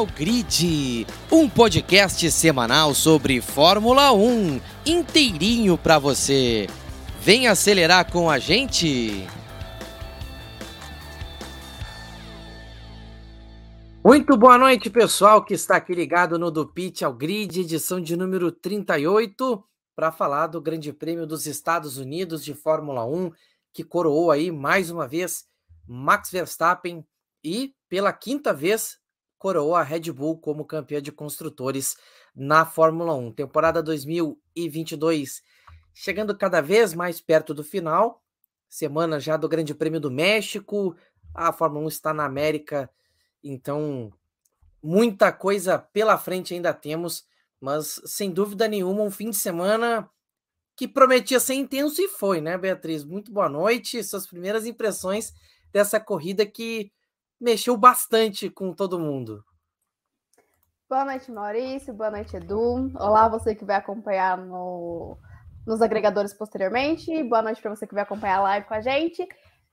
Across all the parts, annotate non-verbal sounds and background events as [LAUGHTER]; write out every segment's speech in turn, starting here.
Ao Grid, um podcast semanal sobre Fórmula 1, inteirinho para você. Vem acelerar com a gente. Muito boa noite, pessoal que está aqui ligado no do Pitch ao Grid, edição de número 38, para falar do Grande Prêmio dos Estados Unidos de Fórmula 1, que coroou aí mais uma vez Max Verstappen e pela quinta vez coroou a Red Bull como campeã de construtores na Fórmula 1. Temporada 2022 chegando cada vez mais perto do final, semana já do Grande Prêmio do México, a Fórmula 1 está na América, então muita coisa pela frente ainda temos, mas sem dúvida nenhuma um fim de semana que prometia ser intenso e foi, né, Beatriz? Muito boa noite, suas primeiras impressões dessa corrida que mexeu bastante com todo mundo. Boa noite, Maurício. Boa noite, Edu. Olá, você que vai acompanhar no, nos agregadores posteriormente. Boa noite para você que vai acompanhar a live com a gente.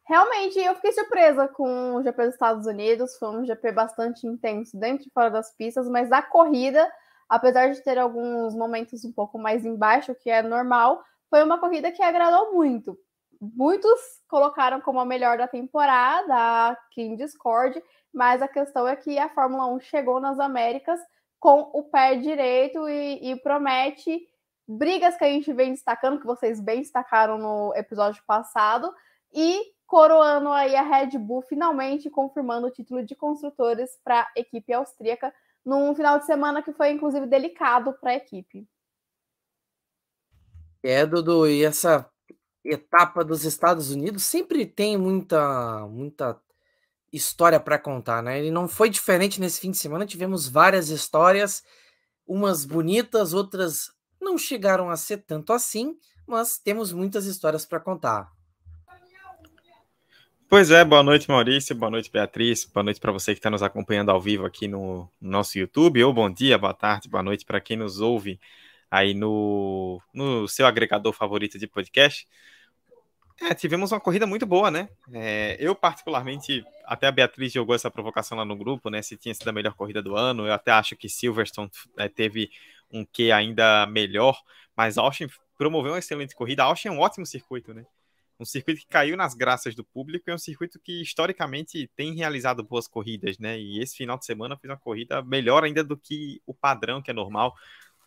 Realmente, eu fiquei surpresa com o GP dos Estados Unidos. Foi um GP bastante intenso dentro e fora das pistas, mas a corrida, apesar de ter alguns momentos um pouco mais embaixo, que é normal, foi uma corrida que agradou muito muitos colocaram como a melhor da temporada, aqui em Discord, mas a questão é que a Fórmula 1 chegou nas Américas com o pé direito e, e promete brigas que a gente vem destacando, que vocês bem destacaram no episódio passado, e coroando aí a Red Bull finalmente confirmando o título de construtores para a equipe austríaca num final de semana que foi inclusive delicado para a equipe. É, Dudu, e essa etapa dos Estados Unidos sempre tem muita muita história para contar, né? Ele não foi diferente nesse fim de semana, tivemos várias histórias, umas bonitas, outras não chegaram a ser tanto assim, mas temos muitas histórias para contar. Pois é, boa noite Maurício, boa noite Beatriz, boa noite para você que está nos acompanhando ao vivo aqui no, no nosso YouTube, ou bom dia, boa tarde, boa noite para quem nos ouve aí no, no seu agregador favorito de podcast. É, tivemos uma corrida muito boa, né? É, eu, particularmente, até a Beatriz jogou essa provocação lá no grupo, né? Se tinha sido a melhor corrida do ano. Eu até acho que Silverstone é, teve um que ainda melhor, mas Austin promoveu uma excelente corrida. Austin é um ótimo circuito, né? Um circuito que caiu nas graças do público e é um circuito que historicamente tem realizado boas corridas, né? E esse final de semana fez uma corrida melhor ainda do que o padrão que é normal.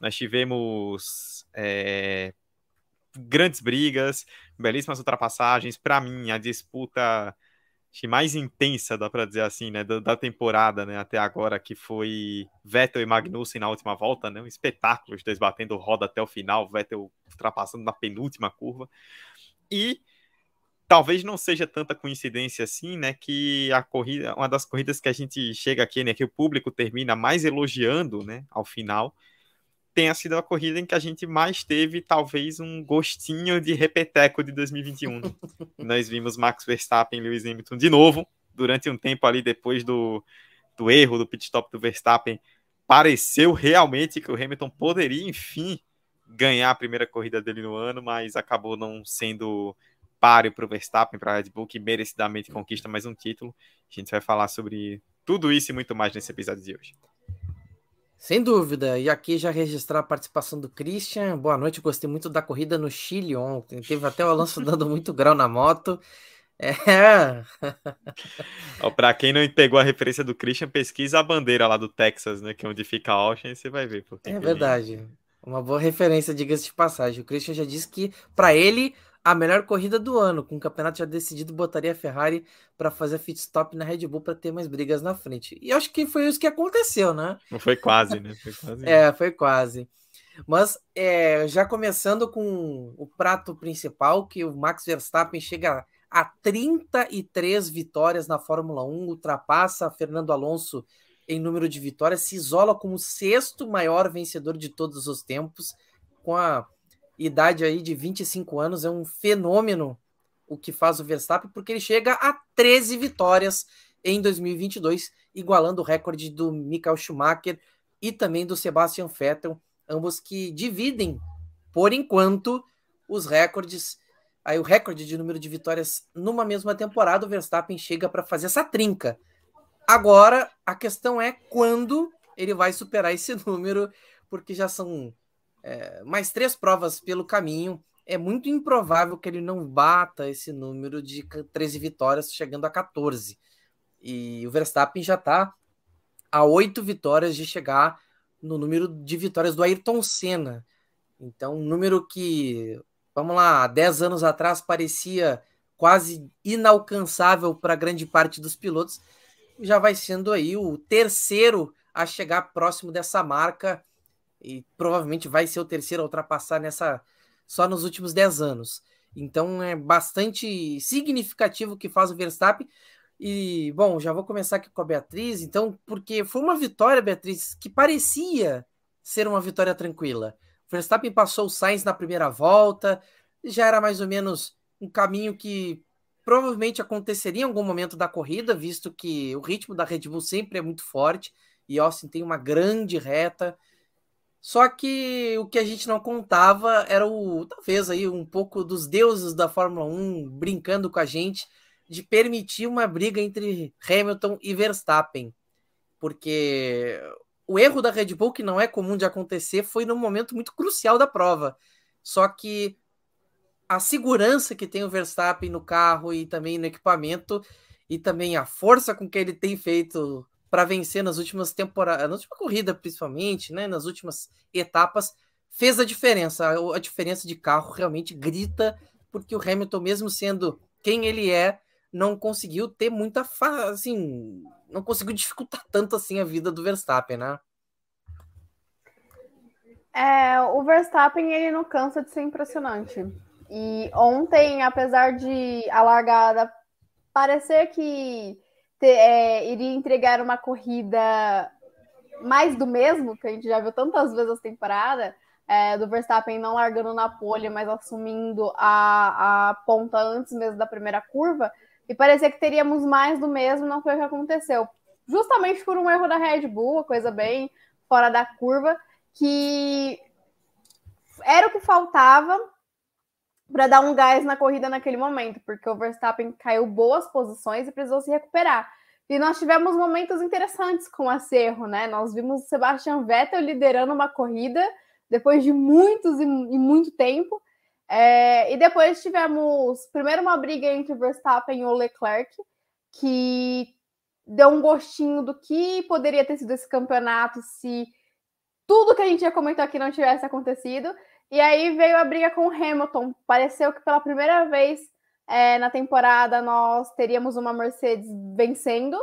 Nós tivemos é, grandes brigas, belíssimas ultrapassagens. Para mim, a disputa mais intensa, dá para dizer assim, né, da, da, temporada, né, até agora, que foi Vettel e Magnussen na última volta, né, um espetáculo, os dois batendo roda até o final, Vettel ultrapassando na penúltima curva. E talvez não seja tanta coincidência assim, né, que a corrida, uma das corridas que a gente chega aqui, né, que o público termina mais elogiando, né, ao final, tenha sido a corrida em que a gente mais teve, talvez, um gostinho de repeteco de 2021. [LAUGHS] Nós vimos Max Verstappen e Lewis Hamilton de novo, durante um tempo ali depois do, do erro do pit stop do Verstappen. Pareceu realmente que o Hamilton poderia, enfim, ganhar a primeira corrida dele no ano, mas acabou não sendo páreo para o Verstappen, para a Red Bull, que merecidamente conquista mais um título. A gente vai falar sobre tudo isso e muito mais nesse episódio de hoje. Sem dúvida. E aqui já registrar a participação do Christian. Boa noite, gostei muito da corrida no Chile ontem. Teve até o Alonso dando muito grau na moto. É. [LAUGHS] Para quem não pegou a referência do Christian, pesquisa a bandeira lá do Texas, né? Que é onde fica Austin, e você vai ver. É verdade. Ele... Uma boa referência, diga-se de passagem. O Christian já disse que, para ele, a melhor corrida do ano. Com o campeonato já decidido, botaria a Ferrari para fazer pit stop na Red Bull para ter mais brigas na frente. E acho que foi isso que aconteceu, né? Não foi quase, né? Foi quase. é, foi quase. Mas é, já começando com o prato principal, que o Max Verstappen chega a 33 vitórias na Fórmula 1, ultrapassa Fernando Alonso em número de vitórias, se isola como o sexto maior vencedor de todos os tempos, com a idade aí de 25 anos, é um fenômeno o que faz o Verstappen, porque ele chega a 13 vitórias em 2022, igualando o recorde do Michael Schumacher e também do Sebastian Vettel, ambos que dividem, por enquanto, os recordes. Aí o recorde de número de vitórias numa mesma temporada, o Verstappen chega para fazer essa trinca. Agora, a questão é quando ele vai superar esse [LAUGHS] número, porque já são é, mais três provas pelo caminho. É muito improvável que ele não bata esse número de 13 vitórias, chegando a 14. E o Verstappen já está a oito vitórias de chegar no número de vitórias do Ayrton Senna. Então, um número que, vamos lá, 10 anos atrás parecia quase inalcançável para grande parte dos pilotos, já vai sendo aí o terceiro a chegar próximo dessa marca e provavelmente vai ser o terceiro a ultrapassar nessa só nos últimos 10 anos. Então é bastante significativo o que faz o Verstappen. E, bom, já vou começar aqui com a Beatriz, então, porque foi uma vitória, Beatriz, que parecia ser uma vitória tranquila. O Verstappen passou o Sainz na primeira volta, já era mais ou menos um caminho que provavelmente aconteceria em algum momento da corrida, visto que o ritmo da Red Bull sempre é muito forte e Austin tem uma grande reta. Só que o que a gente não contava era o talvez aí um pouco dos deuses da Fórmula 1 brincando com a gente de permitir uma briga entre Hamilton e Verstappen. Porque o erro da Red Bull, que não é comum de acontecer, foi num momento muito crucial da prova. Só que a segurança que tem o Verstappen no carro e também no equipamento, e também a força com que ele tem feito para vencer nas últimas temporadas, na última corrida principalmente, né, nas últimas etapas, fez a diferença. A, a diferença de carro realmente grita, porque o Hamilton, mesmo sendo quem ele é, não conseguiu ter muita assim, não conseguiu dificultar tanto assim a vida do Verstappen, né? É, o Verstappen ele não cansa de ser impressionante. E ontem, apesar de a largada parecer que ter, é, iria entregar uma corrida mais do mesmo, que a gente já viu tantas vezes essa temporada, é, do Verstappen não largando na pole, mas assumindo a, a ponta antes mesmo da primeira curva, e parecia que teríamos mais do mesmo, não foi o que aconteceu. Justamente por um erro da Red Bull, coisa bem fora da curva, que era o que faltava para dar um gás na corrida naquele momento, porque o Verstappen caiu boas posições e precisou se recuperar. E nós tivemos momentos interessantes com esse erro, né? Nós vimos o Sebastian Vettel liderando uma corrida depois de muitos e, e muito tempo, é, e depois tivemos primeiro uma briga entre o Verstappen e o Leclerc, que deu um gostinho do que poderia ter sido esse campeonato se tudo que a gente já comentou aqui não tivesse acontecido. E aí veio a briga com o Hamilton. Pareceu que pela primeira vez é, na temporada nós teríamos uma Mercedes vencendo,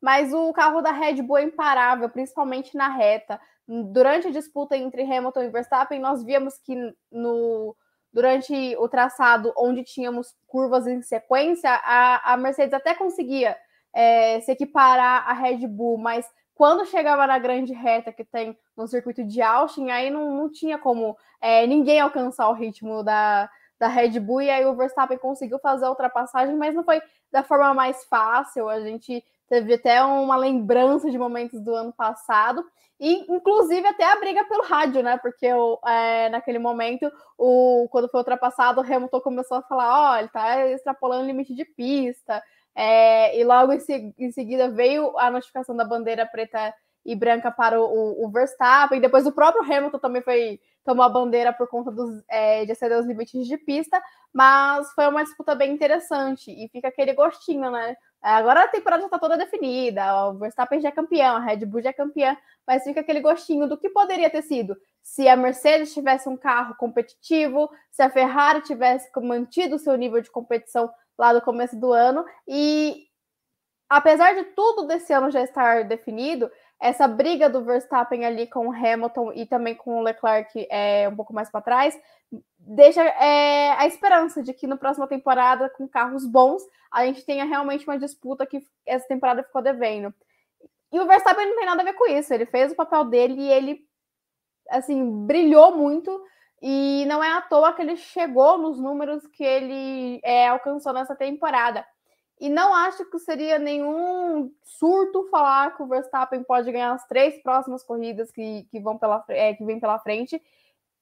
mas o carro da Red Bull é imparável, principalmente na reta. Durante a disputa entre Hamilton e Verstappen, nós víamos que no durante o traçado onde tínhamos curvas em sequência, a, a Mercedes até conseguia é, se equiparar à Red Bull, mas quando chegava na grande reta que tem no circuito de Austin, aí não, não tinha como é, ninguém alcançar o ritmo da, da Red Bull, e aí o Verstappen conseguiu fazer a ultrapassagem, mas não foi da forma mais fácil. A gente teve até uma lembrança de momentos do ano passado, e inclusive até a briga pelo rádio, né? Porque é, naquele momento, o, quando foi ultrapassado, o Hamilton começou a falar: ó, oh, ele tá extrapolando o limite de pista. É, e logo em, se, em, seguida veio a notificação da bandeira preta e branca para o, o, Verstappen. Depois o próprio Hamilton também foi tomou a bandeira por conta dos, é, de exceder os limites de pista, mas foi uma disputa bem interessante e fica aquele gostinho, né? Agora a temporada já está toda definida, o Verstappen já é campeão, a Red Bull já é campeã, mas fica aquele gostinho do que poderia ter sido se a Mercedes tivesse um carro competitivo, se a Ferrari tivesse mantido o seu nível de competição lá no começo do ano. E apesar de tudo desse ano já estar definido, essa briga do Verstappen ali com o Hamilton e também com o Leclerc é, um pouco mais para trás, deixa é, a esperança de que na próxima temporada, com carros bons, a gente tenha realmente uma disputa que essa temporada ficou devendo. E o Verstappen não tem nada a ver com isso. Ele fez o papel dele e ele, assim, brilhou muito. E não é à toa que ele chegou nos números que ele é, alcançou nessa temporada. E não acho que seria nenhum surto falar que o Verstappen pode ganhar as três próximas corridas que, que vão pela, é, que vem pela frente.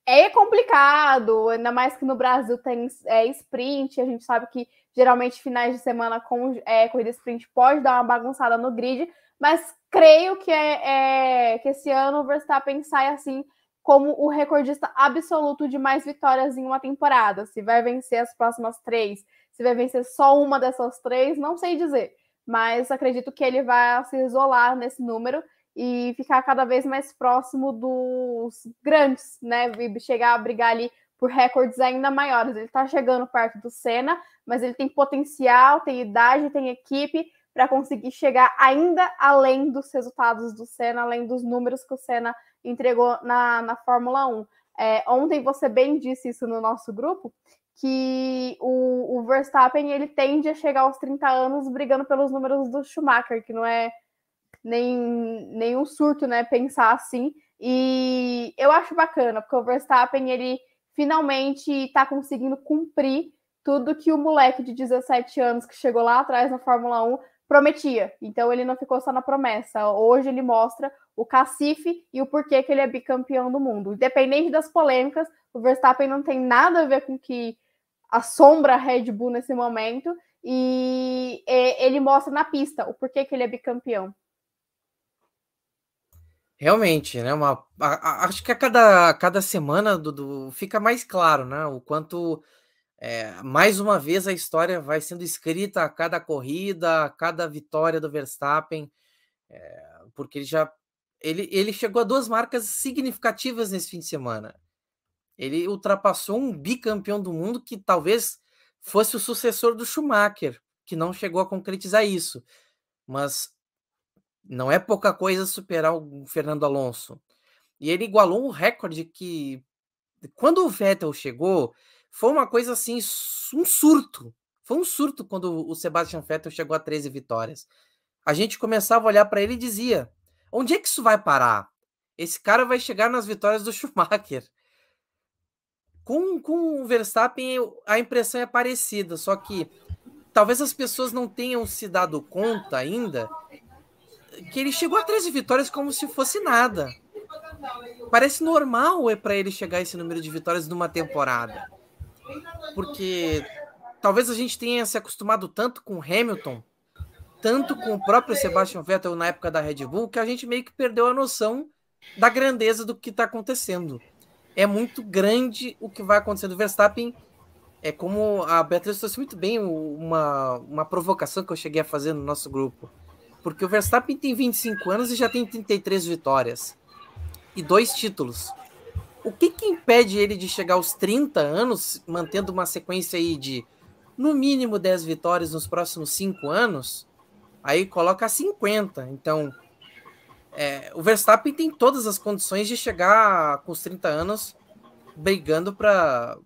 É complicado, ainda mais que no Brasil tem é, sprint. A gente sabe que geralmente finais de semana com é, corrida sprint pode dar uma bagunçada no grid, mas creio que, é, é, que esse ano o Verstappen sai assim como o recordista absoluto de mais vitórias em uma temporada. Se vai vencer as próximas três, se vai vencer só uma dessas três, não sei dizer. Mas acredito que ele vai se isolar nesse número e ficar cada vez mais próximo dos grandes, né? E chegar a brigar ali por recordes ainda maiores. Ele está chegando perto do Senna, mas ele tem potencial, tem idade, tem equipe para conseguir chegar ainda além dos resultados do Senna, além dos números que o Senna entregou na, na Fórmula 1. É, ontem você bem disse isso no nosso grupo, que o, o, Verstappen ele tende a chegar aos 30 anos brigando pelos números do Schumacher, que não é nem nenhum surto, né, pensar assim. E eu acho bacana, porque o Verstappen ele finalmente está conseguindo cumprir tudo que o moleque de 17 anos que chegou lá atrás na Fórmula 1 prometia. Então ele não ficou só na promessa. Hoje ele mostra o cacife e o porquê que ele é bicampeão do mundo. Independente das polêmicas, o Verstappen não tem nada a ver com que assombra a Red Bull nesse momento e ele mostra na pista o porquê que ele é bicampeão. Realmente, né? Uma, a, a, acho que a cada, a cada semana do, do, fica mais claro, né? O quanto é, mais uma vez a história vai sendo escrita a cada corrida, a cada vitória do Verstappen, é, porque ele já ele, ele chegou a duas marcas significativas nesse fim de semana. Ele ultrapassou um bicampeão do mundo que talvez fosse o sucessor do Schumacher, que não chegou a concretizar isso. Mas não é pouca coisa superar o Fernando Alonso. E ele igualou um recorde que, quando o Vettel chegou, foi uma coisa assim, um surto. Foi um surto quando o Sebastian Vettel chegou a 13 vitórias. A gente começava a olhar para ele e dizia: onde é que isso vai parar? Esse cara vai chegar nas vitórias do [LAUGHS] Schumacher. Com, com o Verstappen, a impressão é parecida, só que talvez as pessoas não tenham se dado conta ainda que ele chegou a 13 vitórias como se fosse nada. Parece normal é para ele chegar a esse número de vitórias numa temporada porque talvez a gente tenha se acostumado tanto com Hamilton, tanto com o próprio Sebastian Vettel na época da Red Bull, que a gente meio que perdeu a noção da grandeza do que está acontecendo. É muito grande o que vai acontecer do Verstappen. É como a Beatriz trouxe muito bem uma, uma provocação que eu cheguei a fazer no nosso grupo. Porque o Verstappen tem 25 anos e já tem 33 vitórias. E dois títulos. O que, que impede ele de chegar aos 30 anos, mantendo uma sequência aí de no mínimo 10 vitórias nos próximos 5 anos? Aí coloca 50. Então, é, o Verstappen tem todas as condições de chegar com os 30 anos brigando para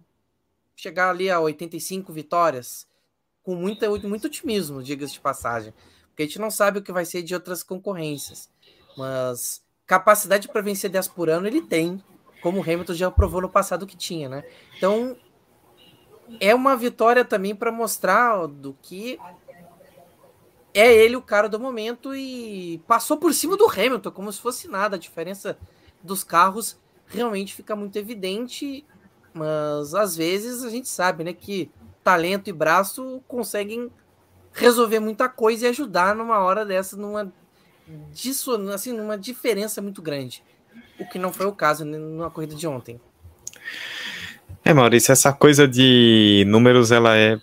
chegar ali a 85 vitórias, com muita, muito otimismo, diga-se de passagem, porque a gente não sabe o que vai ser de outras concorrências, mas capacidade para vencer 10 por ano ele tem como o Hamilton já provou no passado que tinha, né? Então é uma vitória também para mostrar do que é ele o cara do momento e passou por cima do Hamilton como se fosse nada. A diferença dos carros realmente fica muito evidente, mas às vezes a gente sabe, né, que talento e braço conseguem resolver muita coisa e ajudar numa hora dessa, numa disso, assim, numa diferença muito grande o que não foi o caso na corrida de ontem. É, Maurício, essa coisa de números ela é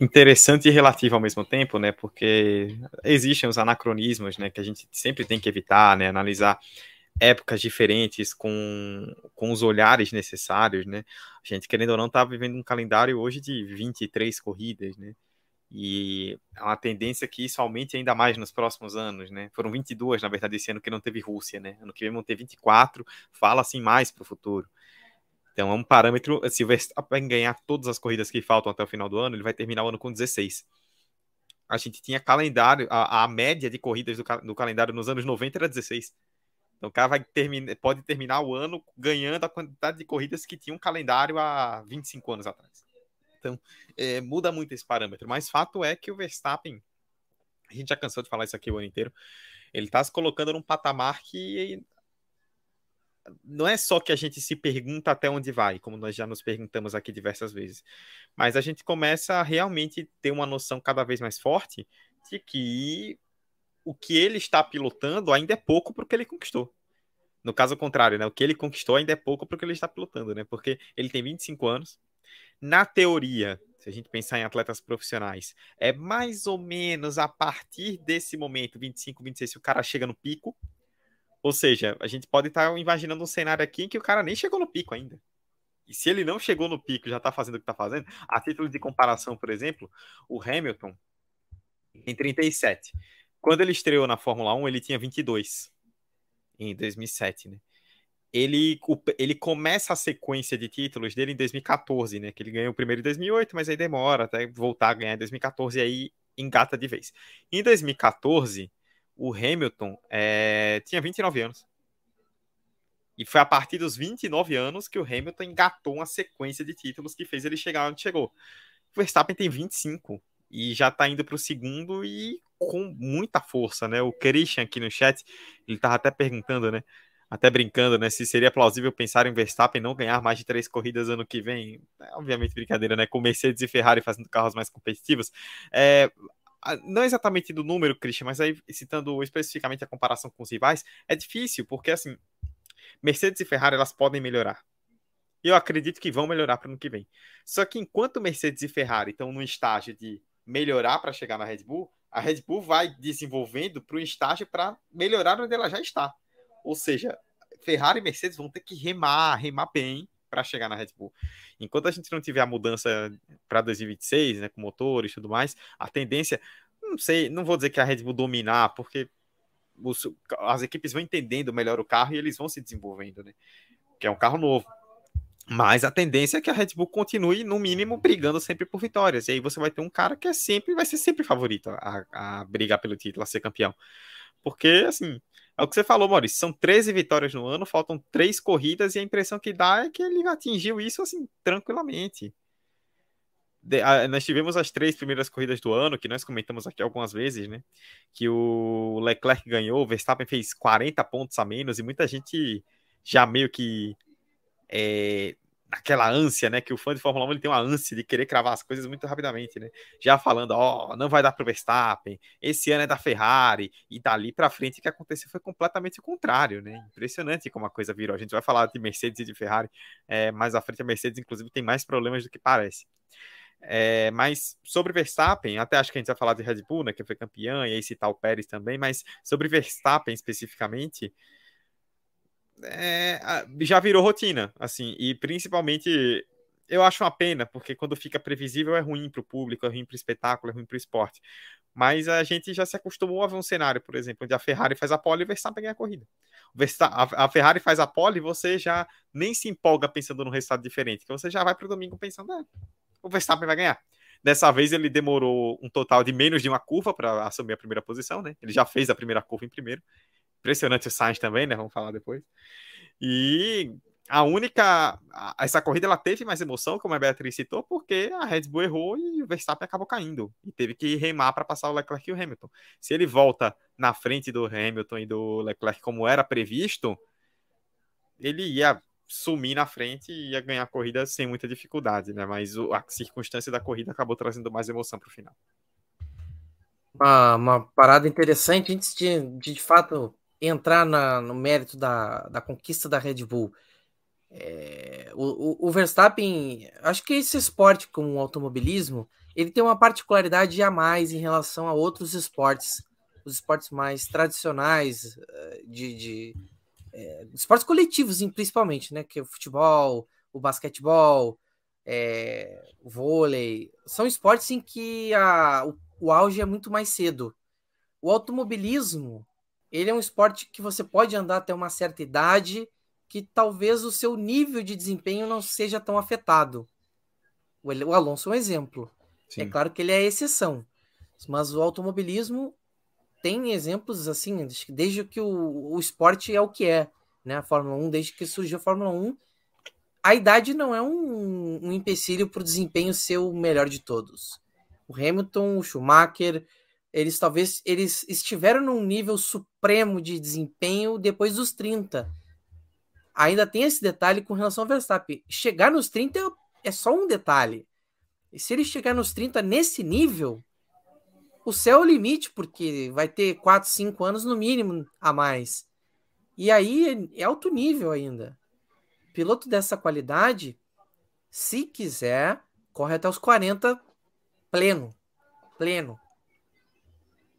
interessante e relativa ao mesmo tempo, né? Porque existem os anacronismos, né? Que a gente sempre tem que evitar, né? Analisar épocas diferentes com, com os olhares necessários, né? A gente, querendo ou não, está vivendo um calendário hoje de 23 corridas, né? E é uma tendência que isso aumente ainda mais nos próximos anos, né? Foram 22, na verdade, esse ano que não teve Rússia, né? Ano que vem vão ter 24, fala assim mais para o futuro. Então é um parâmetro, se o Verstappen ganhar todas as corridas que faltam até o final do ano, ele vai terminar o ano com 16. A gente tinha calendário, a, a média de corridas do, do, calendário nos anos 90 era 16. Então o cara vai pode terminar o ano ganhando a quantidade de corridas que tinha um calendário há 25 anos atrás. Então, é, muda muito esse parâmetro. Mas fato é que o Verstappen, a gente já cansou de falar isso aqui o ano inteiro, ele está se colocando num patamar que não é só que a gente se pergunta até onde vai, como nós já nos perguntamos aqui diversas vezes, mas a gente começa a realmente ter uma noção cada vez mais forte de que o que ele está pilotando ainda é pouco para o que ele conquistou. No caso contrário, né? O que ele conquistou ainda é pouco para o que ele está pilotando, né? Porque ele tem 25 anos. Na teoria, se a gente pensar em atletas profissionais, é mais ou menos a partir desse momento, 25, 26, se o cara chega no pico. Ou seja, a gente pode estar imaginando um cenário aqui em que o cara nem chegou no pico ainda. E se ele não chegou no pico, já está fazendo o que está fazendo, a título de comparação, por exemplo, o Hamilton tem 37. Quando ele estreou na Fórmula 1, ele tinha 22 em 2007, né? Ele, ele começa a sequência de títulos dele em 2014, né? Que ele ganhou o primeiro em 2008, mas aí demora até voltar a ganhar em 2014 e aí engata de vez. Em 2014, o Hamilton é, tinha 29 anos. E foi a partir dos 29 anos que o Hamilton engatou uma sequência de títulos que fez ele chegar onde chegou. O Verstappen tem 25 e já tá indo para o segundo e com muita força, né? O Christian aqui no chat, ele tava até perguntando, né? Até brincando, né? Se seria plausível pensar em Verstappen não ganhar mais de três corridas ano que vem. É, obviamente brincadeira, né? Com Mercedes e Ferrari fazendo carros mais competitivos. É, não exatamente do número, Christian, mas aí citando especificamente a comparação com os rivais, é difícil, porque assim, Mercedes e Ferrari elas podem melhorar. Eu acredito que vão melhorar para o ano que vem. Só que enquanto Mercedes e Ferrari estão no estágio de melhorar para chegar na Red Bull, a Red Bull vai desenvolvendo para o estágio para melhorar onde ela já está. Ou seja, Ferrari e Mercedes vão ter que remar, remar bem para chegar na Red Bull. Enquanto a gente não tiver a mudança para 2026, né, com motores e tudo mais, a tendência, não sei, não vou dizer que a Red Bull dominar, porque os, as equipes vão entendendo melhor o carro e eles vão se desenvolvendo, né? Que é um carro novo. Mas a tendência é que a Red Bull continue, no mínimo, brigando sempre por vitórias. E aí você vai ter um cara que é sempre, vai ser sempre favorito a, a brigar pelo título, a ser campeão. Porque, assim, é o que você falou, Maurício. São 13 vitórias no ano, faltam três corridas, e a impressão que dá é que ele atingiu isso, assim, tranquilamente. De, a, nós tivemos as três primeiras corridas do ano, que nós comentamos aqui algumas vezes, né? Que o Leclerc ganhou, o Verstappen fez 40 pontos a menos, e muita gente já meio que é, aquela ânsia, né? Que o fã de Fórmula 1 ele tem uma ânsia de querer cravar as coisas muito rapidamente, né? Já falando, ó, oh, não vai dar para o Verstappen, esse ano é da Ferrari, e dali para frente o que aconteceu foi completamente o contrário, né? Impressionante como a coisa virou. A gente vai falar de Mercedes e de Ferrari, é, mais à frente a Mercedes, inclusive, tem mais problemas do que parece. É, mas sobre Verstappen, até acho que a gente vai falar de Red Bull, né, que foi campeã, e aí citar o Pérez também, mas sobre Verstappen especificamente, é, já virou rotina, assim, e principalmente eu acho uma pena, porque quando fica previsível é ruim para o público, é ruim para o espetáculo, é ruim para o esporte. Mas a gente já se acostumou a ver um cenário, por exemplo, onde a Ferrari faz a pole e o Verstappen ganha a corrida. A Ferrari faz a pole e você já nem se empolga pensando num resultado diferente, que você já vai para o domingo pensando, ah, o Verstappen vai ganhar. Dessa vez ele demorou um total de menos de uma curva para assumir a primeira posição, né? Ele já fez a primeira curva em primeiro. Impressionante o Sainz também, né? Vamos falar depois. E a única. Essa corrida ela teve mais emoção, como a Beatriz citou, porque a Red Bull errou e o Verstappen acabou caindo. E teve que remar para passar o Leclerc e o Hamilton. Se ele volta na frente do Hamilton e do Leclerc como era previsto, ele ia sumir na frente e ia ganhar a corrida sem muita dificuldade, né? Mas a circunstância da corrida acabou trazendo mais emoção para o final. Uma, uma, parada interessante antes de, de, de fato entrar na, no mérito da, da conquista da Red Bull. É, o, o, Verstappen, acho que esse esporte como o automobilismo, ele tem uma particularidade a mais em relação a outros esportes, os esportes mais tradicionais eh, de, de é, esportes coletivos, principalmente, né? Que é o futebol, o basquetebol, é, o vôlei, são esportes em que a, o, o auge é muito mais cedo. O automobilismo ele é um esporte que você pode andar até uma certa idade, que talvez o seu nível de desempenho não seja tão afetado. O, Alonso é um exemplo. Sim. É claro que ele é a exceção, mas o automobilismo tem exemplos assim, desde que o, o esporte é o que é, né? A Fórmula 1, desde que surgiu a Fórmula 1, a idade não é um, um empecilho para o desempenho ser o melhor de todos. O Hamilton, o Schumacher, eles talvez eles estiveram num nível supremo de desempenho depois dos 30. Ainda tem esse detalhe com relação ao Verstappen. Chegar nos 30 é, é só um detalhe. E se ele chegar nos 30 nesse nível, o céu é o limite, porque vai ter 4, 5 anos no mínimo a mais. E aí é alto nível ainda. Piloto dessa qualidade, se quiser, corre até os 40 pleno. Pleno.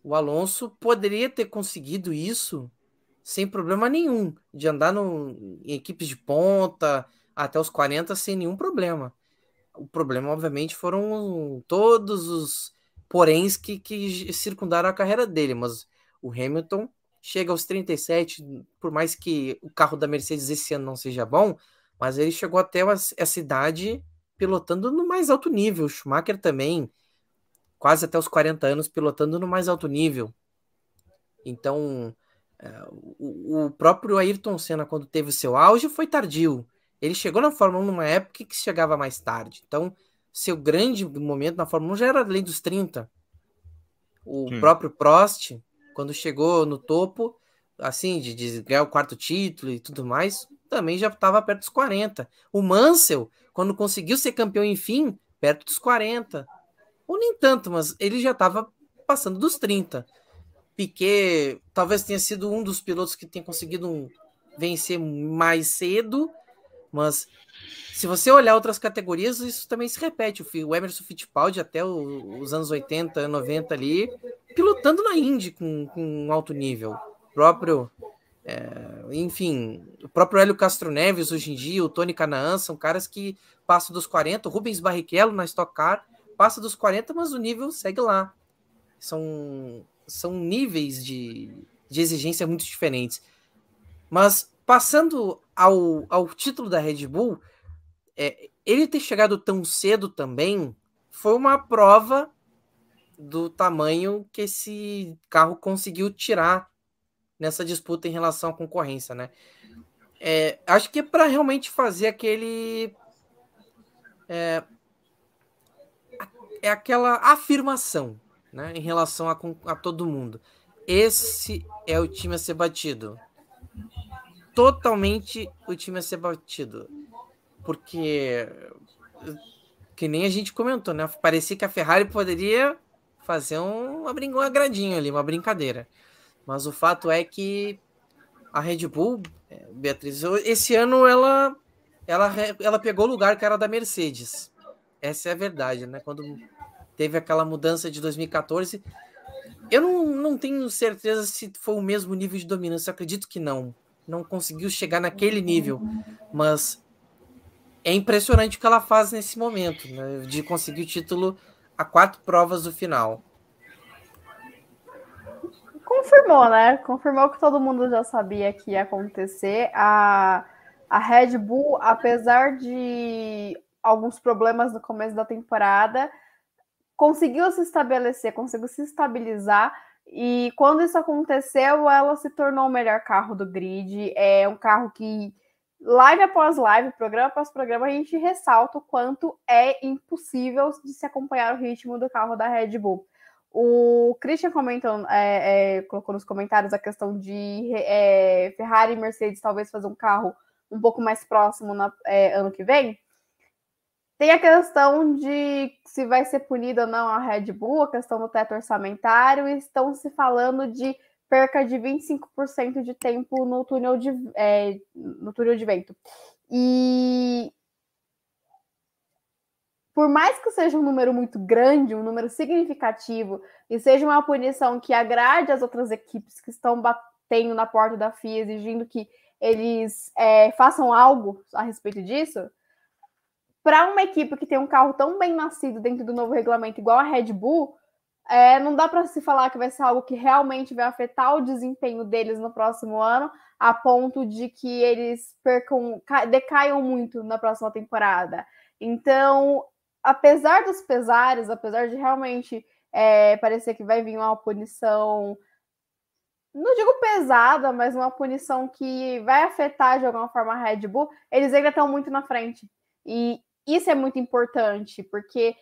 O Alonso poderia ter conseguido isso sem problema nenhum, de andar no, em equipes de ponta até os 40 sem nenhum problema. O problema, obviamente, foram todos os poréns que, que circundaram a carreira dele, mas o Hamilton chega aos 37, por mais que o carro da Mercedes esse ano não seja bom, mas ele chegou até essa idade pilotando no mais alto nível. O Schumacher também, quase até os 40 anos, pilotando no mais alto nível. Então, é, o, próprio Ayrton Senna, quando teve o seu auge, foi tardio. Ele chegou na Fórmula 1 numa época que chegava mais tarde. Então, seu grande momento na Fórmula 1 já era além dos 30. O próprio Prost, quando chegou no topo, assim, de, de, ganhar o quarto título e tudo mais, também já estava perto dos 40. O Mansell, quando conseguiu ser campeão, enfim, perto dos 40. Ou nem tanto, mas ele já estava passando dos 30. Piquet talvez tenha sido um dos pilotos que tenha conseguido vencer mais cedo, mas se você olhar outras categorias, isso também se repete. O Emerson Fittipaldi até os anos 80, 90 ali, pilotando na Indy com, com alto nível. O próprio, é, enfim, o próprio Hélio Castro Neves hoje em dia, o Tony Canaan, são caras que passam dos 40. O Rubens Barrichello na Stock Car passa dos 40, mas o nível segue lá. São, são níveis de, de exigência muito diferentes. Mas passando ao, ao título da Red Bull, é, ele ter chegado tão cedo também foi uma prova do tamanho que esse carro conseguiu tirar nessa disputa em relação à concorrência, né? É, acho que é para realmente fazer aquele é, é aquela afirmação, né, em relação a, a todo mundo. Esse é o time a ser batido totalmente o time a ser batido. Porque, que nem a gente comentou, né? Parecia que a Ferrari poderia fazer um, um agradinho ali, uma brincadeira. Mas o fato é que a Red Bull, é, Beatriz, esse ano ela, ela, ela pegou o lugar que era da Mercedes. Essa é a verdade, né? Quando teve aquela mudança de 2014. Eu não, não tenho certeza se foi o mesmo nível de dominância, eu acredito que não não conseguiu chegar naquele nível, mas é impressionante o que ela faz nesse momento, né, de conseguir o título a quatro provas do final. Confirmou, né? Confirmou que todo mundo já sabia que ia acontecer. A, a Red Bull, apesar de alguns problemas no começo da temporada, conseguiu se estabelecer, conseguiu se estabilizar e quando isso aconteceu, ela se tornou o melhor carro do grid. É um carro que, live após live, programa após programa, a gente ressalta o quanto é impossível de se acompanhar o ritmo do carro da Red Bull. O Christian comentou, é, é, colocou nos comentários a questão de é, Ferrari e Mercedes talvez fazer um carro um pouco mais próximo no é, ano que vem. Tem a questão de se vai ser punida ou não a Red Bull, a questão do teto orçamentário, estão se falando de perca de 25% de tempo no túnel de, é, no túnel de vento. E por mais que seja um número muito grande, um número significativo, e seja uma punição que agrade as outras equipes que estão batendo na porta da FIA, exigindo que eles é, façam algo a respeito disso, para uma equipe que tem um carro tão bem nascido dentro do novo regulamento, igual a Red Bull, é, não dá para se falar que vai ser algo que realmente vai afetar o desempenho deles no próximo ano, a ponto de que eles percam, decaiam muito na próxima temporada. Então, apesar dos pesares, apesar de realmente é, parecer que vai vir uma punição, não digo pesada, mas uma punição que vai afetar de alguma forma a Red Bull, eles ainda estão muito na frente. E isso é muito importante, porque,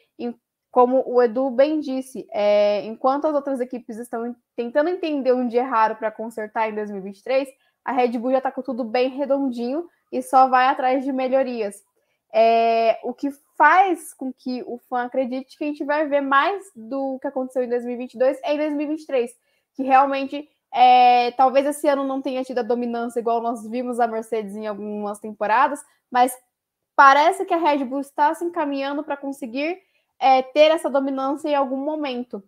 como o Edu bem disse, é, enquanto as outras equipes estão tentando entender onde erraram para consertar em 2023, a Red Bull já está com tudo bem redondinho e só vai atrás de melhorias. É, o que faz com que o fã acredite que a gente vai ver mais do que aconteceu em 2022 em 2023, que realmente é, talvez esse ano não tenha tido a dominância igual nós vimos a Mercedes em algumas temporadas, mas parece que a Red Bull está se encaminhando para conseguir é, ter essa dominância em algum momento.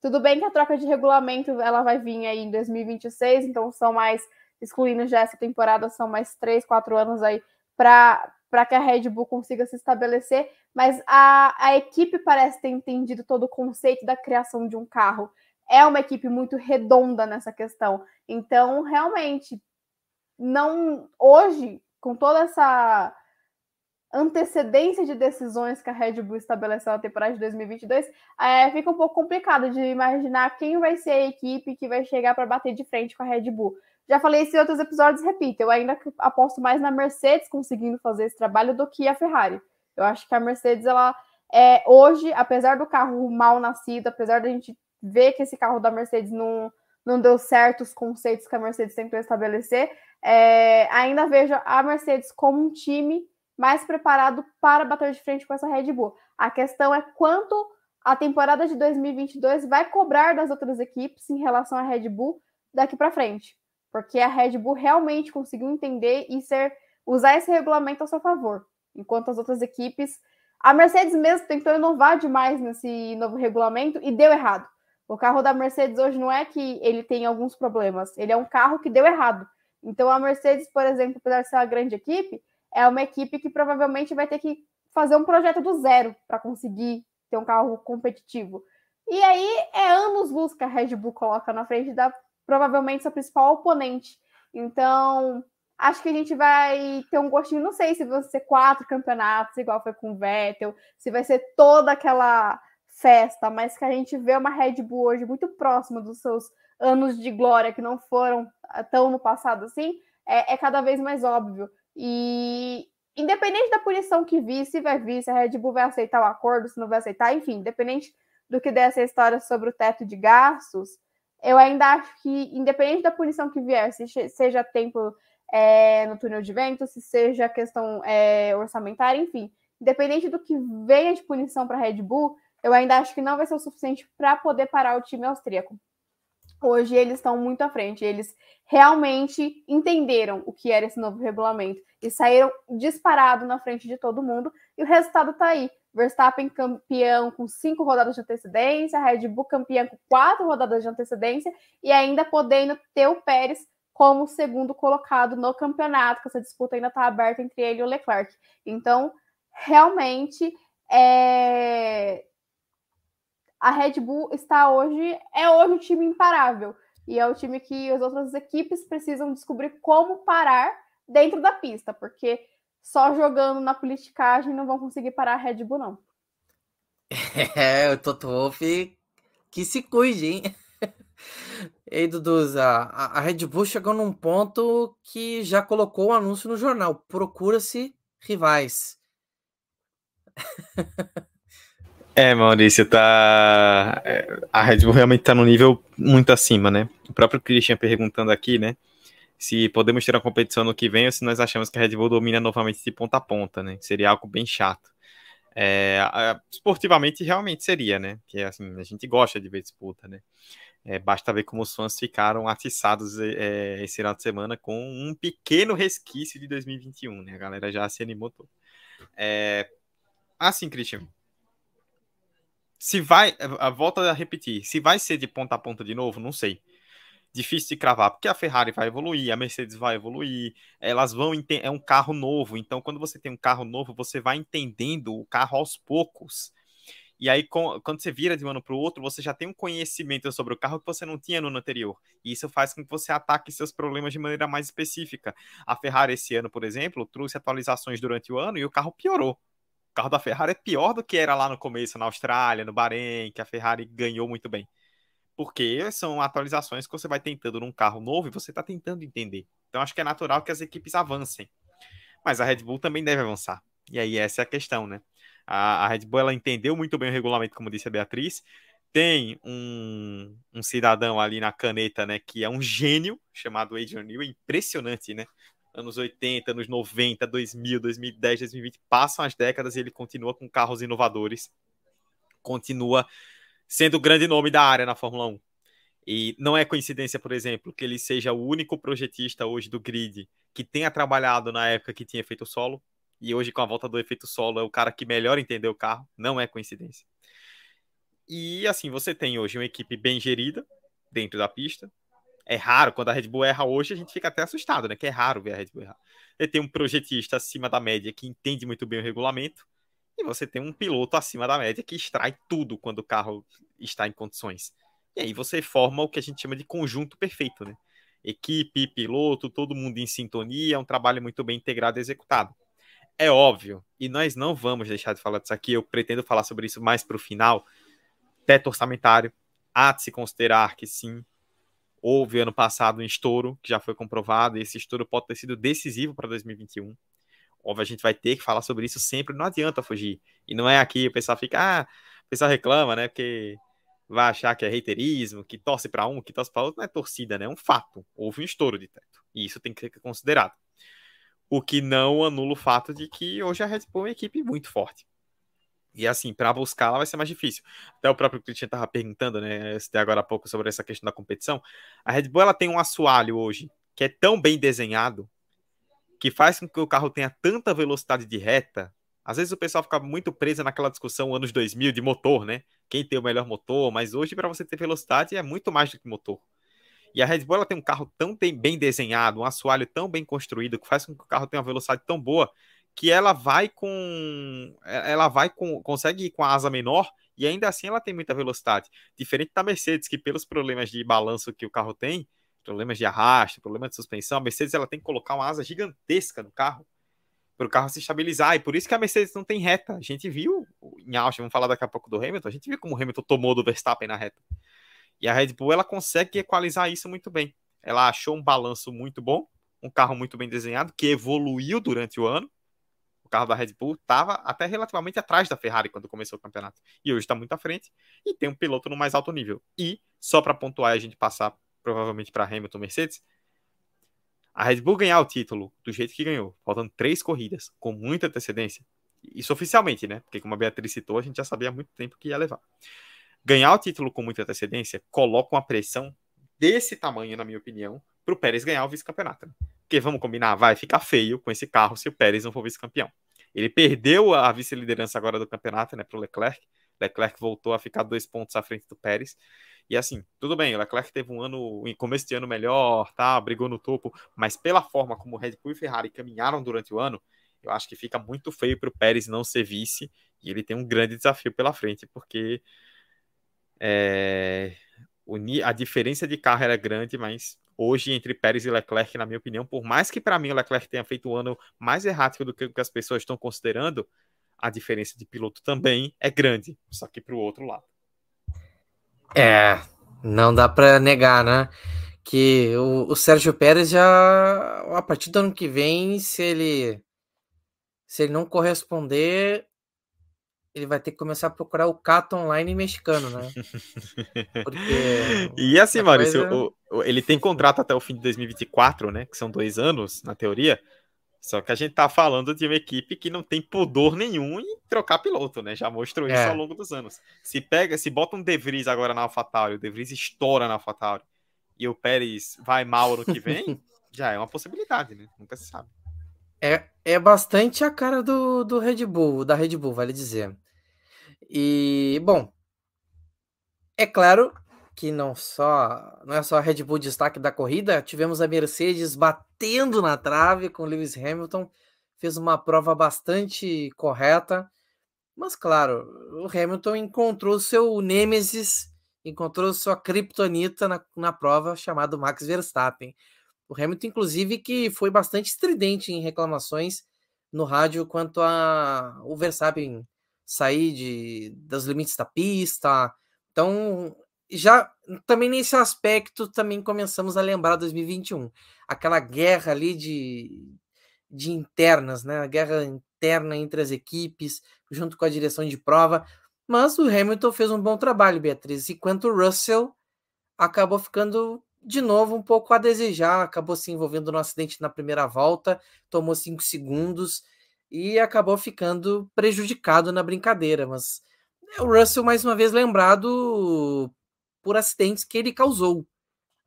Tudo bem que a troca de regulamento ela vai vir aí em 2026, então são mais, excluindo já essa temporada, são mais três, quatro anos aí para que a Red Bull consiga se estabelecer, mas a, a equipe parece ter entendido todo o conceito da criação de um carro é uma equipe muito redonda nessa questão. Então, realmente, não hoje, com toda essa antecedência de decisões que a Red Bull estabeleceu na temporada de 2022, é, fica um pouco complicado de imaginar quem vai ser a equipe que vai chegar para bater de frente com a Red Bull. Já falei isso em outros episódios, repito, eu ainda aposto mais na Mercedes conseguindo fazer esse trabalho do que a Ferrari. Eu acho que a Mercedes, ela é hoje, apesar do carro mal nascido, apesar da gente ver que esse carro da Mercedes não, não deu certo os conceitos que a Mercedes tentou estabelecer, é, ainda vejo a Mercedes como um time mais preparado para bater de frente com essa Red Bull. A questão é quanto a temporada de 2022 vai cobrar das outras equipes em relação à Red Bull daqui para frente, porque a Red Bull realmente conseguiu entender e ser usar esse regulamento a seu favor, enquanto as outras equipes a Mercedes mesmo tentou inovar demais nesse novo regulamento e deu errado. O carro da Mercedes hoje não é que ele tem alguns problemas, ele é um carro que deu errado. Então a Mercedes, por exemplo, apesar de ser uma grande equipe, é uma equipe que provavelmente vai ter que fazer um projeto do zero para conseguir ter um carro competitivo. E aí é anos luz que a Red Bull coloca na frente da provavelmente sua principal oponente. Então, acho que a gente vai ter um gostinho, não sei se vão ser quatro campeonatos, igual foi com o Vettel, se vai ser toda aquela festa, mas que a gente vê uma Red Bull hoje muito próxima dos seus anos de glória, que não foram tão no passado assim, é, é cada vez mais óbvio. E independente da punição que vir, se vai vir, se a Red Bull vai aceitar o acordo, se não vai aceitar, enfim, independente do que dessa história sobre o teto de gastos, eu ainda acho que, independente da punição que vier, se seja tempo é, no túnel de vento, se seja questão é, orçamentária, enfim, independente do que venha de punição para a Red Bull, eu ainda acho que não vai ser o suficiente para poder parar o time austríaco. Hoje eles estão muito à frente, eles realmente entenderam o que era esse novo regulamento e saíram disparado na frente de todo mundo, e o resultado está aí. Verstappen campeão com cinco rodadas de antecedência, Red Bull campeão com quatro rodadas de antecedência, e ainda podendo ter o Pérez como segundo colocado no campeonato, que essa disputa ainda está aberta entre ele e o Leclerc. Então, realmente, é a Red Bull está hoje, é hoje um time imparável. E é o time que as outras equipes precisam descobrir como parar dentro da pista, porque só jogando na politicagem não vão conseguir parar a Red Bull, não. [LAUGHS] É, o Toto Wolff que se cuide, hein? [LAUGHS] Ei, Duduz, a, a Red Bull chegou num ponto que já colocou o um anúncio no jornal. Procura-se rivais. [LAUGHS] É, Maurício, tá. É, a Red Bull realmente tá no nível muito acima, né? O próprio Christian perguntando aqui, né? Se podemos ter uma competição no que vem ou se nós achamos que a Red Bull domina novamente de ponta a ponta, né? Seria algo bem chato. É, esportivamente, realmente seria, né? Que assim, a gente gosta de ver disputa, né? É, basta ver como os fãs ficaram atiçados é, esse final de semana com um pequeno resquício de 2021, né? A galera já se animou todo. É, assim, Christian, se vai, volta a repetir, se vai ser de ponta a ponta de novo, não sei. Difícil de cravar, porque a Ferrari vai evoluir, a Mercedes vai evoluir, elas vão é um carro novo, então quando você tem um carro novo, você vai entendendo o carro aos poucos. E aí, quando você vira de um ano para o outro, você já tem um conhecimento sobre o carro que você não tinha no ano anterior. E isso faz com que você ataque seus problemas de maneira mais específica. A Ferrari, esse ano, por exemplo, trouxe atualizações durante o ano e o carro piorou carro da Ferrari é pior do que era lá no começo, na Austrália, no Bahrein, que a Ferrari ganhou muito bem. Porque são atualizações que você vai tentando num carro novo e você está tentando entender. Então acho que é natural que as equipes avancem. Mas a Red Bull também deve avançar. E aí essa é a questão, né? A, a Red Bull ela entendeu muito bem o regulamento, como disse a Beatriz. Tem um, um cidadão ali na caneta, né, que é um gênio, chamado Adrian Newey, impressionante, né? Anos 80, anos 90, 2000, 2010, 2020, passam as décadas e ele continua com carros inovadores, continua sendo o grande nome da área na Fórmula 1. E não é coincidência, por exemplo, que ele seja o único projetista hoje do grid que tenha trabalhado na época que tinha efeito solo, e hoje com a volta do efeito solo é o cara que melhor entendeu o carro, não é coincidência. E assim, você tem hoje uma equipe bem gerida dentro da pista. É raro, quando a Red Bull erra hoje, a gente fica até assustado, né? Que é raro ver a Red Bull errar. Ele tem um projetista acima da média que entende muito bem o regulamento, e você tem um piloto acima da média que extrai tudo quando o carro está em condições. E aí você forma o que a gente chama de conjunto perfeito, né? Equipe, piloto, todo mundo em sintonia, um trabalho muito bem integrado e executado. É óbvio, e nós não vamos deixar de falar disso aqui, eu pretendo falar sobre isso mais para o final, teto orçamentário. Há de se considerar que sim, houve ano passado um estouro, que já foi comprovado, e esse estouro pode ter sido decisivo para 2021. Óbvio, a gente vai ter que falar sobre isso sempre, não adianta fugir. E não é aqui o pessoal fica, ah, o pessoal reclama, né, porque vai achar que é reiterismo, que torce para um, que torce para outro, não é torcida, né, é um fato. Houve um estouro de teto, e isso tem que ser considerado. O que não anula o fato de que hoje a Red Bull é uma equipe muito forte. E assim, para buscar ela vai ser mais difícil. Até o próprio Christian estava perguntando, né, agora há pouco sobre essa questão da competição. A Red Bull ela tem um assoalho hoje que é tão bem desenhado que faz com que o carro tenha tanta velocidade de reta. Às vezes o pessoal fica muito preso naquela discussão anos 2000 de motor, né? Quem tem o melhor motor, mas hoje para você ter velocidade é muito mais do que motor. E a Red Bull ela tem um carro tão bem desenhado, um assoalho tão bem construído que faz com que o carro tenha uma velocidade tão boa que ela vai com ela vai com consegue ir com a asa menor e ainda assim ela tem muita velocidade, diferente da Mercedes que pelos problemas de balanço que o carro tem, problemas de arrasto, problemas de suspensão, a Mercedes ela tem que colocar uma asa gigantesca no carro para o carro se estabilizar e por isso que a Mercedes não tem reta. A gente viu em Austin, vamos falar daqui a pouco do Hamilton, a gente viu como o Hamilton tomou do Verstappen na reta. E a Red Bull ela consegue equalizar isso muito bem. Ela achou um balanço muito bom, um carro muito bem desenhado que evoluiu durante o ano o carro da Red Bull estava até relativamente atrás da Ferrari quando começou o campeonato. E hoje está muito à frente e tem um piloto no mais alto nível. E, só para pontuar e a gente passar provavelmente para Hamilton Mercedes, a Red Bull ganhar o título do jeito que ganhou, faltando três corridas, com muita antecedência, isso oficialmente, né? Porque como a Beatriz citou, a gente já sabia há muito tempo que ia levar. Ganhar o título com muita antecedência coloca uma pressão desse tamanho, na minha opinião, para o Pérez ganhar o vice-campeonato. Porque vamos combinar, vai ficar feio com esse carro se o Pérez não for vice-campeão. Ele perdeu a vice-liderança agora do campeonato, né, para o Leclerc. Leclerc voltou a ficar dois pontos à frente do Pérez. E assim, tudo bem, o Leclerc teve um ano, em começo de ano melhor, tá, brigou no topo, mas pela forma como Red Bull e Ferrari caminharam durante o ano, eu acho que fica muito feio para o Pérez não ser vice e ele tem um grande desafio pela frente, porque é, a diferença de carro era grande, mas hoje entre Pérez e Leclerc, na minha opinião, por mais que para mim o Leclerc tenha feito um ano mais errático do que as pessoas estão considerando, a diferença de piloto também é grande, só que para o outro lado. É, não dá para negar, né? Que o, o Sérgio Pérez já, a partir do ano que vem, se ele se ele não corresponder, ele vai ter que começar a procurar o Cato online mexicano, né? Porque [LAUGHS] e assim, Maurício, coisa... o, o, ele tem contrato até o fim de 2024, né? Que são dois anos, na teoria. Só que a gente tá falando de uma equipe que não tem pudor nenhum em trocar piloto, né? Já mostrou isso é. ao longo dos anos. Se pega, se bota um De Vries agora na AlphaTauri, o De Vries estoura na AlphaTauri e o Pérez vai mal no que vem, [LAUGHS] já é uma possibilidade, né? Nunca se sabe. É, é bastante a cara do, do Red Bull, da Red Bull, vale dizer. E, bom, é claro que não só não é só a Red Bull destaque da corrida, tivemos a Mercedes batendo na trave com Lewis Hamilton, fez uma prova bastante correta, mas claro, o Hamilton encontrou seu nêmesis, encontrou sua kryptonita na, na prova chamado Max Verstappen. O Hamilton, inclusive, que foi bastante estridente em reclamações no rádio quanto a o Verstappen sair de, dos limites da pista. Então, já também nesse aspecto também começamos a lembrar 2021, aquela guerra ali de, de internas, né? A guerra interna entre as equipes, junto com a direção de prova. Mas o Hamilton fez um bom trabalho, Beatriz, enquanto o Russell acabou ficando de novo, um pouco a desejar. Acabou se envolvendo no acidente na primeira volta, tomou cinco segundos e acabou ficando prejudicado na brincadeira. Mas o Russell, mais uma vez, lembrado por acidentes que ele causou.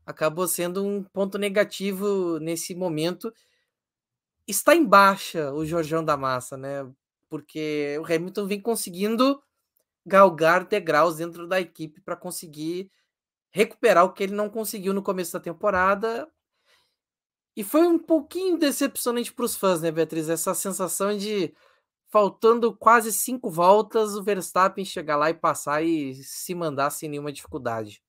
Acabou sendo um ponto negativo nesse momento. Está em baixa o Jorjão da Massa, né? Porque o Hamilton vem conseguindo galgar degraus dentro da equipe para conseguir recuperar o que ele não conseguiu no começo da temporada. E foi um pouquinho decepcionante para os fãs, né, Beatriz? Essa sensação de faltando quase cinco voltas, o Verstappen chegar lá e passar e se mandar sem nenhuma dificuldade.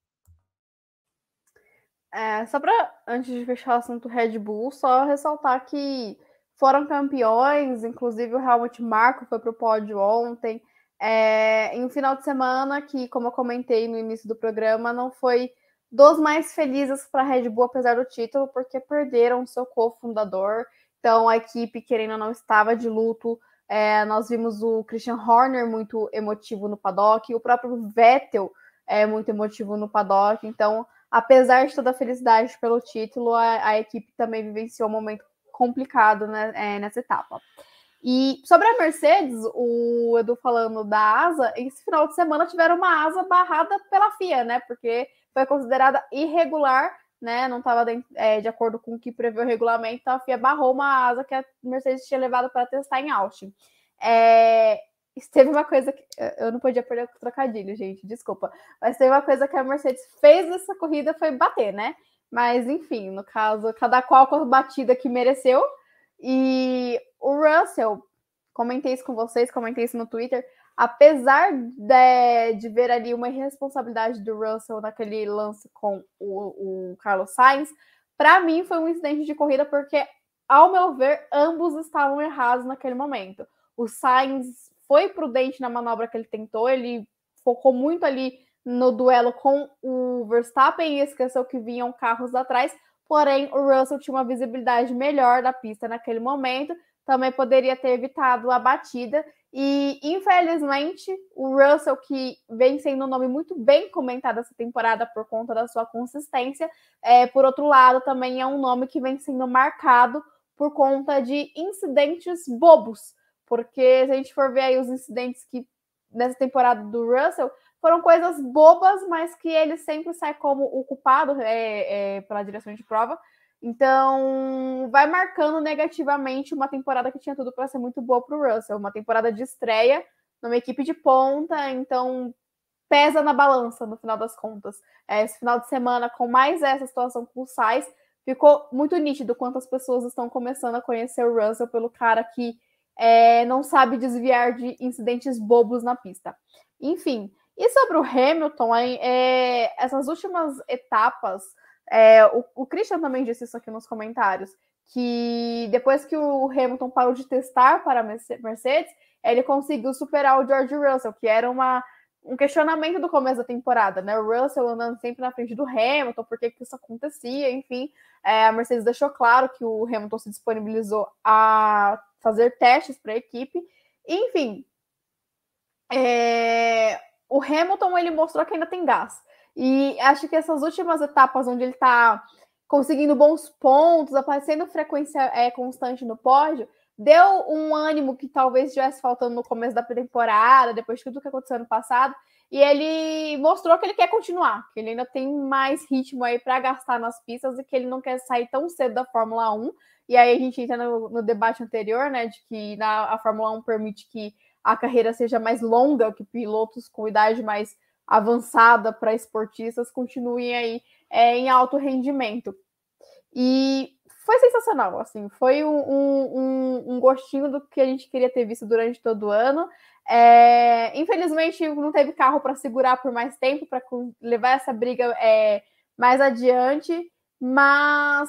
É, só para, antes de fechar o assunto Red Bull, só ressaltar que foram campeões, inclusive o Helmut Marko foi para o pódio ontem, é, em um final de semana que, como eu comentei no início do programa, não foi dos mais felizes para a Red Bull, apesar do título, porque perderam seu cofundador, então a equipe, querendo ou não, estava de luto, é, nós vimos o Christian Horner muito emotivo no paddock, o próprio Vettel é muito emotivo no paddock. Então, apesar de toda a felicidade pelo título, a, a equipe também vivenciou um momento complicado né, é, nessa etapa. E sobre a Mercedes, o Edu falando da asa, esse final de semana tiveram uma asa barrada pela FIA, né? Porque foi considerada irregular, né? Não estava é, de acordo com o que prevê o regulamento, então a FIA barrou uma asa que a Mercedes tinha levado para testar em Austin. É, teve uma coisa que eu não podia perder o trocadilho, gente, desculpa. Mas teve uma coisa que a Mercedes fez nessa corrida foi bater, né? Mas enfim, no caso, cada qual com a batida que mereceu. E o Russell, comentei isso com vocês, comentei isso no Twitter. Apesar de, de ver ali uma irresponsabilidade do Russell naquele lance com o, o Carlos Sainz, para mim foi um incidente de corrida porque, ao meu ver, ambos estavam errados naquele momento. O Sainz foi prudente na manobra que ele tentou, ele focou muito ali no duelo com o Verstappen e esqueceu que vinham carros atrás. Porém, o Russell tinha uma visibilidade melhor da pista naquele momento, também poderia ter evitado a batida. E, infelizmente, o Russell, que vem sendo um nome muito bem comentado essa temporada por conta da sua consistência, é, por outro lado, também é um nome que vem sendo marcado por conta de incidentes bobos. Porque se a gente for ver aí os incidentes que nessa temporada do Russell, foram coisas bobas, mas que ele sempre sai como o culpado é, é, pela direção de prova. Então, vai marcando negativamente uma temporada que tinha tudo para ser muito boa para o Russell. Uma temporada de estreia numa equipe de ponta, então pesa na balança no final das contas. É, esse final de semana, com mais essa situação com o Sainz, ficou muito nítido quantas pessoas estão começando a conhecer o Russell pelo cara que é, não sabe desviar de incidentes bobos na pista. Enfim, e sobre o Hamilton, é, essas últimas etapas, é, o, o Christian também disse isso aqui nos comentários, que depois que o Hamilton parou de testar para a Mercedes, ele conseguiu superar o George Russell, que era uma, um questionamento do começo da temporada, né? O Russell andando sempre na frente do Hamilton, por que, isso acontecia, enfim. É, a Mercedes deixou claro que o Hamilton se disponibilizou a fazer testes para a equipe. Enfim, é, o Hamilton ele mostrou que ainda tem gás. E acho que essas últimas etapas onde ele está conseguindo bons pontos, aparecendo frequência é, constante no pódio, deu um ânimo que talvez estivesse faltando no começo da temporada, depois de tudo que aconteceu no passado. E ele mostrou que ele quer continuar, que ele ainda tem mais ritmo aí para gastar nas pistas e que ele não quer sair tão cedo da Fórmula 1. E aí a gente entra no, no debate anterior, né, de que na, a Fórmula 1 permite que a carreira seja mais longa, que pilotos com idade mais avançada para esportistas continuem aí é, em alto rendimento. E foi sensacional, assim, foi um, um, um, gostinho do que a gente queria ter visto durante todo o ano. É, infelizmente, não teve carro para segurar por mais tempo, para levar essa briga é, mais adiante, mas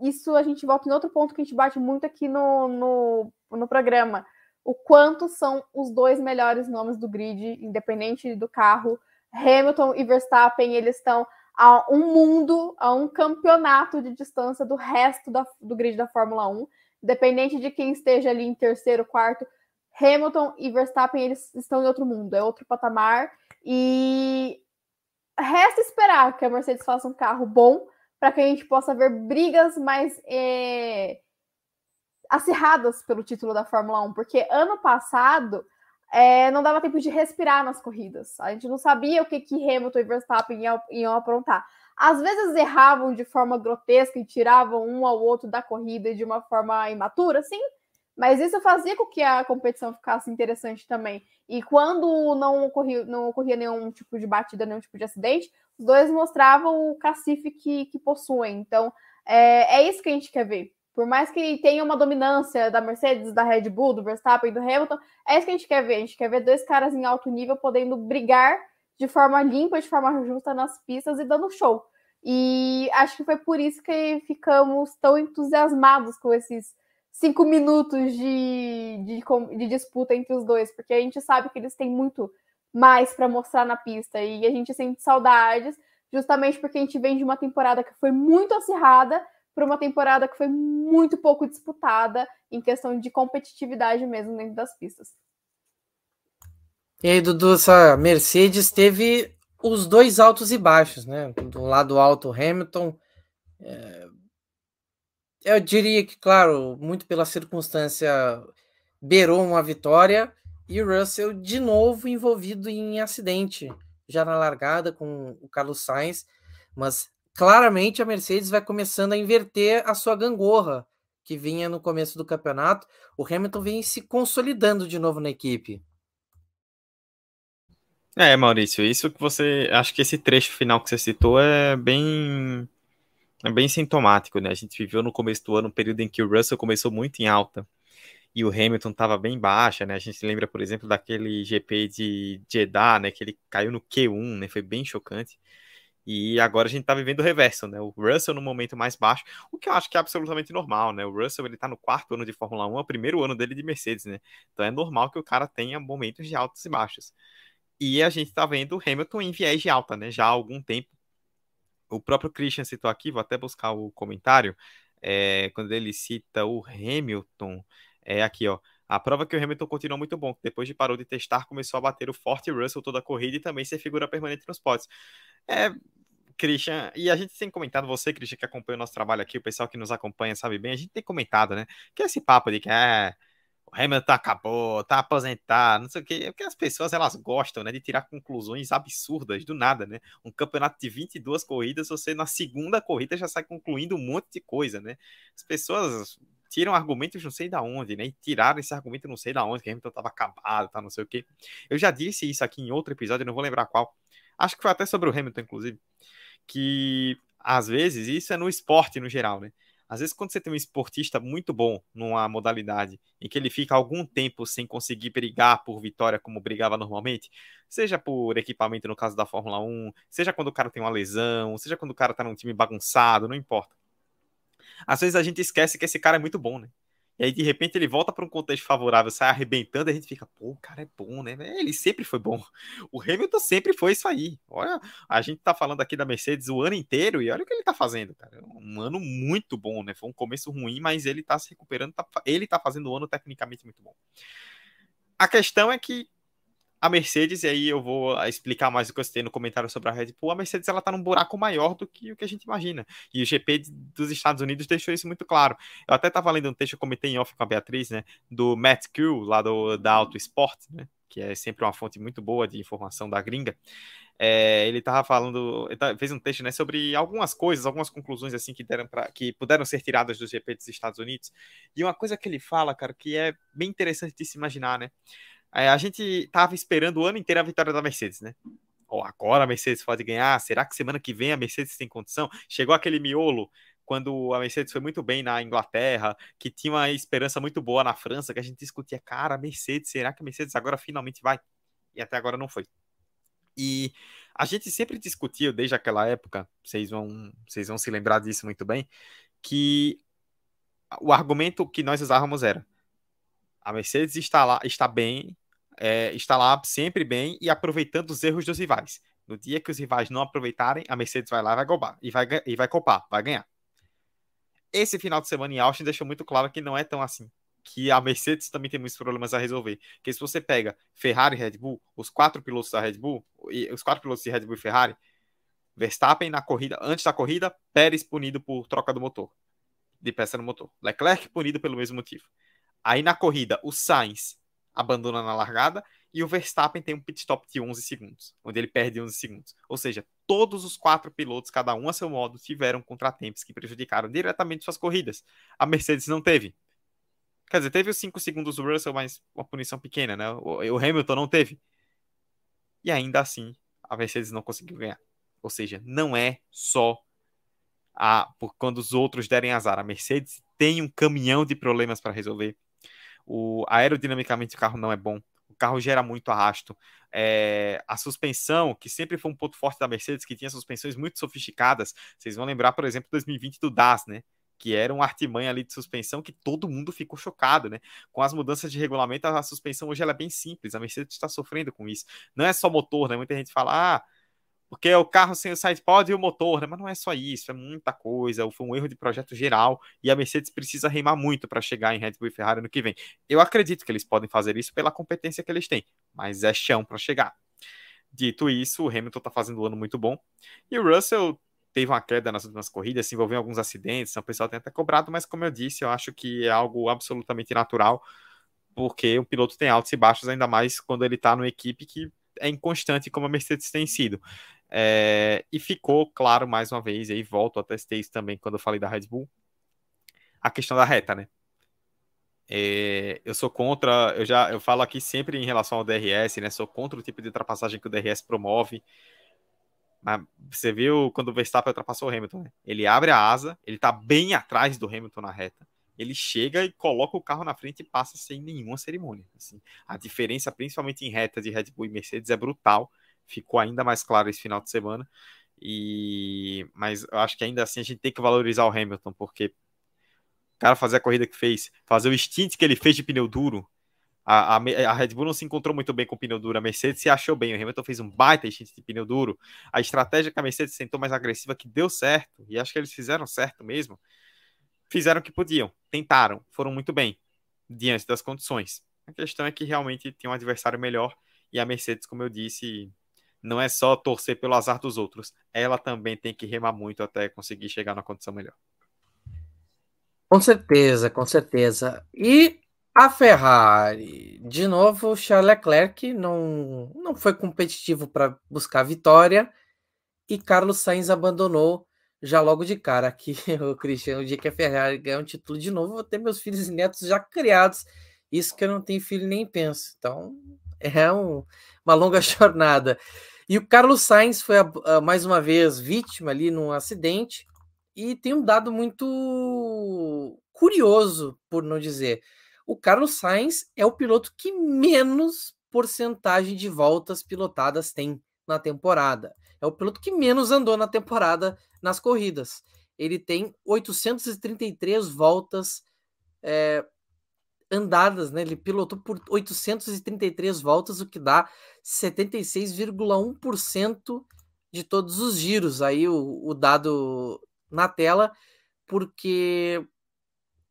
isso a gente volta em outro ponto que a gente bate muito aqui no, no, no programa o quanto são os dois melhores nomes do grid, independente do carro. Hamilton e Verstappen, eles estão a um mundo, a um campeonato de distância do resto da, do grid da Fórmula 1, independente de quem esteja ali em terceiro, quarto. Hamilton e Verstappen, eles estão em outro mundo, é outro patamar. E resta esperar que a Mercedes faça um carro bom para que a gente possa ver brigas mais é, acirradas pelo título da Fórmula 1, porque ano passado é, não dava tempo de respirar nas corridas. A gente não sabia o que, que Hamilton e Verstappen iam, iam aprontar. Às vezes erravam de forma grotesca e tiravam um ao outro da corrida de uma forma imatura, sim, mas isso fazia com que a competição ficasse interessante também. E quando não ocorria, não ocorria nenhum tipo de batida, nenhum tipo de acidente, os dois mostravam o cacife que, que possuem. Então, é, é isso que a gente quer ver. Por mais que tenha uma dominância da Mercedes, da Red Bull, do Verstappen e do Hamilton, é isso que a gente quer ver. A gente quer ver dois caras em alto nível podendo brigar de forma limpa, de forma justa nas pistas e dando show. E acho que foi por isso que ficamos tão entusiasmados com esses cinco minutos de, de, de, disputa entre os dois, porque a gente sabe que eles têm muito mais para mostrar na pista e a gente sente saudades, justamente porque a gente vem de uma temporada que foi muito acirrada para uma temporada que foi muito pouco disputada em questão de competitividade mesmo dentro das pistas. E aí, Dudu, essa Mercedes teve os dois altos e baixos, né? Do lado alto, Hamilton. É... Eu diria que, claro, muito pela circunstância, beirou uma vitória. E Russell, de novo, envolvido em acidente, já na largada com o Carlos Sainz. Mas claramente a Mercedes vai começando a inverter a sua gangorra que vinha no começo do campeonato. O Hamilton vem se consolidando de novo na equipe. É, Maurício, isso que você. Acho que esse trecho final que você citou é bem. É bem sintomático, né? A gente viveu no começo do ano um período em que o Russell começou muito em alta e o Hamilton estava bem baixa, né? A gente lembra, por exemplo, daquele GP de Jeddah, né? Que ele caiu no Q1, né? Foi bem chocante. E agora a gente tá vivendo o reverso, né? O Russell no momento mais baixo, o que eu acho que é absolutamente normal, né? O Russell, ele tá no quarto ano de Fórmula 1, é o primeiro ano dele de Mercedes, né? Então é normal que o cara tenha momentos de altos e baixos. E a gente tá vendo o Hamilton em viés de alta, né? Já há algum tempo. O próprio Christian citou aqui, vou até buscar o comentário, é, quando ele cita o Hamilton, é aqui, ó. A prova que o Hamilton continuou muito bom. Depois de parou de testar, começou a bater o forte Russell toda a corrida e também ser figura permanente nos potes. É, Christian, e a gente tem comentado, você, Christian, que acompanha o nosso trabalho aqui, o pessoal que nos acompanha sabe bem, a gente tem comentado, né? Que esse papo de que é, o Hamilton acabou, tá aposentado, não sei o quê, é porque as pessoas elas gostam, né, de tirar conclusões absurdas do nada, né? Um campeonato de 22 corridas, você na segunda corrida já sai concluindo um monte de coisa, né? As pessoas tiram argumentos não sei da onde, né? E tiraram esse argumento não sei da onde, que Hamilton tava acabado, tá, não sei o quê. Eu já disse isso aqui em outro episódio, não vou lembrar qual acho que foi até sobre o Hamilton, inclusive, que às vezes isso é no esporte no geral, né? Às vezes, quando você tem um esportista muito bom numa modalidade em que ele fica algum tempo sem conseguir brigar por vitória como brigava normalmente, seja por equipamento no caso da Fórmula 1, seja quando o cara tem uma lesão, seja quando o cara tá num time bagunçado, não importa. Às vezes a gente esquece que esse cara é muito bom, né? E aí, de repente, ele volta para um contexto favorável, sai arrebentando, e a gente fica, pô, o cara é bom, né? Ele sempre foi bom. O Hamilton sempre foi isso aí. Olha, a gente tá falando aqui da Mercedes o ano inteiro e olha o que ele tá fazendo, cara. Um ano muito bom, né? Foi um começo ruim, mas ele tá se recuperando, tá, ele tá fazendo um ano tecnicamente muito bom. A questão é que a Mercedes, e aí eu vou explicar mais o que eu citei no comentário sobre a Red Bull, a Mercedes ela tá num buraco maior do que o que a gente imagina. E o GP dos Estados Unidos deixou isso muito claro. Eu até estava lendo um texto, eu comentei em off com a Beatriz, né, do Matt Crew, lá do, da Auto Sport, né, que é sempre uma fonte muito boa de informação da gringa. É, ele estava falando, ele fez um texto né, sobre algumas coisas, algumas conclusões assim que deram para que puderam ser tiradas do GP dos Estados Unidos. E uma coisa que ele fala, cara, que é bem interessante de se imaginar, né? É, a gente tava esperando o ano inteiro a vitória da Mercedes, né? Ou agora a Mercedes pode ganhar? Será que semana que vem a Mercedes tem condição? Chegou aquele miolo quando a Mercedes foi muito bem na Inglaterra, que tinha uma esperança muito boa na França, que a gente discutia, cara, Mercedes, será que a Mercedes agora finalmente vai? E até agora não foi. E a gente sempre discutiu desde aquela época, vocês vão, vocês vão se lembrar disso muito bem, que o argumento que nós usávamos era: a Mercedes está lá, está bem, é, está lá sempre bem e aproveitando os erros dos rivais. No dia que os rivais não aproveitarem, a Mercedes vai lá e vai roubar, e vai, e vai copar, vai ganhar. Esse final de semana em Austin deixou muito claro que não é tão assim. Que a Mercedes também tem muitos problemas a resolver. Que se você pega Ferrari e Red Bull, os quatro pilotos da Red Bull, os quatro pilotos de Red Bull e Ferrari, Verstappen na corrida, antes da corrida, Pérez punido por troca do motor, de peça no motor. Leclerc punido pelo mesmo motivo. Aí na corrida, o Sainz abandona na largada e o Verstappen tem um pit stop de 11 segundos, onde ele perde 11 segundos. Ou seja, todos os quatro pilotos, cada um a seu modo, tiveram contratempos que prejudicaram diretamente suas corridas. A Mercedes não teve. Quer dizer, teve os 5 segundos do Russell, mas uma punição pequena, né? O, Hamilton não teve. E ainda assim, a Mercedes não conseguiu ganhar. Ou seja, não é só a, por quando os outros derem azar. A Mercedes tem um caminhão de problemas para resolver. O, aerodinamicamente o carro não é bom o carro gera muito arrasto. É, a suspensão, que sempre foi um ponto forte da Mercedes, que tinha suspensões muito sofisticadas. Vocês vão lembrar, por exemplo, 2020 do DAS, né? Que era um artimanha ali de suspensão que todo mundo ficou chocado, né? Com as mudanças de regulamento, a suspensão hoje ela é bem simples. A Mercedes está sofrendo com isso. Não é só motor, né? Muita gente fala, ah, porque é o carro sem o sidepod e o motor, né? Mas não é só isso, é muita coisa. Foi um erro de projeto geral e a Mercedes precisa remar muito para chegar em Red Bull e Ferrari no que vem. Eu acredito que eles podem fazer isso pela competência que eles têm, mas é chão para chegar. Dito isso, o Hamilton está fazendo um ano muito bom e o Russell teve uma queda nas últimas corridas, se envolveu em alguns acidentes, o pessoal tem até cobrado, mas como eu disse, eu acho que é algo absolutamente natural, porque o piloto tem altos e baixos, ainda mais quando ele está numa equipe que é inconstante como a Mercedes tem sido. É, e ficou claro mais uma vez, e aí volto a testei isso também quando eu falei da Red Bull, a questão da reta, né? É, eu sou contra, eu já eu falo aqui sempre em relação ao DRS, né? Sou contra o tipo de ultrapassagem que o DRS promove. Mas você viu quando o Verstappen ultrapassou o Hamilton, né? Ele abre a asa, ele tá bem atrás do Hamilton na reta. Ele chega e coloca o carro na frente e passa sem nenhuma cerimônia. Assim, a diferença, principalmente em reta de Red Bull e Mercedes, é brutal ficou ainda mais claro esse final de semana. E mas eu acho que ainda assim a gente tem que valorizar o Hamilton, porque o cara fazer a corrida que fez, fazer o stint que ele fez de pneu duro. A, a, a, Red Bull não se encontrou muito bem com o pneu duro, a Mercedes se achou bem, o Hamilton fez um baita stint de pneu duro. A estratégia que a Mercedes sentou mais agressiva, que deu certo, e acho que eles fizeram certo mesmo, fizeram o que podiam, tentaram, foram muito bem, diante das condições. A questão é que realmente tinha um adversário melhor, e a Mercedes, como eu disse, não é só torcer pelo azar dos outros, ela também tem que remar muito até conseguir chegar na condição melhor. Com certeza, com certeza. E a Ferrari, de novo, Charles Leclerc não, não foi competitivo para buscar vitória e Carlos Sainz abandonou já logo de cara aqui [LAUGHS] o Cristiano, o dia que a Ferrari ganhar um título de novo, vou ter meus filhos e netos já criados. Isso que eu não tenho filho nem penso. Então, é um, uma longa [LAUGHS] jornada. E o Carlos Sainz foi a, a, mais uma vez vítima ali num acidente e tem um dado muito curioso, por não dizer. O Carlos Sainz é o piloto que menos porcentagem de voltas pilotadas tem na temporada. É o piloto que menos andou na temporada nas corridas. Ele tem 833 voltas é, andadas, né? Ele pilotou por 833 voltas, o que dá 76,1% de todos os giros. Aí o, o, dado na tela, porque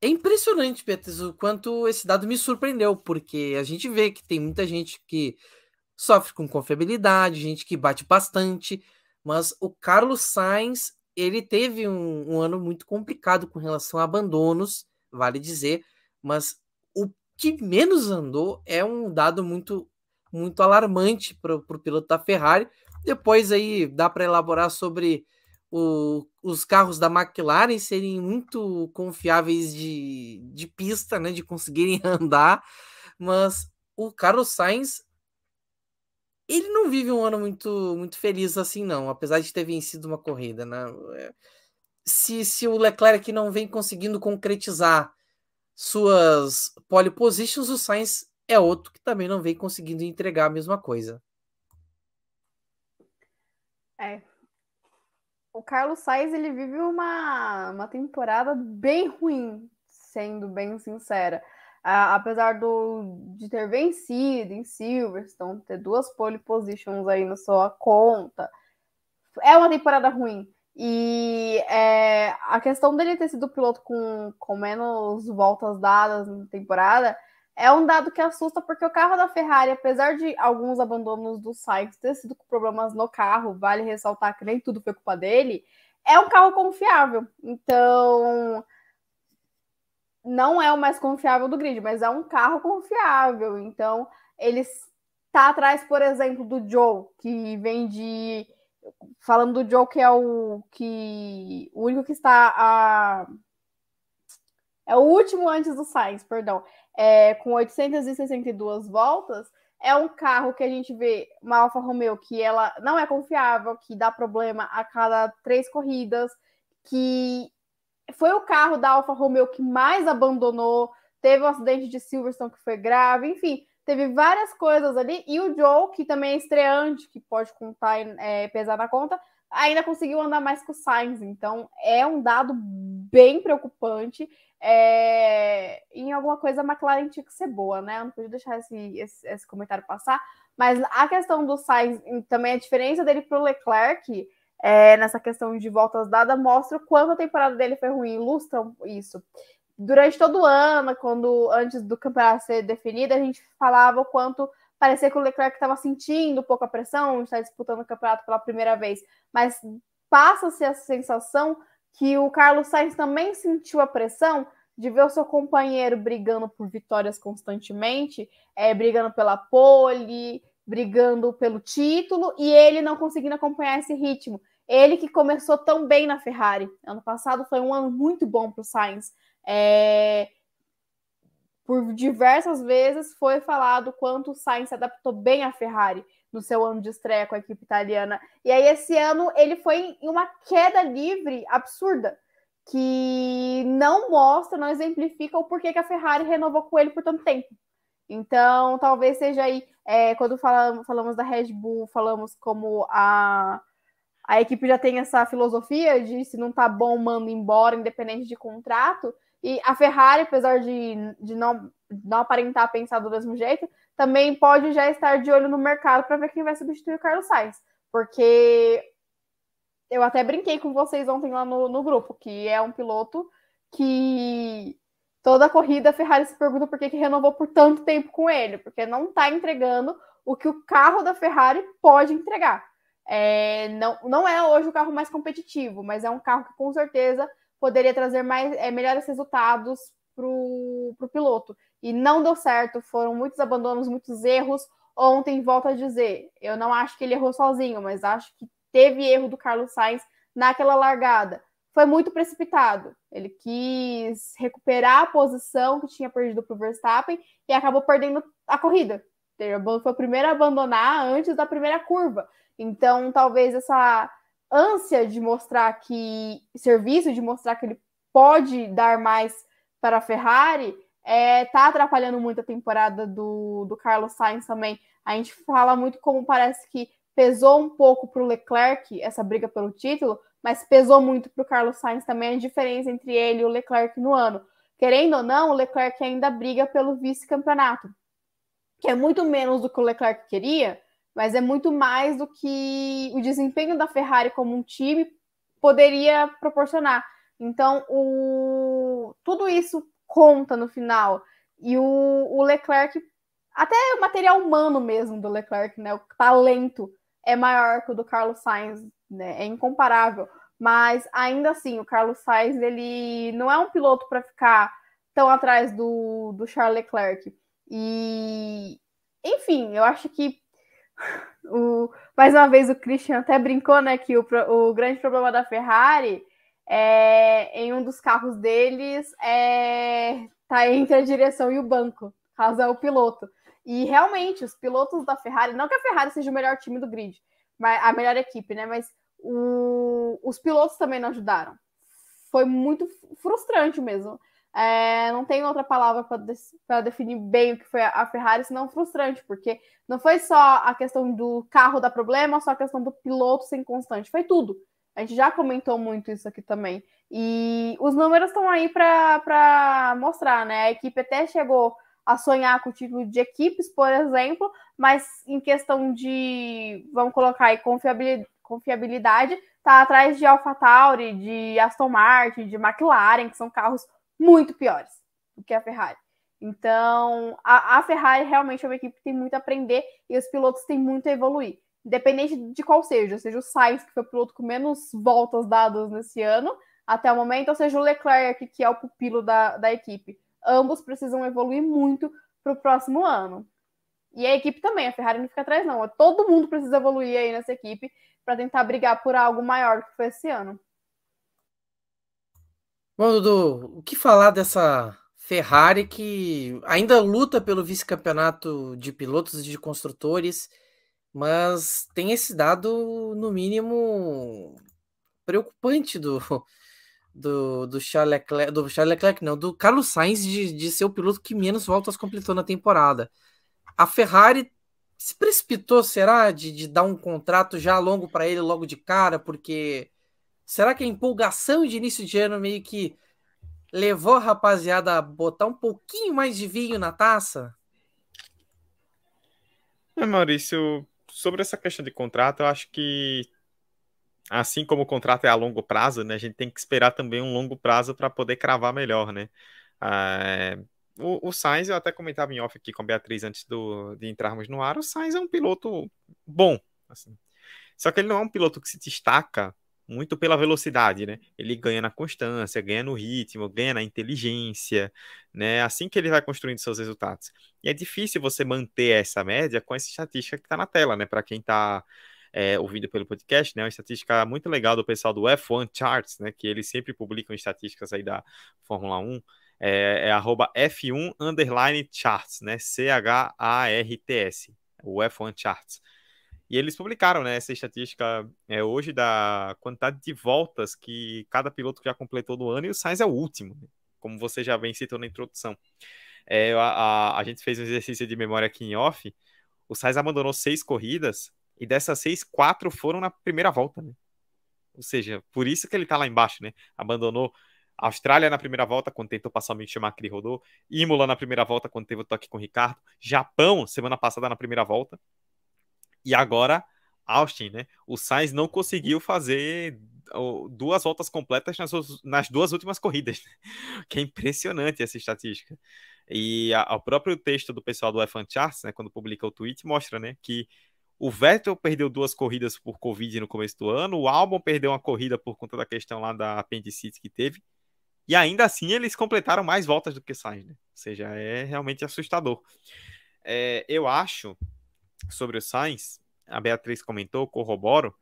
é impressionante, Peters, o quanto esse dado me surpreendeu, porque a gente vê que tem muita gente que sofre com confiabilidade, gente que bate bastante, mas o Carlos Sainz ele teve um, um ano muito complicado com relação a abandonos, vale dizer, mas que menos andou é um dado muito muito alarmante para o piloto da Ferrari. Depois aí dá para elaborar sobre o, os carros da McLaren serem muito confiáveis de, de pista, né, de conseguirem [LAUGHS] andar, mas o Carlos Sainz ele não vive um ano muito muito feliz assim não, apesar de ter vencido uma corrida, né? Se, se o Leclerc não vem conseguindo concretizar suas pole positions, o Sainz é outro que também não vem conseguindo entregar a mesma coisa. É. O Carlos Sainz ele vive uma, uma temporada bem ruim, sendo bem sincera. Apesar do, de ter vencido em Silverstone, ter duas pole positions aí na sua conta, é uma temporada ruim. E é, a questão dele ter sido piloto com, com menos voltas dadas na temporada é um dado que assusta, porque o carro da Ferrari, apesar de alguns abandonos do Sainz ter sido com problemas no carro, vale ressaltar que nem tudo foi culpa dele, é um carro confiável. Então, não é o mais confiável do grid, mas é um carro confiável. Então, ele está atrás, por exemplo, do Joe, que vem de. Falando do Joe, que é o que o único que está a. É o último antes do Sainz, perdão. É, com 862 voltas, é um carro que a gente vê uma Alfa Romeo que ela não é confiável, que dá problema a cada três corridas, que foi o carro da Alfa Romeo que mais abandonou, teve o um acidente de Silverstone que foi grave, enfim, teve várias coisas ali, e o Joe, que também é estreante, que pode contar, é, pesar na conta, ainda conseguiu andar mais com o Sainz, então é um dado bem preocupante, é... em alguma coisa a McLaren tinha que ser boa, né, eu não podia deixar esse, esse, esse comentário passar, mas a questão do Sainz, também a diferença dele para o Leclerc, é, nessa questão de voltas dadas, mostra o quanto a temporada dele foi ruim, ilustram isso. Durante todo o ano, quando antes do campeonato ser definido, a gente falava o quanto parecia que o Leclerc estava sentindo pouca pressão, está disputando o campeonato pela primeira vez, mas passa-se a sensação que o Carlos Sainz também sentiu a pressão de ver o seu companheiro brigando por vitórias constantemente, é, brigando pela pole, brigando pelo título, e ele não conseguindo acompanhar esse ritmo. Ele que começou tão bem na Ferrari. Ano passado foi um ano muito bom para o Sainz. É... Por diversas vezes foi falado quanto o Sainz se adaptou bem à Ferrari no seu ano de estreia com a equipe italiana. E aí, esse ano, ele foi em uma queda livre absurda, que não mostra, não exemplifica o porquê que a Ferrari renovou com ele por tanto tempo. Então, talvez seja aí, é, quando falamos, falamos da Red Bull, falamos como a a equipe já tem essa filosofia de se não tá bom, manda embora, independente de contrato. E a Ferrari, apesar de, de não, não aparentar pensar do mesmo jeito, também pode já estar de olho no mercado para ver quem vai substituir o Carlos Sainz. Porque eu até brinquei com vocês ontem lá no, no grupo, que é um piloto que toda a corrida a Ferrari se pergunta por que, que renovou por tanto tempo com ele, porque não está entregando o que o carro da Ferrari pode entregar. É, não, não é hoje o carro mais competitivo, mas é um carro que com certeza poderia trazer mais, é, melhores resultados para o piloto. E não deu certo, foram muitos abandonos, muitos erros. Ontem, volto a dizer, eu não acho que ele errou sozinho, mas acho que teve erro do Carlos Sainz naquela largada. Foi muito precipitado. Ele quis recuperar a posição que tinha perdido para o Verstappen e acabou perdendo a corrida. Foi o primeiro a abandonar antes da primeira curva. Então, talvez essa ânsia de mostrar que serviço, de mostrar que ele pode dar mais para a Ferrari, é, tá atrapalhando muito a temporada do, do Carlos Sainz também. A gente fala muito como parece que pesou um pouco para o Leclerc essa briga pelo título, mas pesou muito para o Carlos Sainz também a diferença entre ele e o Leclerc no ano. Querendo ou não, o Leclerc ainda briga pelo vice-campeonato, que é muito menos do que o Leclerc queria, mas é muito mais do que o desempenho da Ferrari como um time poderia proporcionar. Então, o... tudo isso conta no final. E o, o Leclerc, até o material humano mesmo do Leclerc, né? O talento é maior que o do Carlos Sainz, né? É incomparável. Mas ainda assim, o Carlos Sainz ele não é um piloto para ficar tão atrás do, do Charles Leclerc. E enfim, eu acho que o, mais uma vez o Christian até brincou, né, que o, o grande problema da Ferrari é, em um dos carros deles é tá entre a direção e o banco, caso é o piloto. E realmente, os pilotos da Ferrari, não que a Ferrari seja o melhor time do grid, mas a melhor equipe, né? Mas o, os pilotos também não ajudaram. Foi muito frustrante mesmo. É, não tem outra palavra para definir bem o que foi a Ferrari, senão frustrante, porque não foi só a questão do carro dar problema, só a questão do piloto ser inconstante, foi tudo. A gente já comentou muito isso aqui também. E os números estão aí para mostrar, né? A equipe até chegou a sonhar com o título de equipes, por exemplo, mas em questão de, vamos colocar aí, confiabilidade, confiabilidade tá atrás de AlphaTauri, de Aston Martin, de McLaren, que são carros muito piores do que a Ferrari. Então, a, a, Ferrari realmente é uma equipe que tem muito a aprender e os pilotos têm muito a evoluir. Independente de qual seja, seja o Sainz, que foi o piloto com menos voltas dadas nesse ano, até o momento, ou seja o Leclerc, que é o pupilo da, da equipe. Ambos precisam evoluir muito para o próximo ano. E a equipe também, a Ferrari não fica atrás, não. Todo mundo precisa evoluir aí nessa equipe para tentar brigar por algo maior que foi esse ano. Bom, Dudu, o que falar dessa Ferrari que ainda luta pelo vice-campeonato de pilotos e de construtores, mas tem esse dado, no mínimo, preocupante do, do, do Charles Leclerc, do Charles Leclerc, não, do Carlos Sainz de, de ser o piloto que menos voltas completou na temporada. A Ferrari se precipitou, será, de, de dar um contrato já longo para ele logo de cara, porque será que a empolgação de início de ano meio que levou a rapaziada a botar um pouquinho mais de vinho na taça? É, Maurício, sobre essa questão de contrato, eu acho que assim como o contrato é a longo prazo, né, a gente tem que esperar também um longo prazo para poder cravar melhor, né? Ah, o, o Sainz, eu até comentava em off aqui com a Beatriz antes do, de entrarmos no ar, o Sainz é um piloto bom, assim. Só que ele não é um piloto que se destaca muito pela velocidade, né? Ele ganha na constância, ganha no ritmo, ganha na inteligência, né? Assim que ele vai construindo seus resultados. E é difícil você manter essa média com essa estatística que está na tela, né? Para quem está é, ouvindo pelo podcast, né? Uma estatística muito legal do pessoal do F1 Charts, né? Que eles sempre publicam estatísticas aí da Fórmula 1 é, é arroba F1 underline charts, né? C-H-A-R-T-S, o F1 Charts. E eles publicaram né, essa estatística é, hoje da quantidade de voltas que cada piloto já completou no ano e o Sainz é o último, né? como você já bem citou na introdução. É, a, a, a, gente fez um exercício de memória aqui em off. O Sainz abandonou seis corridas e dessas seis, quatro foram na primeira volta. Né? Ou seja, por isso que ele está lá embaixo, né? Abandonou Austrália na primeira volta, quando tentou passar o Mick Schumacher e rodou. Imola na primeira volta, quando teve o toque com o Ricardo. Japão, semana passada, na primeira volta. E agora, Austin, né? O Sainz não conseguiu fazer duas voltas completas nas, nas duas últimas corridas. Né? [LAUGHS] Que é impressionante essa estatística. E o próprio texto do pessoal do F1 Charts, né, quando publica o tweet, mostra né, que o Vettel perdeu duas corridas por Covid no começo do ano, o Albon perdeu uma corrida por conta da questão lá da apendicite que teve, e ainda assim eles completaram mais voltas do que Sainz, né? Ou seja, é realmente assustador. É, eu acho, sobre o Sainz, a Beatriz comentou, corroboro,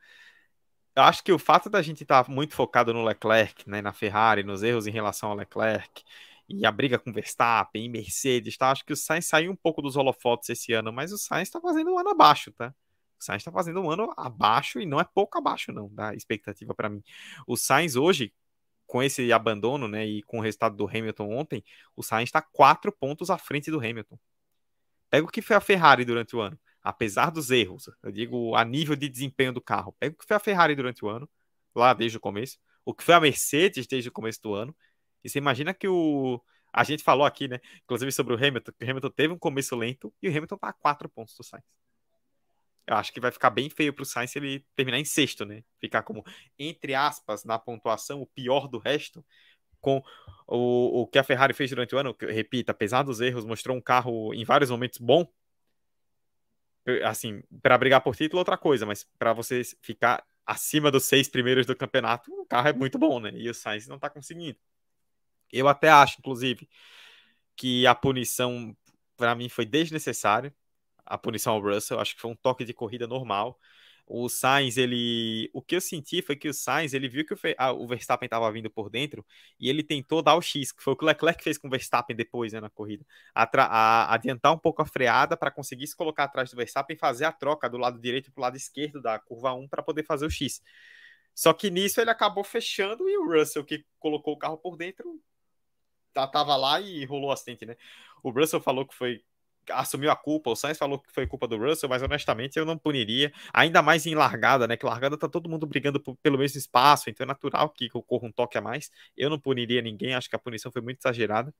eu acho que o fato da gente estar tá muito focado no Leclerc, né, na Ferrari, nos erros em relação ao Leclerc, e a briga com Verstappen, e Mercedes, tá? Acho que o Sainz saiu um pouco dos holofotes esse ano, mas o Sainz está fazendo um ano abaixo, tá? O Sainz está fazendo um ano abaixo e não é pouco abaixo, não, da expectativa para mim. O Sainz hoje, com esse abandono, né, e com o resultado do Hamilton ontem, o Sainz está quatro pontos à frente do Hamilton. Pega o que foi a Ferrari durante o ano, apesar dos erros, eu digo a nível de desempenho do carro. Pega o que foi a Ferrari durante o ano, lá desde o começo, o que foi a Mercedes desde o começo do ano, e você imagina que o a gente falou aqui, né, inclusive sobre o Hamilton, que o Hamilton teve um começo lento e o Hamilton tá a quatro pontos do Sainz. Eu acho que vai ficar bem feio para o Sainz se ele terminar em sexto, né? Ficar como, entre aspas, na pontuação, o pior do resto, com o, o que a Ferrari fez durante o ano, que, repito, apesar dos erros, mostrou um carro em vários momentos bom. Assim, para brigar por título, outra coisa, mas para você ficar acima dos seis primeiros do campeonato, o carro é muito bom, né? E o Sainz não está conseguindo. Eu até acho, inclusive, que a punição, para mim, foi desnecessária a punição ao Russell, acho que foi um toque de corrida normal. O Sainz, ele. O que eu senti foi que o Sainz, ele viu que o, ah, o Verstappen estava vindo por dentro e ele tentou dar o X, que foi o que o Leclerc fez com o Verstappen depois, né, na corrida. A... Adiantar um pouco a freada para conseguir se colocar atrás do Verstappen e fazer a troca do lado direito para o lado esquerdo da curva 1 para poder fazer o X. Só que nisso ele acabou fechando e o Russell, que colocou o carro por dentro, tava lá e rolou acidente, né? O Russell falou que foi assumiu a culpa. O Sainz falou que foi culpa do Russell, mas honestamente eu não puniria. Ainda mais em largada, né? Que largada tá todo mundo brigando pelo mesmo espaço, então é natural que ocorra um toque a mais. Eu não puniria ninguém, acho que a punição foi muito exagerada.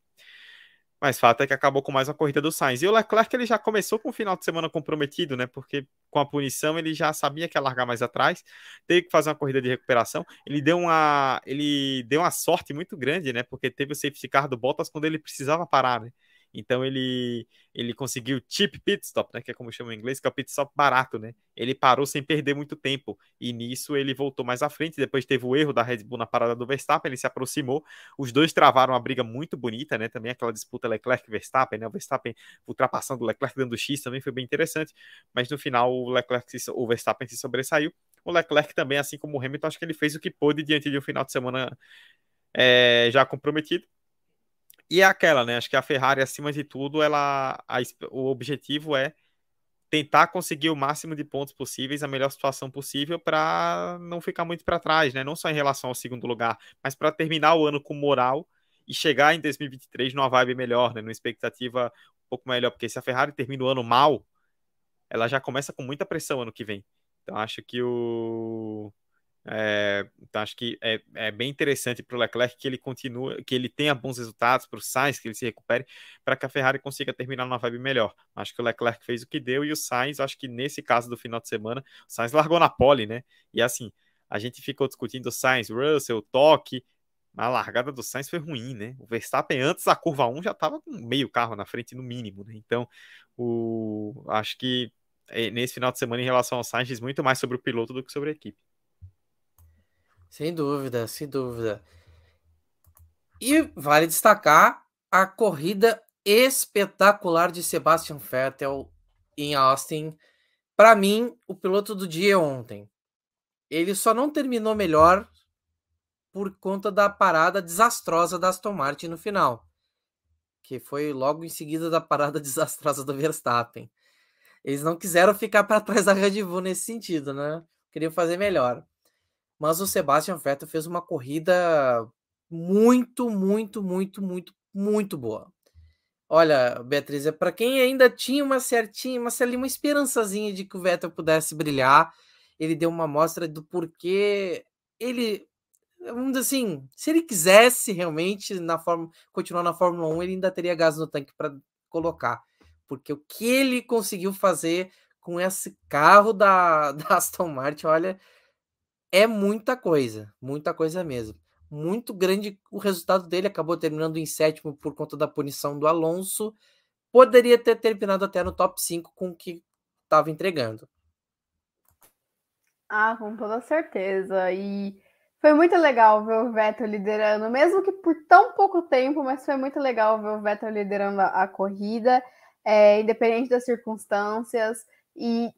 Mas fato é que acabou com mais uma corrida do Sainz. E o Leclerc ele já começou com o final de semana comprometido, né? Porque com a punição ele já sabia que ia largar mais atrás, teve que fazer uma corrida de recuperação. Ele deu uma, ele deu uma sorte muito grande, né? Porque teve o safety car do Bottas quando ele precisava parar, né? Então ele ele conseguiu cheap pit stop, né, que é como chama em inglês, que é o pit stop barato, né? Ele parou sem perder muito tempo e nisso ele voltou mais à frente. Depois teve o erro da Red Bull na parada do Verstappen, ele se aproximou. Os dois travaram uma briga muito bonita, né? Também aquela disputa Leclerc-Verstappen, né? O Verstappen ultrapassando o Leclerc dando X também foi bem interessante, mas no final o Leclerc, o Verstappen se sobressaiu. O Leclerc também, assim como o Hamilton, acho que ele fez o que pôde diante de um final de semana é, já comprometido. E é aquela, né? Acho que a Ferrari, acima de tudo, ela, a, o objetivo é tentar conseguir o máximo de pontos possíveis, a melhor situação possível, para não ficar muito para trás, né? Não só em relação ao segundo lugar, mas para terminar o ano com moral e chegar em 2023 numa vibe melhor, né? Numa expectativa um pouco melhor, porque se a Ferrari termina o ano mal, ela já começa com muita pressão ano que vem. Então acho que o é, então acho que é, é bem interessante para o Leclerc que ele continue, que ele tenha bons resultados, para o Sainz que ele se recupere, para que a Ferrari consiga terminar numa vibe melhor. Acho que o Leclerc fez o que deu e o Sainz, acho que nesse caso do final de semana, o Sainz largou na pole, né? E assim, a gente ficou discutindo o Sainz, Russell, toque, a largada do Sainz foi ruim, né? O Verstappen antes da curva 1 já estava com meio carro na frente no mínimo, né? Então, o acho que é, nesse final de semana em relação ao Sainz diz muito mais sobre o piloto do que sobre a equipe. Sem dúvida, sem dúvida. E vale destacar a corrida espetacular de Sebastian Vettel em Austin. Para mim, o piloto do dia ontem. Ele só não terminou melhor por conta da parada desastrosa da Aston Martin no final, que foi logo em seguida da parada [LAUGHS] desastrosa do Verstappen. Eles não quiseram ficar para trás da Red Bull nesse sentido, né? Queriam fazer melhor mas o Sebastian Vettel fez uma corrida muito, muito, muito, muito, muito boa. Olha, Beatriz, é para quem ainda tinha uma certinha, uma, uma esperançazinha de que o Vettel pudesse brilhar, ele deu uma mostra do porquê ele, vamos dizer assim, se ele quisesse realmente na forma, continuar na Fórmula 1, ele ainda teria gás no tanque para colocar, porque o que ele conseguiu fazer com esse carro da, [LAUGHS] da Aston Martin, olha, é muita coisa, muita coisa mesmo. Muito grande o resultado dele, acabou terminando em sétimo por conta da punição do Alonso. Poderia ter terminado até no top 5 com o que estava entregando. Ah, com toda certeza. E foi muito legal ver o Vettel liderando, mesmo que por tão pouco tempo, mas foi muito legal ver o Vettel liderando a, a corrida, é, independente das circunstâncias. E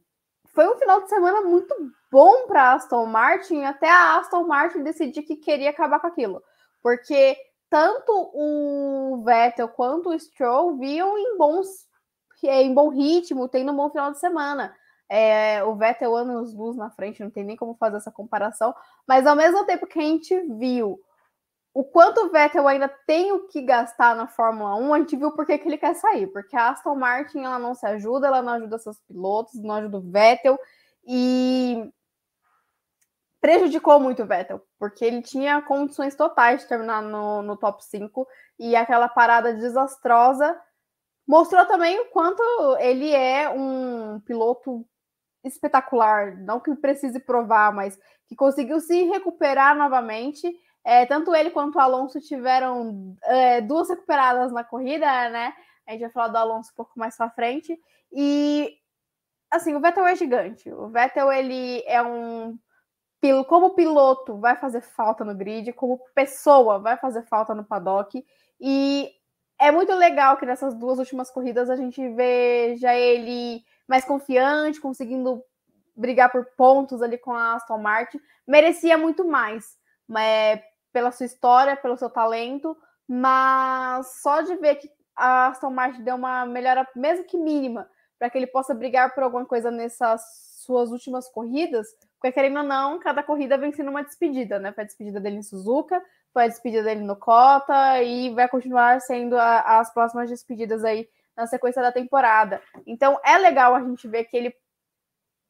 foi um final de semana muito bom para Aston Martin, até a Aston Martin decidir que queria acabar com aquilo. Porque tanto o Vettel quanto o Stroll viam em bons em bom ritmo, tendo um bom final de semana. É, o Vettel anos luz na frente, não tem nem como fazer essa comparação, mas ao mesmo tempo que a gente viu o quanto o Vettel ainda tem o que gastar na Fórmula 1, a gente viu por que ele quer sair, porque a Aston Martin ela não se ajuda, ela não ajuda seus pilotos, não ajuda o Vettel e prejudicou muito o Vettel, porque ele tinha condições totais de terminar no, no top 5 e aquela parada desastrosa mostrou também o quanto ele é um piloto espetacular, não que precise provar, mas que conseguiu se recuperar novamente é, tanto ele quanto o Alonso tiveram é, duas recuperadas na corrida, né? A gente vai falar do Alonso um pouco mais para frente. E assim, o Vettel é gigante. O Vettel ele é um como piloto vai fazer falta no grid, como pessoa vai fazer falta no paddock. E é muito legal que nessas duas últimas corridas a gente veja ele mais confiante, conseguindo brigar por pontos ali com a Aston Martin. Merecia muito mais. Mas pela sua história, pelo seu talento, mas só de ver que a Aston Martin deu uma melhora, mesmo que mínima, para que ele possa brigar por alguma coisa nessas suas últimas corridas, porque querendo ou não, cada corrida vem sendo uma despedida, né? Foi a despedida dele em Suzuka, foi a despedida dele no Cota e vai continuar sendo a, as próximas despedidas aí na sequência da temporada. Então é legal a gente ver que ele,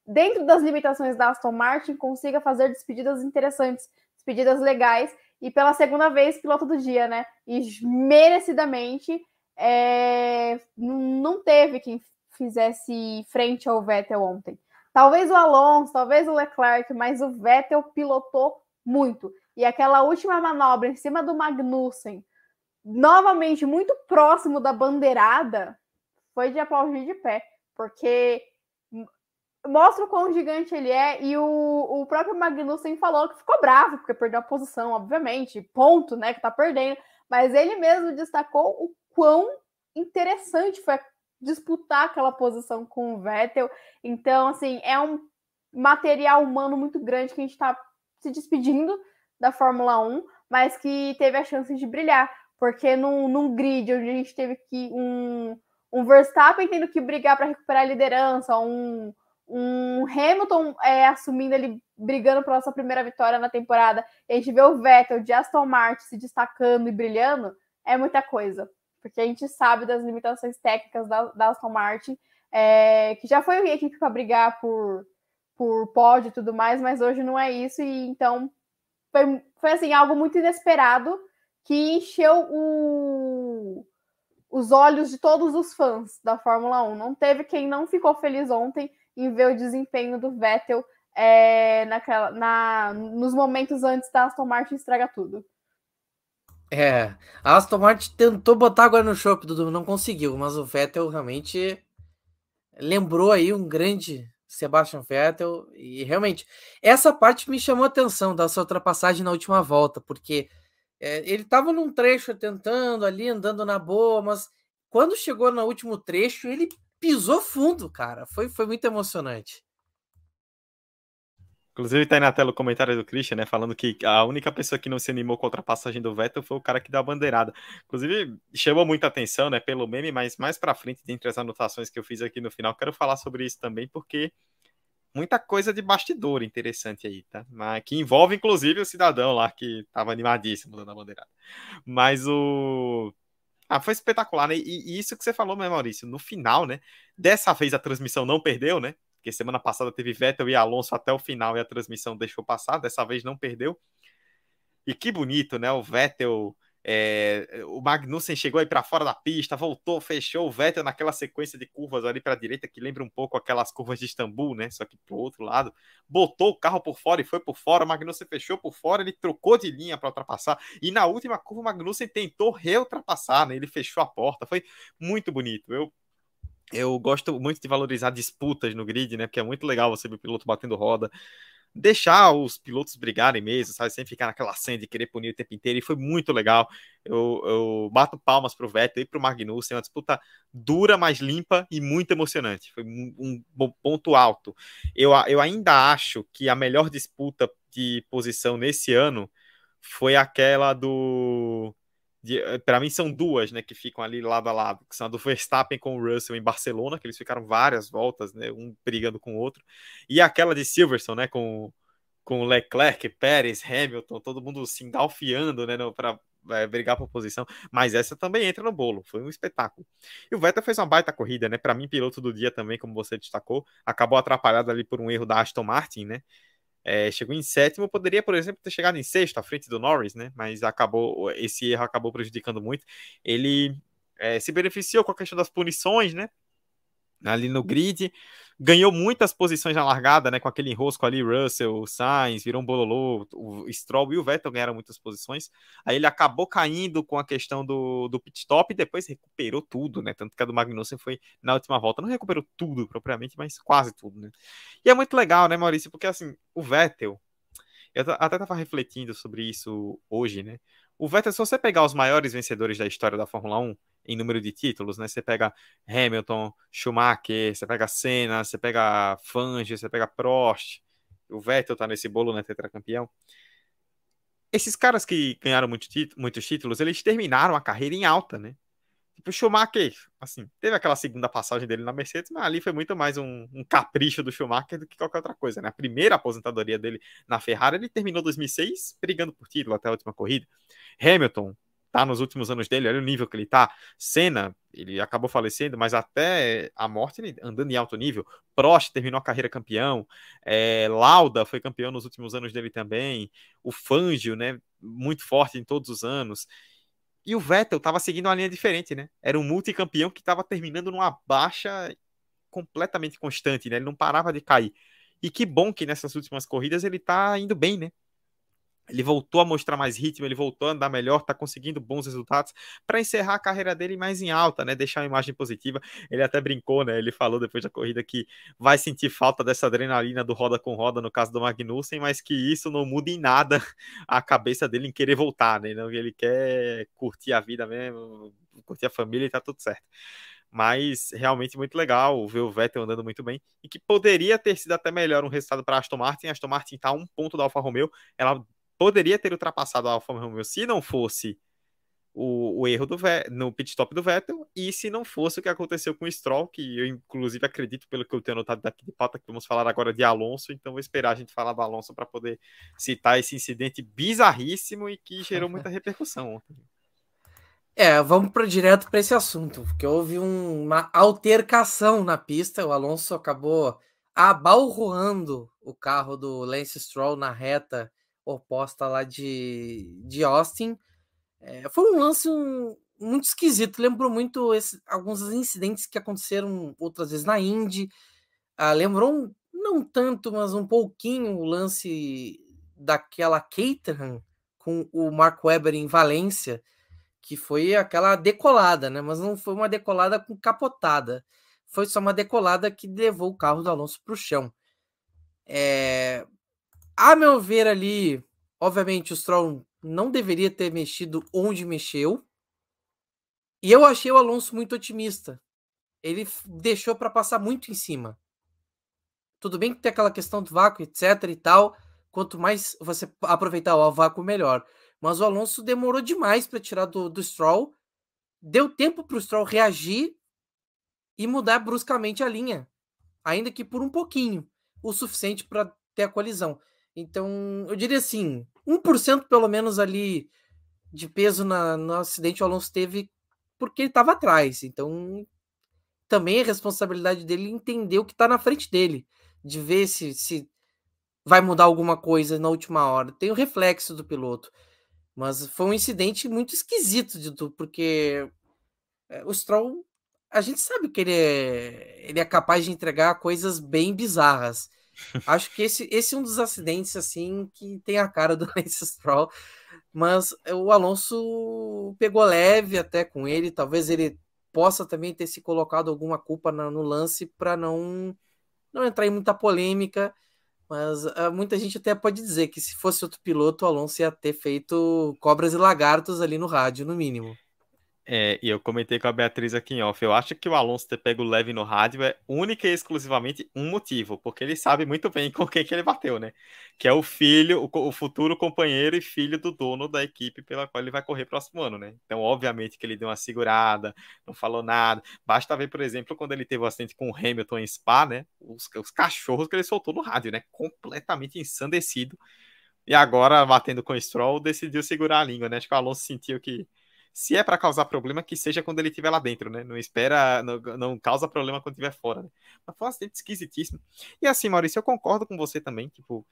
dentro das limitações da Aston Martin, consiga fazer despedidas interessantes, despedidas legais e pela segunda vez piloto do dia, né? E merecidamente é... não teve quem fizesse frente ao Vettel ontem. Talvez o Alonso, talvez o Leclerc, mas o Vettel pilotou muito. E aquela última manobra em cima do Magnussen, novamente muito próximo da bandeirada, foi de aplaudir de pé, porque mostra o quão gigante ele é, e o, o próprio Magnussen falou que ficou bravo, porque perdeu a posição, obviamente, ponto, né, que tá perdendo, mas ele mesmo destacou o quão interessante foi disputar aquela posição com o Vettel, então, assim, é um material humano muito grande que a gente está se despedindo da Fórmula 1, mas que teve a chance de brilhar, porque num, num grid onde a gente teve que um, um Verstappen tendo que brigar para recuperar a liderança, um, um Hamilton é, assumindo ele brigando pela sua primeira vitória na temporada, e a gente vê o Vettel de Aston Martin se destacando e brilhando, é muita coisa, porque a gente sabe das limitações técnicas da, da Aston Martin, é, que já foi a equipe para brigar por por pódio e tudo mais, mas hoje não é isso, e então foi, foi assim, algo muito inesperado que encheu o, os olhos de todos os fãs da Fórmula 1. Não teve quem não ficou feliz ontem em ver o desempenho do Vettel é, naquela, na, nos momentos antes da Aston Martin estragar tudo. É, a Aston Martin tentou botar água no chope, Dudu, não conseguiu, mas o Vettel realmente lembrou aí um grande Sebastian Vettel. E realmente, essa parte me chamou a atenção dessa ultrapassagem na última volta, porque é, ele estava num trecho tentando ali, andando na boa, mas quando chegou no último trecho, ele pisou fundo, cara. Foi, foi muito emocionante. Inclusive tá aí na tela o comentário do Christian, né, falando que a única pessoa que não se animou com a ultrapassagem do Vettel foi o cara que deu a bandeirada. Inclusive, chamou muita atenção, né, pelo meme, mas mais para frente, dentre as anotações que eu fiz aqui no final, quero falar sobre isso também, porque muita coisa de bastidor interessante aí, tá? Mas que envolve inclusive o cidadão lá que tava animadíssimo dando a bandeirada. Mas o ah, foi espetacular, né? E, e isso que você falou, né, Maurício, no final, né? Dessa vez a transmissão não perdeu, né? porque semana passada teve Vettel e Alonso até o final e a transmissão deixou passar, dessa vez não perdeu. E que bonito, né? O Vettel, é, o Magnussen chegou aí para fora da pista, voltou, fechou o Vettel naquela sequência de curvas ali para a direita, que lembra um pouco aquelas curvas de Istambul, né? Só que para o outro lado. Botou o carro por fora e foi por fora. O Magnussen fechou por fora, ele trocou de linha para ultrapassar. E na última curva, o Magnussen tentou reultrapassar, né? Ele fechou a porta. Foi muito bonito. Eu eu gosto muito de valorizar disputas no grid, né? Porque é muito legal você ver o piloto batendo roda. Deixar os pilotos brigarem mesmo, sabe? Sem ficar naquela cena de querer punir o tempo inteiro. E foi muito legal. Eu, eu bato palmas pro Vettel e pro Magnussen. Uma disputa dura, mas limpa e muito emocionante. Foi um, um ponto alto. Eu, eu ainda acho que a melhor disputa de posição nesse ano foi aquela do para mim são duas, né, que ficam ali lado a lado, que são a do Verstappen com o Russell em Barcelona, que eles ficaram várias voltas, né, um brigando com o outro, e aquela de Silverstone, né, com com Leclerc, Pérez, Hamilton, todo mundo se engalfiando, né, para é, brigar por posição, mas essa também entra no bolo, foi um espetáculo. E o Vettel fez uma baita corrida, né, para mim piloto do dia também, como você destacou, acabou atrapalhado ali por um erro da Aston Martin, né, é, chegou em sétimo, poderia, por exemplo, ter chegado em sexto, à frente do Norris, né? Mas acabou, esse erro acabou prejudicando muito. Ele é, se beneficiou com a questão das punições, né? Ali no grid, ganhou muitas posições na largada, né? Com aquele enrosco ali, Russell, Sainz, virou um bololô, o Stroll e o Vettel ganharam muitas posições. Aí ele acabou caindo com a questão do, do pit stop e depois recuperou tudo, né? Tanto que a do Magnussen foi na última volta. Não recuperou tudo propriamente, mas quase tudo, né? E é muito legal, né, Maurício? Porque assim, o Vettel, eu até estava refletindo sobre isso hoje, né? O Vettel, se você pegar os maiores vencedores da história da Fórmula 1, em número de títulos, né? Você pega Hamilton, Schumacher, você pega Senna, você pega Fangio, você pega Prost, o Vettel tá nesse bolo, né? Tetracampeão. Esses caras que ganharam muito muitos títulos, eles terminaram a carreira em alta, né? Tipo, Schumacher, assim, teve aquela segunda passagem dele na Mercedes, mas ali foi muito mais um, um, capricho do Schumacher do que qualquer outra coisa, né? A primeira aposentadoria dele na Ferrari, ele terminou 2006 brigando por título até a última corrida. Hamilton, tá nos últimos anos dele, olha o nível que ele tá. Senna, ele acabou falecendo, mas até a morte ele andando em alto nível. Prost terminou a carreira campeão. É, Lauda foi campeão nos últimos anos dele também. O Fangio, né, muito forte em todos os anos. E o Vettel estava seguindo uma linha diferente, né? Era um multicampeão que estava terminando numa baixa completamente constante, né? Ele não parava de cair. E que bom que nessas últimas corridas ele tá indo bem, né? Ele voltou a mostrar mais ritmo, ele voltou a andar melhor, está conseguindo bons resultados para encerrar a carreira dele mais em alta, né? Deixar uma imagem positiva. Ele até brincou, né? Ele falou depois da corrida que vai sentir falta dessa adrenalina do roda com roda no caso do Magnussen, mas que isso não muda em nada a cabeça dele em querer voltar, né? Ele quer curtir a vida mesmo, curtir a família e tá tudo certo mas realmente muito legal ver o Vettel andando muito bem e que poderia ter sido até melhor um resultado para Aston Martin. A Aston Martin está a um ponto da Alfa Romeo, ela poderia ter ultrapassado a Alfa Romeo se não fosse o, o erro do no pit stop do Vettel e se não fosse o que aconteceu com o Stroll, que eu inclusive acredito pelo que eu tenho anotado daqui de pauta que vamos falar agora de Alonso, então vou esperar a gente falar do Alonso para poder citar esse incidente bizarríssimo e que gerou muita [LAUGHS] repercussão ontem. É, vamos para direto para esse assunto, porque houve um, uma altercação na pista. O Alonso acabou abalroando o carro do Lance Stroll na reta oposta lá de, de Austin. É, foi um lance um, muito esquisito, lembrou muito esse, alguns incidentes que aconteceram outras vezes na Indy. Ah, lembrou um, não tanto, mas um pouquinho o lance daquela Caterham com o Mark Webber em Valência que foi aquela decolada, né? Mas não foi uma decolada com capotada. Foi só uma decolada que levou o carro do Alonso para o chão. É... A meu ver ali, obviamente o Stroll não deveria ter mexido onde mexeu. E eu achei o Alonso muito otimista. Ele deixou para passar muito em cima. Tudo bem que tem aquela questão do vácuo, etc e tal. Quanto mais você aproveitar o vácuo, melhor. Mas o Alonso demorou demais para tirar do, do Stroll. Deu tempo para o Stroll reagir e mudar bruscamente a linha, ainda que por um pouquinho, o suficiente para ter a colisão. Então, eu diria assim, 1% pelo menos ali de peso na, no acidente o Alonso teve porque ele estava atrás. Então, também é responsabilidade dele entender o que está na frente dele, de ver se, se vai mudar alguma coisa na última hora. Tem o reflexo do piloto. Mas foi um incidente muito esquisito de tudo, porque eh, o Stroll, a gente sabe que ele é, ele é capaz de entregar coisas bem bizarras. Acho que esse, esse é um dos acidentes assim que tem a cara do [LAUGHS] Lance Stroll, mas o Alonso pegou leve até com ele, talvez ele possa também ter se colocado alguma culpa no lance para não não entrar em muita polêmica mas uh, muita gente até pode dizer que se fosse outro piloto, o Alonso ia ter feito cobras e lagartos ali no rádio, no mínimo. É, e eu comentei com a Beatriz aqui em off. Eu acho que o Alonso ter pego leve no rádio é única e exclusivamente um motivo, porque ele sabe muito bem com quem que ele bateu, né? Que é o filho, o, o futuro companheiro e filho do dono da equipe pela qual ele vai correr próximo ano, né? Então, obviamente que ele deu uma segurada, não falou nada. Basta ver, por exemplo, quando ele teve o um acidente com o Hamilton em Spa, né? Os, os cachorros que ele soltou no rádio, né? Completamente ensandecido. E agora, batendo com o Stroll, decidiu segurar a língua, né? Acho que o Alonso sentiu que se é para causar problema, que seja quando ele estiver lá dentro, né? Não espera, não, não causa problema quando estiver fora, né? Mas foi um acidente esquisitíssimo. E assim, Maurício, eu concordo com você também, tipo,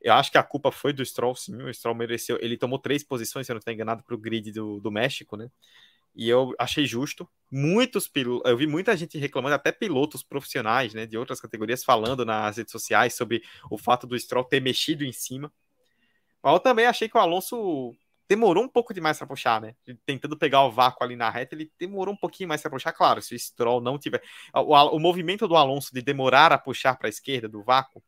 eu acho que a culpa foi do Stroll, sim, o Stroll mereceu, ele tomou três posições, se eu não estou enganado, para o grid do, do México, né? E eu achei justo. Muitos pilotos, eu vi muita gente reclamando, até pilotos profissionais, né, de outras categorias, falando nas redes sociais sobre o fato do Stroll ter mexido em cima. Mas eu também achei que o Alonso demorou um pouco demais para puxar, né? Tentando pegar o vácuo ali na reta, ele demorou um pouquinho mais para puxar. Claro, se o Stroll não tiver. O, o movimento do Alonso de demorar a puxar para a esquerda do vácuo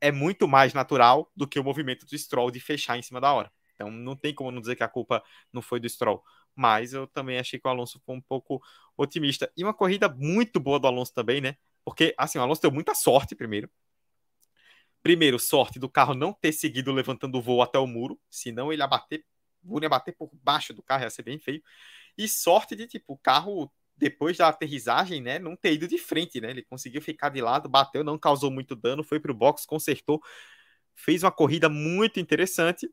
é muito mais natural do que o movimento do Stroll de fechar em cima da hora. Então não tem como não dizer que a culpa não foi do Stroll. Mas eu também achei que o Alonso foi um pouco otimista. E uma corrida muito boa do Alonso também, né? Porque, assim, o Alonso deu muita sorte primeiro. Primeiro, sorte do carro não ter seguido levantando o voo até o muro, senão ele ia bater o ia bater por baixo do carro, ia ser bem feio. E sorte de, tipo, o carro, depois da aterrissagem, né, não ter ido de frente, né? Ele conseguiu ficar de lado, bateu, não causou muito dano, foi pro box, consertou, fez uma corrida muito interessante.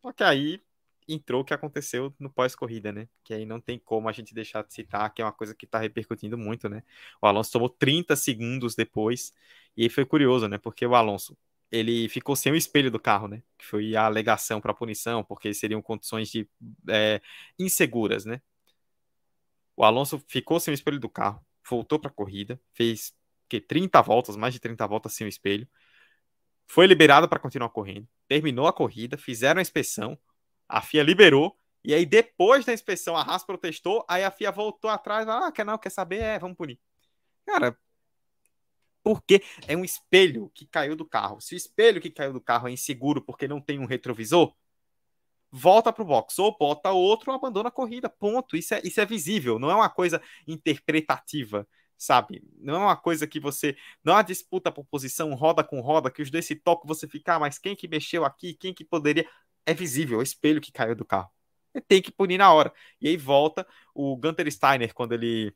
Só que aí entrou o que aconteceu no pós-corrida, né? Que aí não tem como a gente deixar de citar, que é uma coisa que tá repercutindo muito, né? O Alonso tomou 30 segundos depois, e aí foi curioso, né? Porque o Alonso ele ficou sem o espelho do carro, né? Que foi a alegação para punição, porque seriam condições de é, inseguras, né? O Alonso ficou sem o espelho do carro, voltou para a corrida, fez que 30 voltas, mais de 30 voltas sem o espelho, foi liberado para continuar correndo, terminou a corrida, fizeram a inspeção, a FIA liberou, e aí depois da inspeção a Haas protestou, aí a FIA voltou atrás, ah, quer não, quer saber, é, vamos punir. Cara, porque é um espelho que caiu do carro. Se o espelho que caiu do carro é inseguro porque não tem um retrovisor, volta para o box, ou bota outro ou abandona a corrida. Ponto. Isso é, isso é visível, não é uma coisa interpretativa, sabe? Não é uma coisa que você. Não é uma disputa por posição roda com roda, que os dois se tocam, você ficar, ah, mas quem que mexeu aqui, quem que poderia. É visível, é o espelho que caiu do carro. Tem que punir na hora. E aí volta o Gunter Steiner, quando ele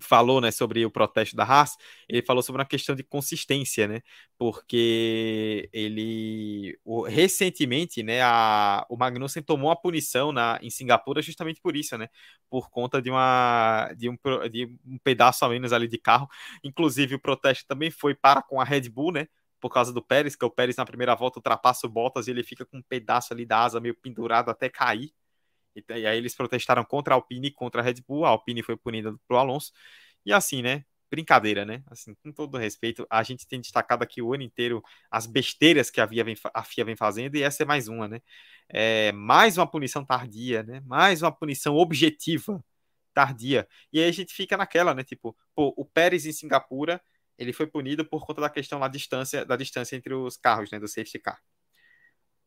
falou, né, sobre o protesto da Haas, ele falou sobre uma questão de consistência, né, porque ele, o, recentemente, né, a, o Magnussen tomou a punição na, em Singapura justamente por isso, né, por conta de, uma, de, um, de um pedaço a menos ali de carro, inclusive o protesto também foi para com a Red Bull, né, por causa do Pérez, que o Pérez na primeira volta ultrapassa o Bottas e ele fica com um pedaço ali da asa meio pendurado até cair, e, aí eles protestaram contra a Alpine e contra a Red Bull. A Alpine foi punida pro Alonso. E assim, né? Brincadeira, né? Assim, com todo respeito, a gente tem destacado aqui o ano inteiro as besteiras que a FIA vem, a FIA vem fazendo, e essa é mais uma, né? É, mais uma punição tardia, né? Mais uma punição objetiva tardia. E aí a gente fica naquela, né? Tipo, pô, o Pérez em Singapura, ele foi punido por conta da questão da distância, da distância entre os carros, né? Do safety car.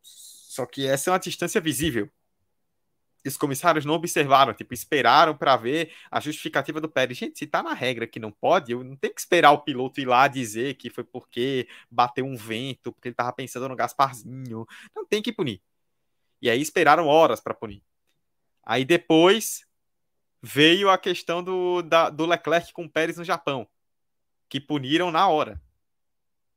Só que essa é uma distância visível os comissários não observaram, tipo, esperaram para ver a justificativa do Pérez. Gente, se tá na regra que não pode, eu não tenho que esperar o piloto ir lá dizer que foi porque bateu um vento, porque ele tava pensando no Gasparzinho. Não tem que punir. E aí esperaram horas para punir. Aí depois veio a questão do, da, do Leclerc com o Pérez no Japão, que puniram na hora.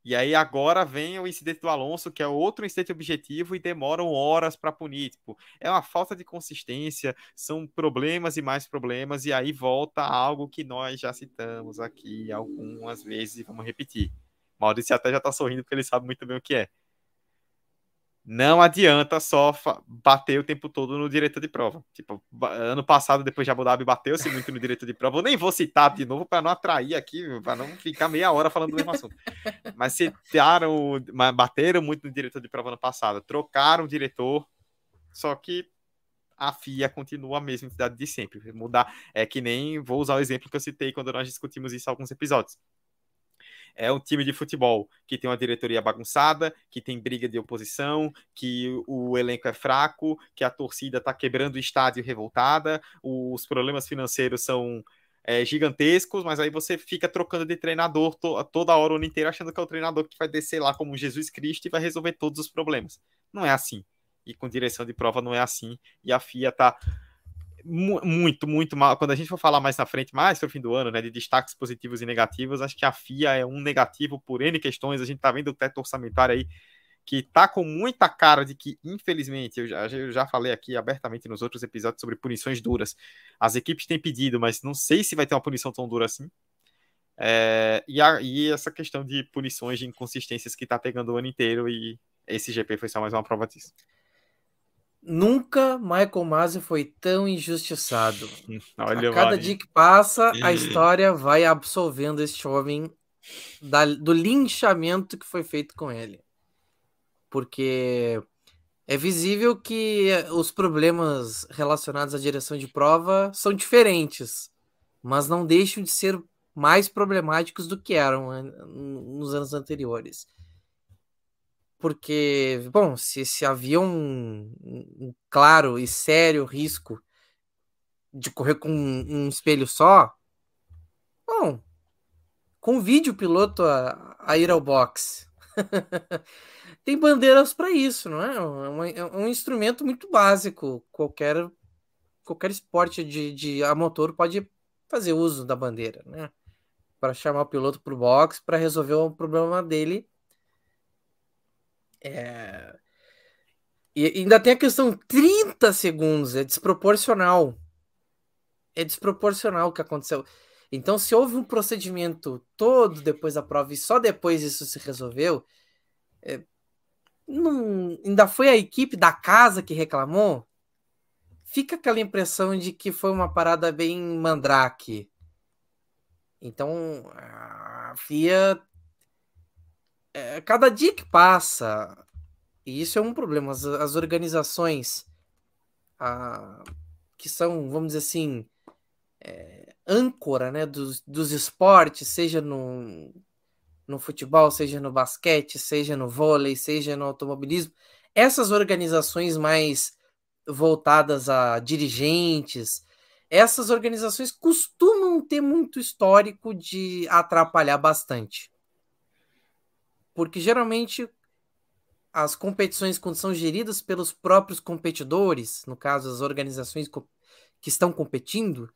E aí agora vem o incidente do Alonso, que é outro incidente objetivo e demoram horas para punir. Tipo, é uma falta de consistência, são problemas e mais problemas, e aí volta algo que nós já citamos aqui algumas vezes e vamos repetir. Maurício até já está sorrindo porque ele sabe muito bem o que é. Não adianta só bater o tempo todo no diretor de prova. Tipo, ano passado, depois de Abu Dhabi, bateu-se muito no diretor de prova. Eu nem vou citar de novo para não atrair aqui, para não ficar meia hora falando do mesmo assunto. Mas citaram, bateram muito no diretor de prova ano passado. Trocaram o diretor, só que a FIA continua a mesma entidade de sempre. Mudar é que nem vou usar o exemplo que eu citei quando nós discutimos isso em alguns episódios é um time de futebol que tem uma diretoria bagunçada, que tem briga de oposição, que o elenco é fraco, que a torcida está quebrando o estádio revoltada, os problemas financeiros são é, gigantescos, mas aí você fica trocando de treinador to toda hora, o ano inteiro, achando que é o treinador que vai descer lá como Jesus Cristo e vai resolver todos os problemas. Não é assim. E com direção de prova não é assim. E a FIA está muito, muito mal. Quando a gente for falar mais na frente, mais pro fim do ano, né, de destaques positivos e negativos, acho que a FIA é um negativo por N questões. A gente tá vendo o teto orçamentário aí que tá com muita cara de que, infelizmente, eu já, eu já falei aqui abertamente nos outros episódios sobre punições duras. As equipes têm pedido, mas não sei se vai ter uma punição tão dura assim. É, e, a, e essa questão de punições de inconsistências que tá pegando o ano inteiro, e esse GP foi só mais uma prova disso. Nunca Michael Masi foi tão injustiçado. [LAUGHS] Olha, a cada vale. dia que passa, a história vai absolvendo este homem da, do linchamento que foi feito com ele. Porque é visível que os problemas relacionados à direção de prova são diferentes, mas não deixam de ser mais problemáticos do que eram nos anos anteriores porque, bom, se, se havia um, um, claro e sério risco de correr com um, um espelho só, bom, convide o piloto a, a ir ao box. [LAUGHS] Tem bandeiras para isso, não é? É, uma, é, um instrumento muito básico. Qualquer, qualquer esporte de, de a motor pode fazer uso da bandeira, né? Para chamar o piloto para o box para resolver o problema dele é... E ainda tem a questão 30 segundos, é desproporcional. É desproporcional o que aconteceu. Então, se houve um procedimento todo depois da prova e só depois isso se resolveu, é... não... ainda foi a equipe da casa que reclamou, fica aquela impressão de que foi uma parada bem mandrake. Então, a FIA é, cada dia que passa, e isso é um problema, as, as organizações a, que são, vamos dizer assim, é, âncora né, dos, dos esportes, seja no, no futebol, seja no basquete, seja no vôlei, seja no automobilismo, essas organizações mais voltadas a dirigentes, essas organizações costumam ter muito histórico de atrapalhar bastante. Porque geralmente as competições, quando são geridas pelos próprios competidores, no caso, as organizações que estão competindo,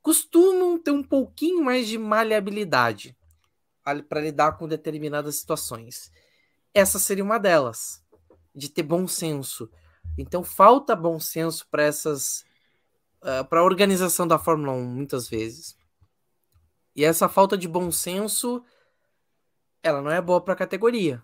costumam ter um pouquinho mais de maleabilidade para lidar com determinadas situações. Essa seria uma delas, de ter bom senso. Então falta bom senso para essas uh, para a organização da Fórmula 1 muitas vezes. E essa falta de bom senso ela não é boa para a categoria.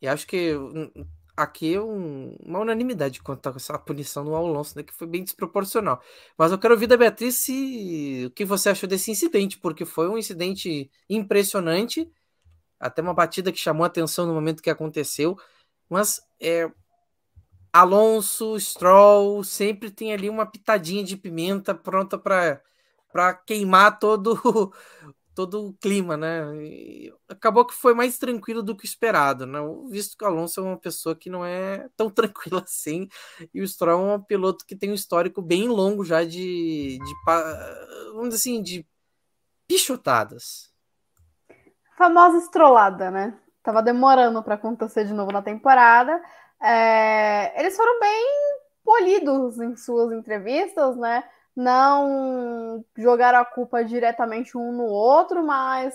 E acho que hum, aqui é um, uma unanimidade quanto a essa punição do Alonso, né, que foi bem desproporcional. Mas eu quero ouvir da Beatriz se, o que você achou desse incidente, porque foi um incidente impressionante, até uma batida que chamou a atenção no momento que aconteceu. Mas é, Alonso, Stroll, sempre tem ali uma pitadinha de pimenta pronta para queimar todo [LAUGHS] todo o clima, né? E acabou que foi mais tranquilo do que esperado, né? Visto que o Alonso é uma pessoa que não é tão [LAUGHS] tranquila assim, e o Stroll é um piloto que tem um histórico bem longo já de, de vamos dizer assim, de pichotadas. Famosa estrolada, né? Tava demorando para acontecer de novo na temporada. É... Eles foram bem polidos em suas entrevistas, né? Não jogaram a culpa diretamente um no outro, mas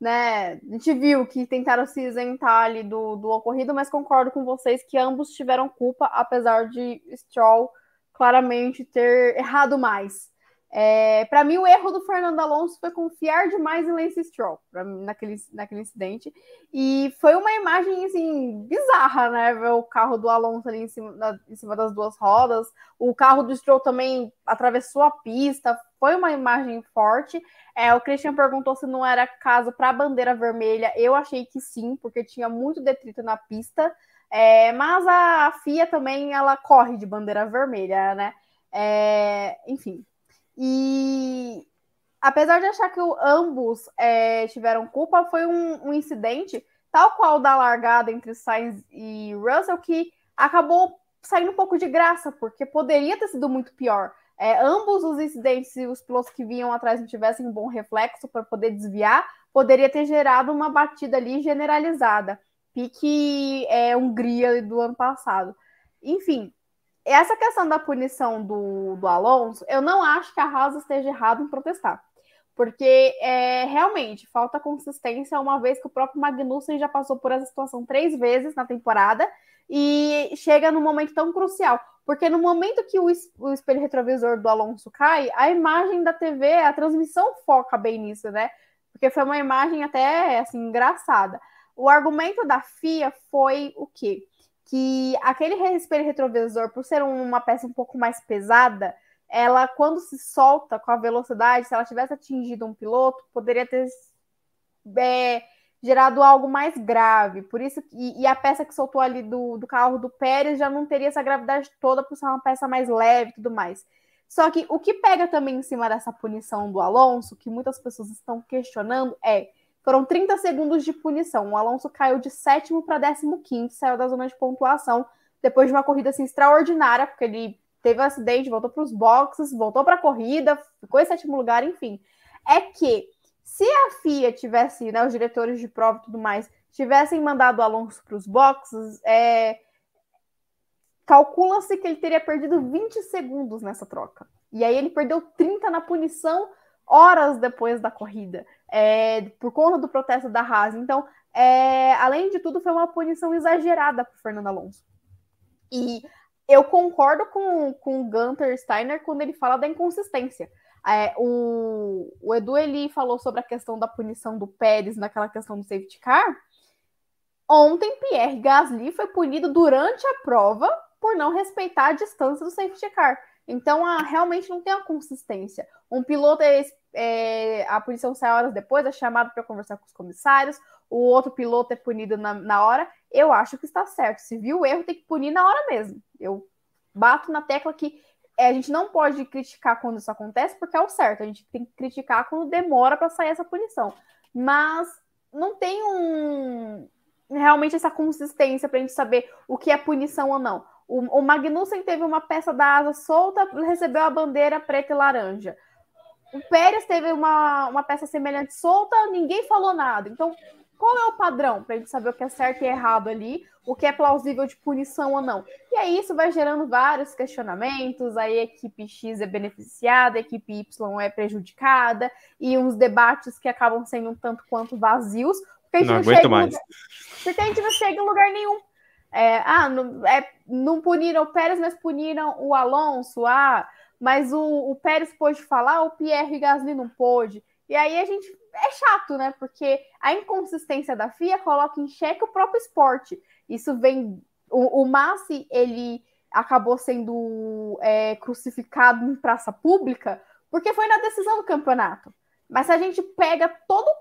né, a gente viu que tentaram se isentar ali do, do ocorrido, mas concordo com vocês que ambos tiveram culpa, apesar de Stroll claramente ter errado mais. É, para mim, o erro do Fernando Alonso foi confiar demais em Lance Stroll mim, naquele, naquele incidente. E foi uma imagem assim, bizarra, né? Ver o carro do Alonso ali em cima, em cima das duas rodas. O carro do Stroll também atravessou a pista. Foi uma imagem forte. É, o Christian perguntou se não era caso para a bandeira vermelha. Eu achei que sim, porque tinha muito detrito na pista. É, mas a FIA também ela corre de bandeira vermelha, né? É, enfim, e apesar de achar que ambos é, tiveram culpa, foi um, um, incidente, tal qual da largada entre Sainz e Russell, que acabou saindo um pouco de graça, porque poderia ter sido muito pior. É, ambos os incidentes, se os pilotos que vinham atrás não tivessem um bom reflexo para poder desviar, poderia ter gerado uma batida ali generalizada. Pique é, Hungria do ano passado. Enfim, essa questão da punição do, do Alonso, eu não acho que a Haas esteja errado em protestar. Porque é, realmente falta consistência, uma vez que o próprio Magnussen já passou por essa situação três vezes na temporada e chega num momento tão crucial. Porque no momento que o, o espelho retrovisor do Alonso cai, a imagem da TV, a transmissão foca bem nisso, né? Porque foi uma imagem até assim engraçada. O argumento da FIA foi o quê? Que aquele espelho retrovisor, por ser uma peça um pouco mais pesada, ela, quando se solta com a velocidade, se ela tivesse atingido um piloto, poderia ter é, gerado algo mais grave. Por isso, e, e, a peça que soltou ali do, do carro do Pérez já não teria essa gravidade toda por ser uma peça mais leve e tudo mais. Só que o que pega também em cima dessa punição do Alonso, que muitas pessoas estão questionando, é foram 30 segundos de punição. O Alonso caiu de sétimo para décimo quinto, saiu da zona de pontuação depois de uma corrida assim, extraordinária, porque ele teve um acidente, voltou para os boxes, voltou para a corrida, ficou em sétimo lugar, enfim. É que se a FIA tivesse, né, os diretores de prova e tudo mais, tivessem mandado o Alonso para os boxes, é... calcula-se que ele teria perdido 20 segundos nessa troca. E aí ele perdeu 30 na punição horas depois da corrida é, por conta do protesto da Haas. Então, é, além de tudo, foi uma punição exagerada para Fernando Alonso. E eu concordo com, com o Gunter Steiner quando ele fala da inconsistência. É, o, o, Edu ele falou sobre a questão da punição do Pérez naquela questão do safety car. Ontem, Pierre Gasly foi punido durante a prova por não respeitar a distância do safety car. Então, a, realmente não tem uma consistência. Um piloto é, é a punição sai horas depois, é chamado para conversar com os comissários, o outro piloto é punido na, na hora. Eu acho que está certo. Se viu o erro, tem que punir na hora mesmo. Eu bato na tecla que é, a gente não pode criticar quando isso acontece, porque é o certo. A gente tem que criticar quando demora para sair essa punição. Mas não tem um realmente essa consistência para a gente saber o que é punição ou não. O, o Magnussen teve uma peça da asa solta, recebeu a bandeira preta e laranja. O Pérez teve uma, uma peça semelhante solta, ninguém falou nada. Então, qual é o padrão para a gente saber o que é certo e errado ali, o que é plausível de punição ou não? E aí isso vai gerando vários questionamentos, aí a equipe X é beneficiada, a equipe Y é prejudicada, e uns debates que acabam sendo um tanto quanto vazios, porque a gente não, não aguento mais. Lugar, porque a gente não chega em lugar nenhum. É, ah, não, é, não puniram o Pérez, mas puniram o Alonso. Ah, mas o, o Pérez pôde falar, o Pierre Gasly não pôde. E aí a gente é chato, né? Porque a inconsistência da FIA coloca em xeque o próprio esporte. Isso vem. O, o Massi, ele acabou sendo é, crucificado em praça pública porque foi na decisão do campeonato. Mas se a gente pega todos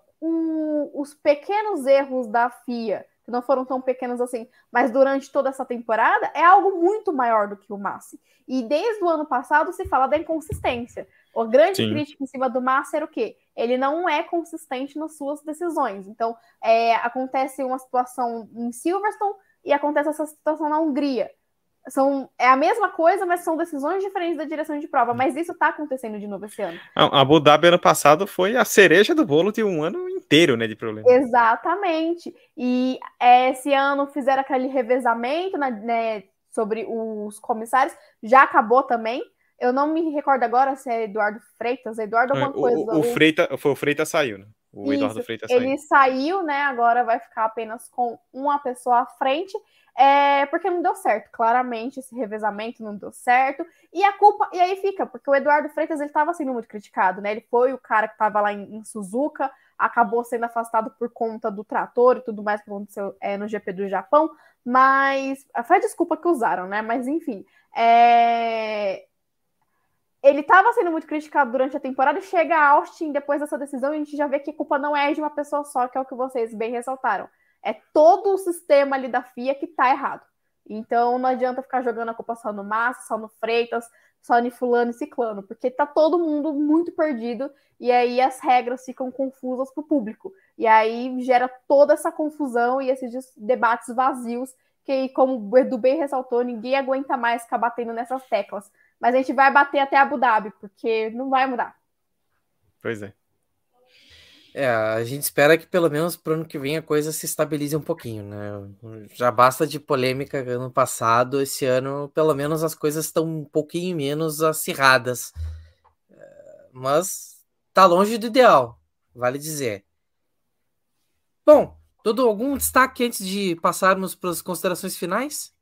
os pequenos erros da FIA que não foram tão pequenos assim, mas durante toda essa temporada, é algo muito maior do que o Massi. E desde o ano passado se fala da inconsistência. A grande Sim. crítica em cima do Massi era o quê? Ele não é consistente nas suas decisões. Então, é, acontece uma situação em Silverstone e acontece essa situação na Hungria são é a mesma coisa, mas são decisões diferentes da direção de prova. Mas isso está acontecendo de novo esse ano. A Abu Dhabi ano passado foi a cereja do bolo de um ano inteiro, né, de problema. Exatamente. E é, esse ano fizeram aquele revezamento né, sobre os comissários, já acabou também. Eu não me recordo agora se é Eduardo Freitas, Eduardo alguma é, coisa. O, o, Freitas, foi o Freitas saiu, né? O Isso, Eduardo Freitas saiu. Ele saiu, né? Agora vai ficar apenas com uma pessoa à frente. É porque não deu certo, claramente esse revezamento não deu certo. E a culpa, e aí fica, porque o Eduardo Freitas ele estava sendo muito criticado, né? Ele foi o cara que estava lá em, em, Suzuka, acabou sendo afastado por conta do trator e tudo mais que aconteceu é, no GP do Japão, mas foi a desculpa que usaram, né? Mas enfim, é... ele estava sendo muito criticado durante a temporada e chega a Austin depois dessa decisão e a gente já vê que a culpa não é de uma pessoa só, que é o que vocês bem ressaltaram é todo o sistema ali da FIA que tá errado. Então não adianta ficar jogando a culpa só no Massa, só no Freitas, só no fulano e ciclano, porque tá todo mundo muito perdido e aí as regras ficam confusas para o público. E aí gera toda essa confusão e esses debates vazios que, como o Edu bem ressaltou, ninguém aguenta mais ficar batendo nessas teclas. Mas a gente vai bater até Abu Dhabi, porque não vai mudar. Pois é. É, a gente espera que pelo menos para o ano que vem a coisa se estabilize um pouquinho, né? Já basta de polêmica ano passado, esse ano pelo menos as coisas estão um pouquinho menos acirradas. É, mas tá longe do ideal, vale dizer. Bom, todo algum destaque antes de passarmos para as considerações finais?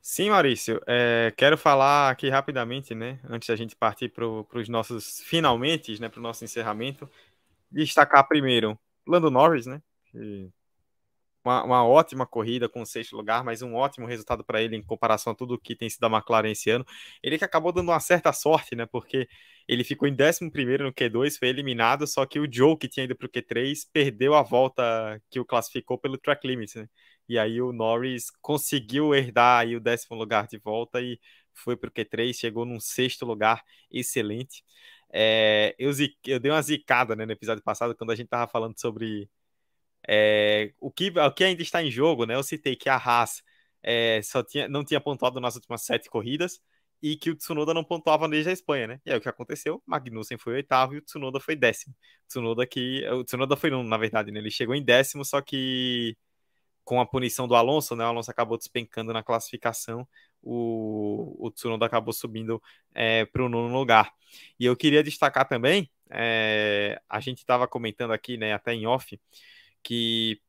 Sim, Maurício. É, quero falar aqui rapidamente, né? Antes da gente partir para os nossos finalmente, né? Para o nosso encerramento destacar primeiro Lando Norris, né? Uma, uma, ótima corrida com o sexto lugar, mas um ótimo resultado para ele em comparação a tudo que tem sido a McLaren esse ano. Ele que acabou dando uma certa sorte, né? Porque ele ficou em 11 no Q2, foi eliminado, só que o Joe, que tinha ido para o Q3, perdeu a volta que o classificou pelo track limit, né? E aí o Norris conseguiu herdar aí o décimo lugar de volta e foi para o Q3, chegou num sexto lugar excelente. É, eu, eu, dei uma zicada né, no episódio passado, quando a gente tava falando sobre é, o, que, o que ainda está em jogo, né? Eu citei que a Haas é, só tinha, não tinha pontuado nas últimas sete corridas e que o Tsunoda não pontuava desde a Espanha, né? E aí o que aconteceu? Magnussen foi oitavo e o Tsunoda foi décimo. O Tsunoda que. O Tsunoda foi na verdade, né? Ele chegou em décimo, só que com a punição do Alonso, né? O Alonso acabou despencando na classificação o, o Tsunoda acabou subindo é, para o nono lugar. E eu queria destacar também, é, a gente estava comentando aqui, né, até em off, que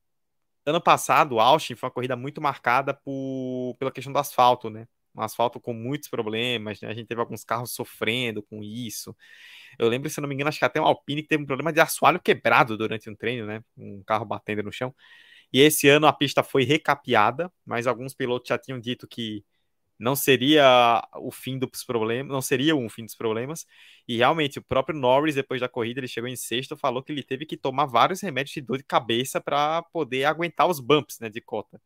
ano passado, Austin foi uma corrida muito marcada por, pela questão do asfalto, né? Um asfalto com muitos problemas, né? A gente teve alguns carros sofrendo com isso. Eu lembro, se não me engano, acho que até um Alpine teve um problema de assoalho quebrado durante um treino, né? Um carro batendo no chão. E esse ano a pista foi recapeada, mas alguns pilotos já tinham dito que não seria o fim dos problemas, não seria um fim dos problemas. E realmente, o próprio Norris, depois da corrida, ele chegou em sexto, falou que ele teve que tomar vários remédios de dor de cabeça para poder aguentar os bumps né, de cota.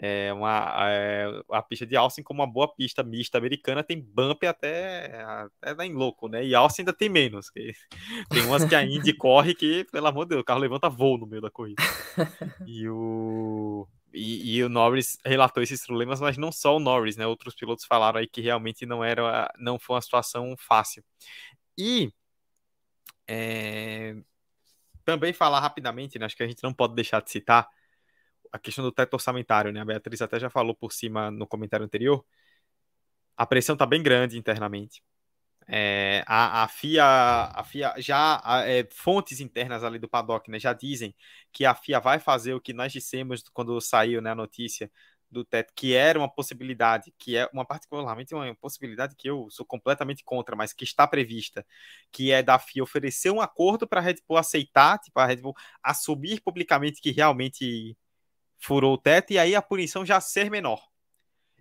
É uma, é, a pista de Austin, como uma boa pista mista americana, tem bump até, até dar em louco, né? E Austin ainda tem menos. [LAUGHS] tem umas que a Indy [LAUGHS] corre que, pelo amor de Deus, o carro levanta voo no meio da corrida. E o, e, e, o Norris relatou esses problemas, mas não só o Norris, né? Outros pilotos falaram aí que realmente não era, não foi uma situação fácil. E é, também falar rapidamente, né? Acho que a gente não pode deixar de citar a questão do teto orçamentário, né? A Beatriz até já falou por cima no comentário anterior. A pressão está bem grande internamente. É, a, a, FIA, a FIA já a, é, fontes internas ali do paddock né, já dizem que a FIA vai fazer o que nós dissemos quando saiu né, a notícia do teto, que era uma possibilidade, que é uma particularmente uma possibilidade que eu sou completamente contra, mas que está prevista, que é da FIA oferecer um acordo para a Red Bull aceitar, tipo, a Red Bull assumir publicamente que realmente furou o teto e aí a punição já ser menor.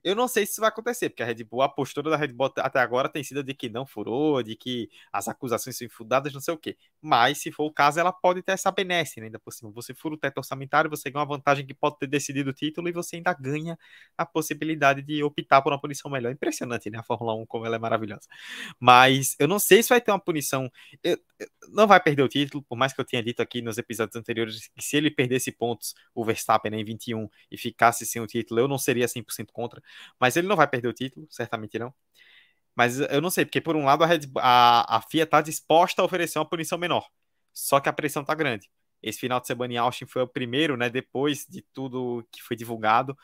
Eu não sei se isso vai acontecer, porque a Red Bull, a postura da Red Bull até agora tem sido de que não furou, de que as acusações são infundadas, não sei o quê. Mas, se for o caso, ela pode ter essa benesse, né? ainda por cima. Você fura o teto orçamentário, você ganha uma vantagem que pode ter decidido o título e você ainda ganha a possibilidade de optar por uma punição melhor. Impressionante, né? A Fórmula 1, como ela é maravilhosa. Mas eu não sei se vai ter uma punição. Eu, eu, não vai perder o título, por mais que eu tenha dito aqui nos episódios anteriores que se ele perdesse pontos, o Verstappen né, em 21 e ficasse sem o título, eu não seria 100% contra. Mas ele não vai perder o título, certamente não. Mas eu não sei, porque por um lado a, Red, a, a FIA está disposta a oferecer uma punição menor. Só que a pressão está grande. Esse final de semana em Austin foi o primeiro, né? Depois de tudo que foi divulgado,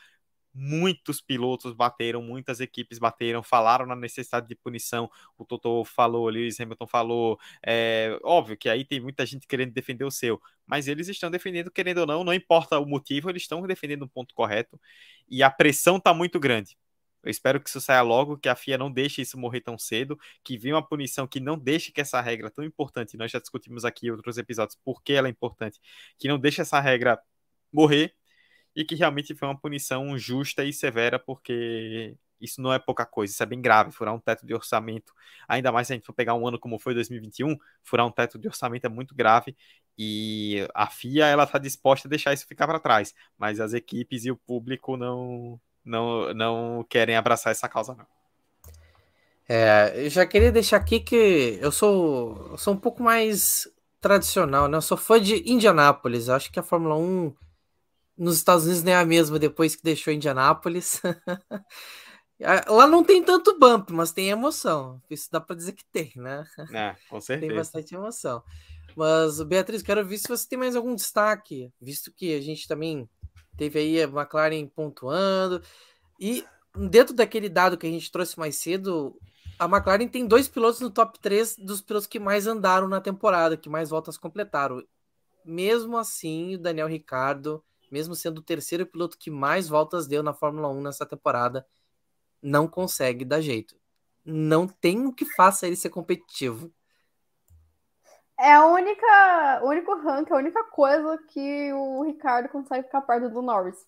muitos pilotos bateram, muitas equipes bateram, falaram na necessidade de punição. O Toto falou, o Lewis Hamilton falou. É, óbvio que aí tem muita gente querendo defender o seu, mas eles estão defendendo, querendo ou não, não importa o motivo, eles estão defendendo um ponto correto e a pressão está muito grande. Eu espero que isso saia logo, que a FIA não deixe isso morrer tão cedo, que venha uma punição que não deixe que essa regra tão importante, nós já discutimos aqui em outros episódios por que ela é importante, que não deixe essa regra morrer e que realmente foi uma punição justa e severa, porque isso não é pouca coisa, isso é bem grave, furar um teto de orçamento, ainda mais se a gente for pegar um ano como foi 2021, furar um teto de orçamento é muito grave e a FIA ela está disposta a deixar isso ficar para trás, mas as equipes e o público não não não querem abraçar essa causa não. É, eu já queria deixar aqui que eu sou, eu sou um pouco mais tradicional, né? Eu sou fã de Indianápolis. Acho que a Fórmula 1 nos Estados Unidos nem é a mesma depois que deixou Indianápolis. [LAUGHS] Lá não tem tanto bump, mas tem emoção. Isso dá para dizer que tem, né? É, com [LAUGHS] certeza. Tem bastante emoção. Mas, Beatriz, quero ver se você tem mais algum destaque, visto que a gente também teve aí a McLaren pontuando. E dentro daquele dado que a gente trouxe mais cedo, a McLaren tem dois pilotos no top 3 dos pilotos que mais andaram na temporada, que mais voltas completaram. Mesmo assim, o Daniel Ricardo, mesmo sendo o terceiro piloto que mais voltas deu na Fórmula 1 nessa temporada, não consegue dar jeito. Não tem o que faça ele ser competitivo. É a única, o único rank, a única coisa que o Ricardo consegue ficar perto do Norris.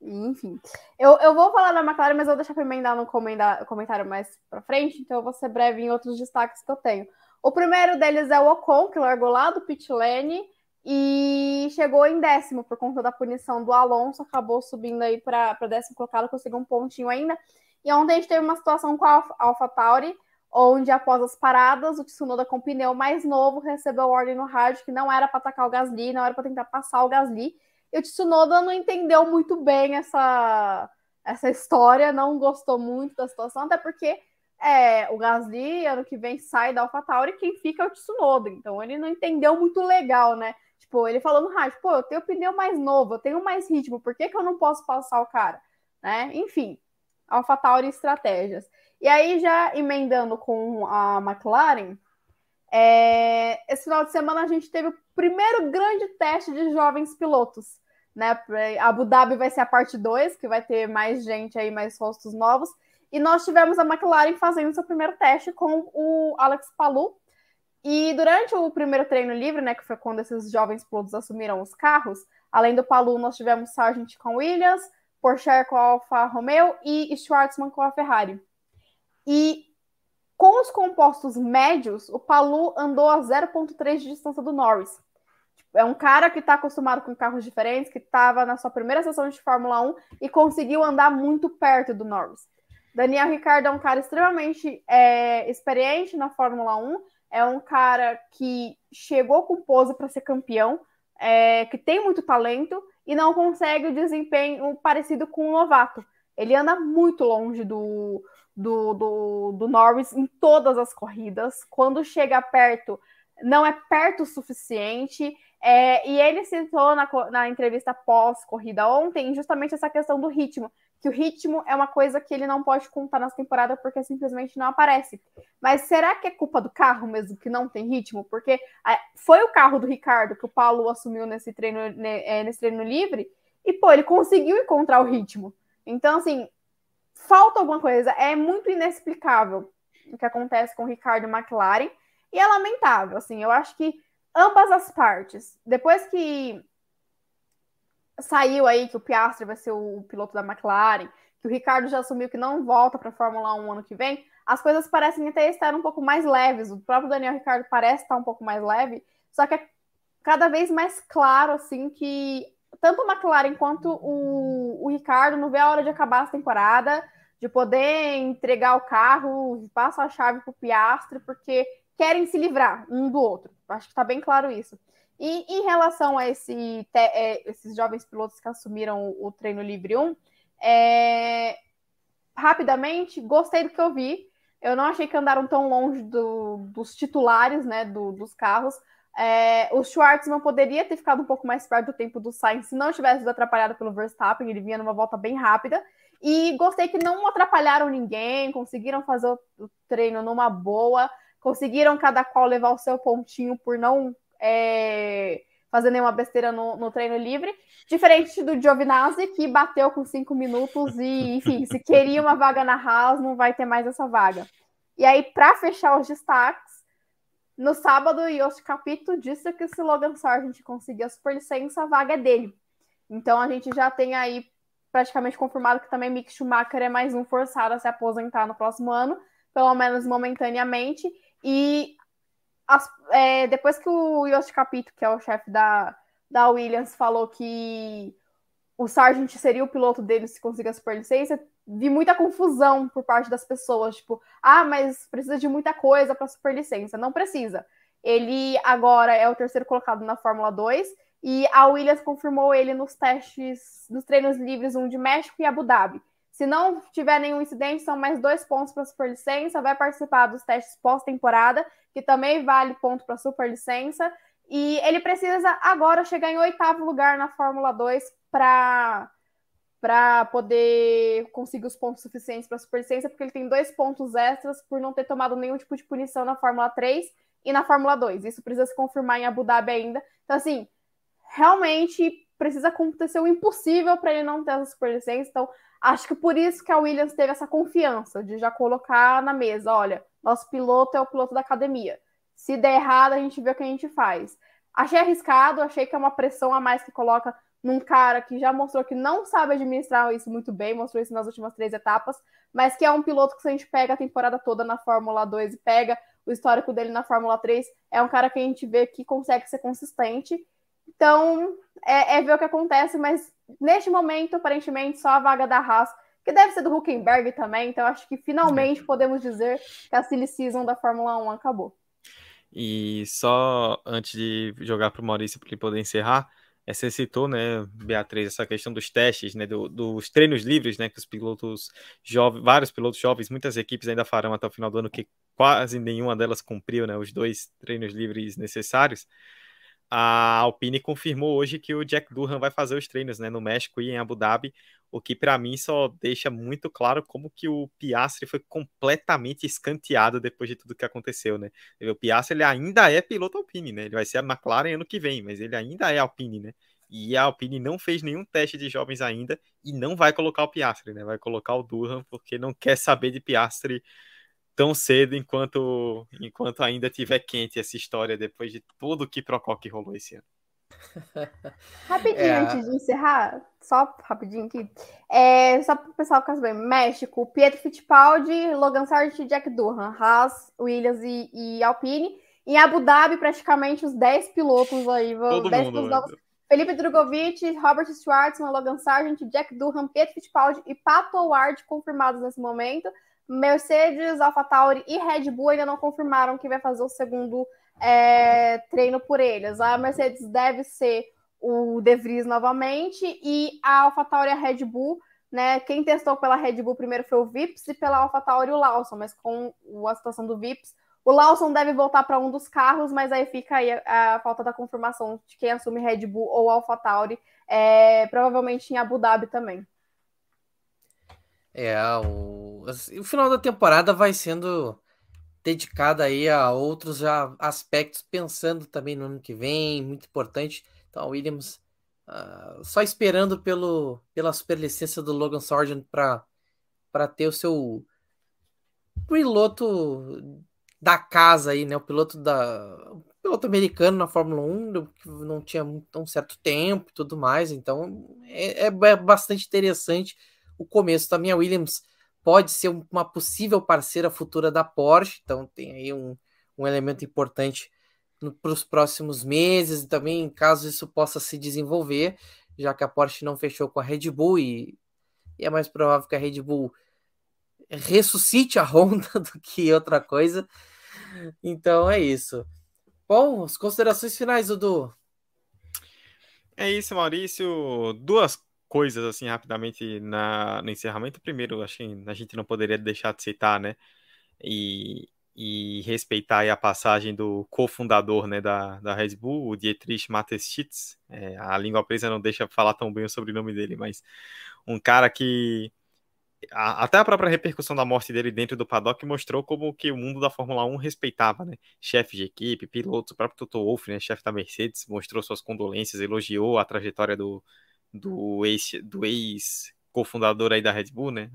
Enfim, eu, eu vou falar da McLaren, mas eu vou deixar para emendar no comentário mais para frente, então eu vou ser breve em outros destaques que eu tenho. O primeiro deles é o Ocon, que largou lá do pit lane e chegou em décimo por conta da punição do Alonso, acabou subindo aí para décimo colocado, conseguiu um pontinho ainda. E ontem a gente teve uma situação com a AlphaTauri, onde após as paradas, o Tsunoda com pneu mais novo recebeu ordem no rádio que não era para atacar o Gasly, não era para tentar passar o Gasly. E o Tsunoda não entendeu muito bem essa, essa história, não gostou muito da situação, até porque é, o Gasly, ano que vem, sai da AlphaTauri, quem fica é o Tsunoda. Então ele não entendeu muito legal, né? Tipo, ele falou no rádio, pô, eu tenho pneu mais novo, eu tenho mais ritmo, por que, que eu não posso passar o cara? Né? Enfim, AlphaTauri estratégias. E aí, já emendando com a McLaren, é, esse final de semana a gente teve o primeiro grande teste de jovens pilotos. Né? Abu Dhabi vai ser a parte 2, que vai ter mais gente aí, mais rostos novos. E nós tivemos a McLaren fazendo seu primeiro teste com o Alex Palou. E durante o primeiro treino livre, né, que foi quando esses jovens pilotos assumiram os carros, além do Palou, nós tivemos Sargent com Williams, Porsche com a Alfa Romeo e Schwartzman com a Ferrari. E com os compostos médios, o Palu andou a 0,3 de distância do Norris. É um cara que está acostumado com carros diferentes, que estava na sua primeira sessão de Fórmula 1 e conseguiu andar muito perto do Norris. Daniel Ricciardo é um cara extremamente é, experiente na Fórmula 1, é um cara que chegou com pose para ser campeão, é, que tem muito talento e não consegue o desempenho parecido com o novato. Ele anda muito longe do, do, do, do Norris em todas as corridas. Quando chega perto, não é perto o suficiente. É, e ele citou na, na entrevista pós-corrida ontem justamente essa questão do ritmo que o ritmo é uma coisa que ele não pode contar nas temporadas porque simplesmente não aparece. Mas será que é culpa do carro mesmo que não tem ritmo? Porque é, foi o carro do Ricardo que o Paulo assumiu nesse treino, é, nesse treino livre e, pô, ele conseguiu encontrar o ritmo. Então, assim, falta alguma coisa. É muito inexplicável o que acontece com o Ricardo e McLaren e é lamentável, assim, eu acho que ambas as partes, depois que saiu aí que o Piastri vai ser o piloto da McLaren, que o Ricardo já assumiu que não volta para a Fórmula 1 ano que vem, as coisas parecem até estar um pouco mais leves. O próprio Daniel Ricardo parece estar um pouco mais leve, só que é cada vez mais claro assim que tanto a McLaren quanto o, o Ricardo não vê a hora de acabar a temporada, de poder entregar o carro, passa a chave para o Piastri, porque querem se livrar um do outro. Acho que está bem claro isso. E em relação a esse, é, esses jovens pilotos que assumiram o, treino livre 1, é, rapidamente, gostei do que eu vi. Eu não achei que andaram tão longe do, dos titulares né, do, dos carros. É, o Schwartzman poderia ter ficado um pouco mais perto do tempo do Sainz se não tivesse sido atrapalhado pelo Verstappen, ele vinha numa volta bem rápida. E gostei que não atrapalharam ninguém, conseguiram fazer o treino numa boa, conseguiram cada qual levar o seu pontinho por não é, fazer nenhuma besteira no, no, treino livre, diferente do Giovinazzi, que bateu com cinco minutos e, enfim, se queria uma vaga na Haas, não vai ter mais essa vaga. E aí, para fechar os destaques, no sábado, o Yoshi Capito disse que se Logan Sargent conseguir a superlicença, a vaga é dele. Então, a gente já tem aí praticamente confirmado que também Mick Schumacher é mais um forçado a se aposentar no próximo ano, pelo menos momentaneamente. E as, é, depois que o Yoshi Capito, que é o chefe da, da Williams, falou que o Sargent seria o piloto dele se conseguir a superlicença, vi muita confusão por parte das pessoas, tipo, ah, mas precisa de muita coisa para superlicença. Não precisa. Ele agora é o terceiro colocado na Fórmula 2 e a Williams confirmou ele nos testes, nos treinos livres, um de México e Abu Dhabi. Se não tiver nenhum incidente, são mais dois pontos para a superlicença. Vai participar dos testes pós-temporada, que também vale ponto para a superlicença. E ele precisa agora chegar em oitavo lugar na Fórmula 2 para para poder conseguir os pontos suficientes para a superlicença, porque ele tem dois pontos extras por não ter tomado nenhum tipo de punição na Fórmula 3 e na Fórmula 2. Isso precisa se confirmar em Abu Dhabi ainda. Então, assim, realmente precisa acontecer o impossível para ele não ter essa superlicença. Então, Acho que por isso que a Williams teve essa confiança de já colocar na mesa, olha, nosso piloto é o piloto da academia. Se der errado, a gente vê o que a gente faz. Achei arriscado, achei que é uma pressão a mais que coloca num cara que já mostrou que não sabe administrar isso muito bem, mostrou isso nas últimas três etapas, mas que é um piloto que se a gente pega a temporada toda na Fórmula 2 e pega o histórico dele na Fórmula 3, é um cara que a gente vê que consegue ser consistente. Então, é, é ver o que acontece, mas neste momento, aparentemente, só a vaga da Haas, que deve ser do Huckenberg também, então acho que finalmente podemos dizer que a silly season da Fórmula 1 acabou. E só antes de jogar para o Maurício para ele poder encerrar, é, você citou, né, Beatriz, essa questão dos testes, né, do, dos treinos livres, né, que os pilotos jovens, vários pilotos jovens, muitas equipes ainda farão até o final do ano, que quase nenhuma delas cumpriu, né, os dois treinos livres necessários a Alpine confirmou hoje que o Jack Durham vai fazer os treinos né, no México e em Abu Dhabi, o que para mim só deixa muito claro como que o Piastri foi completamente escanteado depois de tudo que aconteceu, né? O Piastri ele ainda é piloto Alpine, né? Ele vai ser a McLaren ano que vem, mas ele ainda é Alpine, né? E a Alpine não fez nenhum teste de jovens ainda e não vai colocar o Piastri, né? Vai colocar o Durham porque não quer saber de Piastri tão cedo enquanto enquanto ainda tiver quente essa história depois de tudo que Procó que rolou esse ano. [LAUGHS] Rapidinho, é... antes de encerrar, só rapidinho aqui. É, só para o pessoal ficar sabendo, México, Pietro Fittipaldi, Logan Sargent e Jack Durham, Haas, Williams e, e, Alpine. Em Abu Dhabi, praticamente os 10 pilotos aí. Todo 10 mundo, pilotos novos. Felipe Drogovic, Robert Schwartzman, Logan Sargent, Jack Durham, Pietro Fittipaldi e Pato Ward confirmados nesse momento. Mercedes, AlphaTauri e Red Bull ainda não confirmaram que vai fazer o segundo é, treino por eles. A Mercedes deve ser o De Vries novamente e a AlphaTauri e a Red Bull, né? Quem testou pela Red Bull primeiro foi o Vips e pela AlphaTauri o Lawson, mas com a situação do Vips, o Lawson deve voltar para um dos carros, mas aí fica aí a, a, falta da confirmação de quem assume Red Bull ou AlphaTauri, é, provavelmente em Abu Dhabi também. É, o, o final da temporada vai sendo dedicado aí a outros já aspectos, pensando também no ano que vem, muito importante. Então, Williams uh, só esperando pelo, pela superlicença do Logan Sargent para ter o seu piloto da casa aí, né? O piloto da piloto americano na Fórmula 1 que não tinha um certo tempo e tudo mais, então é, é bastante interessante o começo também a Williams pode ser uma possível parceira futura da Porsche, então tem aí um, um elemento importante para os próximos meses e também caso isso possa se desenvolver, já que a Porsche não fechou com a Red Bull e, e é mais provável que a Red Bull ressuscite a Honda [LAUGHS] do que outra coisa. Então é isso. Bom, as considerações finais, Dudu. É isso, Maurício. Duas coisas assim rapidamente na, no encerramento. Primeiro, acho que a gente não poderia deixar de citar, né? E, e respeitar a passagem do cofundador né, da, da Red Bull, o Dietrich Mateschitz. É, a língua presa não deixa falar tão bem o sobrenome dele, mas um cara que a, até a própria repercussão da morte dele dentro do paddock mostrou como que o mundo da Fórmula 1 respeitava, né? Chefe de equipe, pilotos, o próprio Toto Wolff, né, chefe da Mercedes, mostrou suas condolências, elogiou a trajetória do, do ex, do ex cofundador aí da Red Bull, né?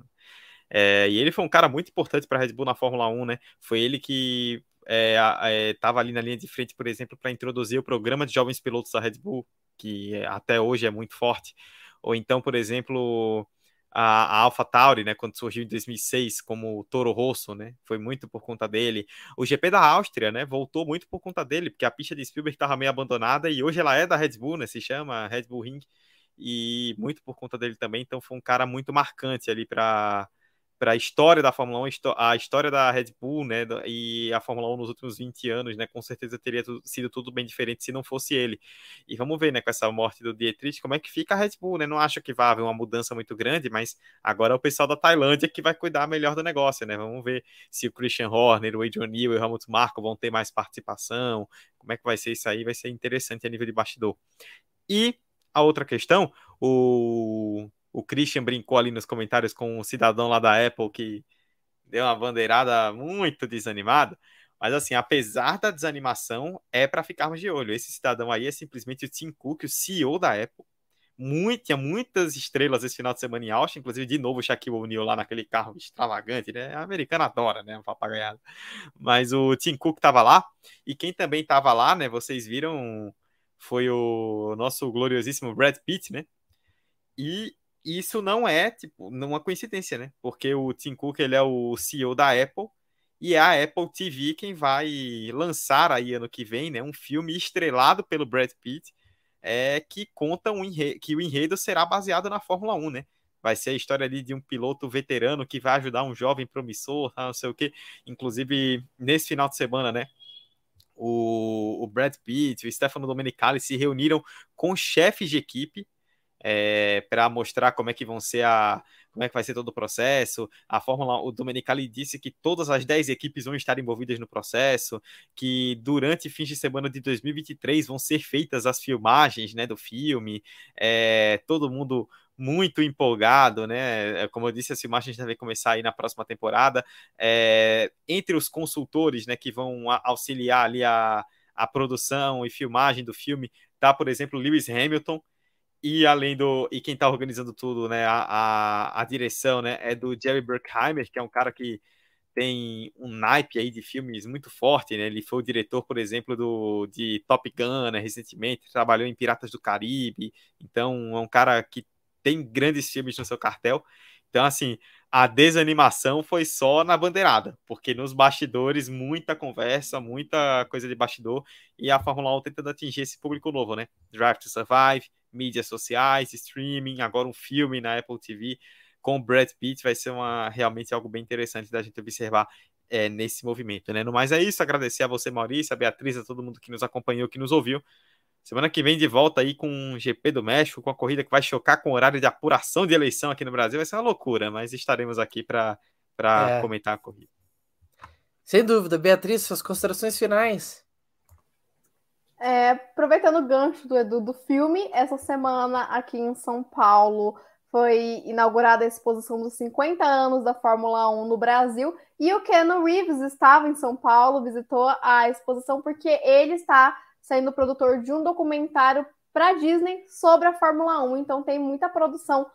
É, e ele foi um cara muito importante para a Red Bull na Fórmula 1, né? Foi ele que estava é, é, ali na linha de frente, por exemplo, para introduzir o programa de jovens pilotos da Red Bull, que é, até hoje é muito forte. Ou então, por exemplo, a, a Alpha Tauri, né, quando surgiu em 2006 como Toro Rosso, né, foi muito por conta dele. O GP da Áustria, né, voltou muito por conta dele, porque a pista de Spielberg estava meio abandonada e hoje ela é da Red Bull, né, se chama Red Bull Ring e muito por conta dele também. Então foi um cara muito marcante ali para a história da Fórmula 1, a história da Red Bull, né, e a Fórmula 1 nos últimos 20 anos, né, com certeza teria sido tudo bem diferente se não fosse ele. E vamos ver, né, com essa morte do Dietrich, como é que fica a Red Bull, né? Não acho que vai haver uma mudança muito grande, mas agora é o pessoal da Tailândia que vai cuidar melhor do negócio, né? Vamos ver se o Christian Horner, o Adrian Newey o Helmut Marko vão ter mais participação, como é que vai ser isso aí, vai ser interessante a nível de bastidor. E a outra questão, o, o Christian brincou ali nos comentários com um cidadão lá da Apple que deu uma bandeirada muito desanimada. Mas assim, apesar da desanimação, é para ficarmos de olho. Esse cidadão aí é simplesmente o Tim Cook, o CEO da Apple. Muito, tinha muitas estrelas esse final de semana em Austin, inclusive de novo o Shaquille O'Neal lá naquele carro extravagante, né? A americana adora, né? Um papagaiado. Mas o Tim Cook estava lá, e quem também estava lá, né? Vocês viram foi o nosso gloriosíssimo Brad Pitt, né? E isso não é, tipo, uma coincidência, né? Porque o Tim Cook, ele é o CEO da Apple e é a Apple TV quem vai lançar aí ano que vem, né, um filme estrelado pelo Brad Pitt, é que conta um que o enredo será baseado na Fórmula 1, né? Vai ser a história ali de um piloto veterano que vai ajudar um jovem promissor, não sei o quê. Inclusive, nesse final de semana, né? O, o Brad Pitt, o Stefano Domenicali se reuniram com chefes de equipe é, para mostrar como é que vão ser a como é que vai ser todo o processo. A Fórmula o Domenicali disse que todas as 10 equipes vão estar envolvidas no processo, que durante fins de semana de 2023 vão ser feitas as filmagens, né, do filme. É, todo mundo muito empolgado, né? É, como eu disse, as filmagens devem começar aí na próxima temporada. É, entre os consultores, né, que vão auxiliar ali a, a produção e filmagem do filme, tá, por exemplo, Lewis Hamilton, e além do. E quem está organizando tudo, né? A, a, a, direção, né? É do Jerry Bruckheimer, que é um cara que tem um naipe aí de filmes muito forte, né? Ele foi o diretor, por exemplo, do, de Top Gun, né? recentemente, trabalhou em Piratas do Caribe, então é um cara que tem grandes filmes no seu cartel. Então, assim, a desanimação foi só na bandeirada, porque nos bastidores, muita conversa, muita coisa de bastidor, e a Fórmula 1 tentando atingir esse público novo, né? Drive to Survive, mídias sociais, streaming, agora um filme na Apple TV com Brad Pitt vai ser uma, realmente algo bem interessante da gente observar é, nesse movimento, né? No mais é isso, agradecer a você, Maurício, a Beatriz, a todo mundo que nos acompanhou, que nos ouviu. Semana que vem de volta aí com um GP do México, com a corrida que vai chocar com o horário de apuração de eleição aqui no Brasil. Vai ser uma loucura, mas estaremos aqui para é. comentar a corrida. Sem dúvida. Beatriz, suas considerações finais. É, aproveitando o gancho do Edu do filme, essa semana aqui em São Paulo foi inaugurada a exposição dos 50 anos da Fórmula 1 no Brasil e o Keanu Reeves estava em São Paulo, visitou a exposição porque ele está sendo produtor de um documentário para Disney sobre a Fórmula 1. Então tem muita produção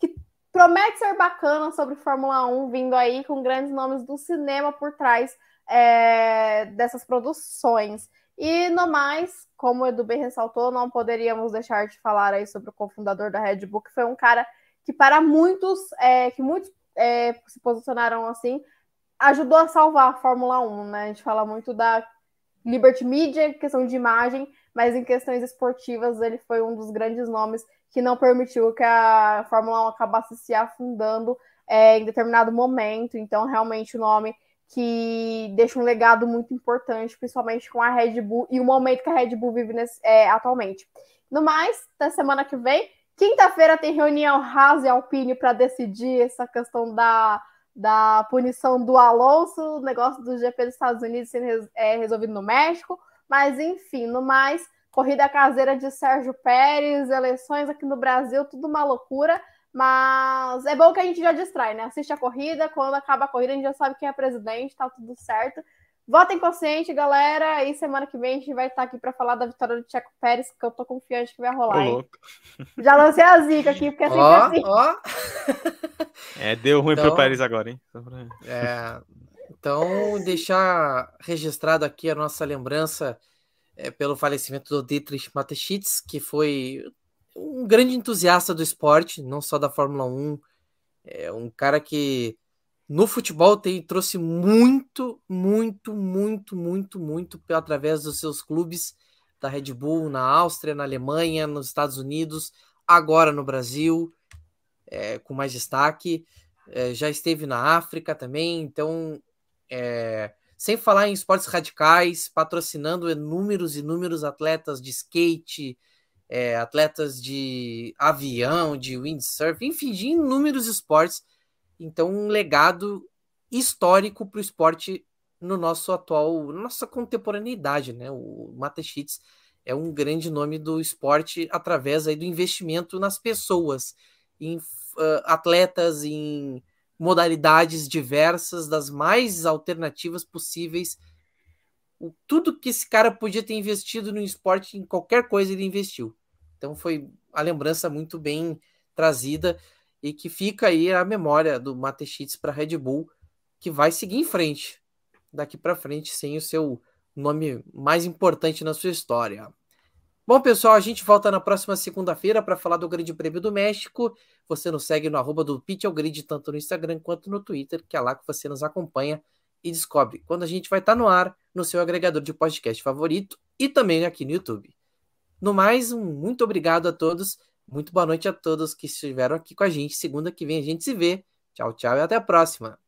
que promete ser bacana sobre Fórmula 1 vindo aí com grandes nomes do cinema por trás é, dessas produções. E no mais, como o Edu bem ressaltou, não poderíamos deixar de falar aí sobre o cofundador da Red Bull, que foi um cara que para muitos, é, que muitos é, se posicionaram assim, ajudou a salvar a Fórmula 1, né? A gente fala muito da Liberty Media, questão de imagem, mas em questões esportivas ele foi um dos grandes nomes que não permitiu que a Fórmula 1 acabasse se afundando é, em determinado momento. Então, realmente, o nome que deixa um legado muito importante, principalmente com a Red Bull e o momento que a Red Bull vive nesse, é, atualmente. No mais, até semana que vem, Quinta-feira tem reunião Haas e Alpine para decidir essa questão da, da punição do Alonso, o negócio do GP dos Estados Unidos sendo é, resolvido no México. Mas, enfim, no mais, corrida caseira de Sérgio Pérez, eleições aqui no Brasil, tudo uma loucura. Mas é bom que a gente já distrai, né? Assiste a corrida, quando acaba a corrida, a gente já sabe quem é presidente, tá tudo certo. Votem consciente, galera. E semana que vem a gente vai estar aqui para falar da vitória do Tcheco Pérez, que eu tô confiante que vai rolar. Hein? Já lancei a zica aqui, porque é sempre oh, assim. Ó. É, deu ruim então, pro Pérez agora, hein? É, então, deixar registrado aqui a nossa lembrança é, pelo falecimento do Dietrich Mateschitz, que foi um grande entusiasta do esporte, não só da Fórmula 1. É um cara que no futebol tem, trouxe muito, muito, muito, muito, muito através dos seus clubes da Red Bull na Áustria, na Alemanha, nos Estados Unidos, agora no Brasil, é, com mais destaque. É, já esteve na África também, então, é, sem falar em esportes radicais, patrocinando inúmeros, inúmeros atletas de skate, é, atletas de avião, de windsurf, enfim, de inúmeros esportes então, um legado histórico para o esporte no nosso atual, nossa contemporaneidade, né? O Matechitz é um grande nome do esporte através aí do investimento nas pessoas, em uh, atletas, em modalidades diversas, das mais alternativas possíveis. O, tudo que esse cara podia ter investido no esporte, em qualquer coisa ele investiu. Então foi a lembrança muito bem trazida e que fica aí a memória do Matechitz para Red Bull, que vai seguir em frente daqui para frente sem o seu nome mais importante na sua história. Bom, pessoal, a gente volta na próxima segunda-feira para falar do Grande Prêmio do México. Você nos segue no arroba do Pitch Grid, tanto no Instagram quanto no Twitter, que é lá que você nos acompanha e descobre quando a gente vai estar tá no ar no seu agregador de podcast favorito e também aqui no YouTube. No mais, um muito obrigado a todos muito boa noite a todos que estiveram aqui com a gente. Segunda que vem a gente se vê. Tchau, tchau e até a próxima.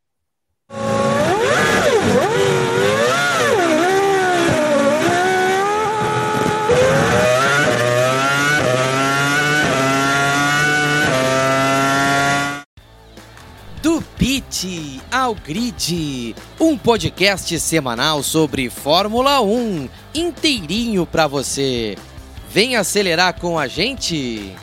Do Pit ao Grid, um podcast semanal sobre Fórmula 1, inteirinho para você. Vem acelerar com a gente!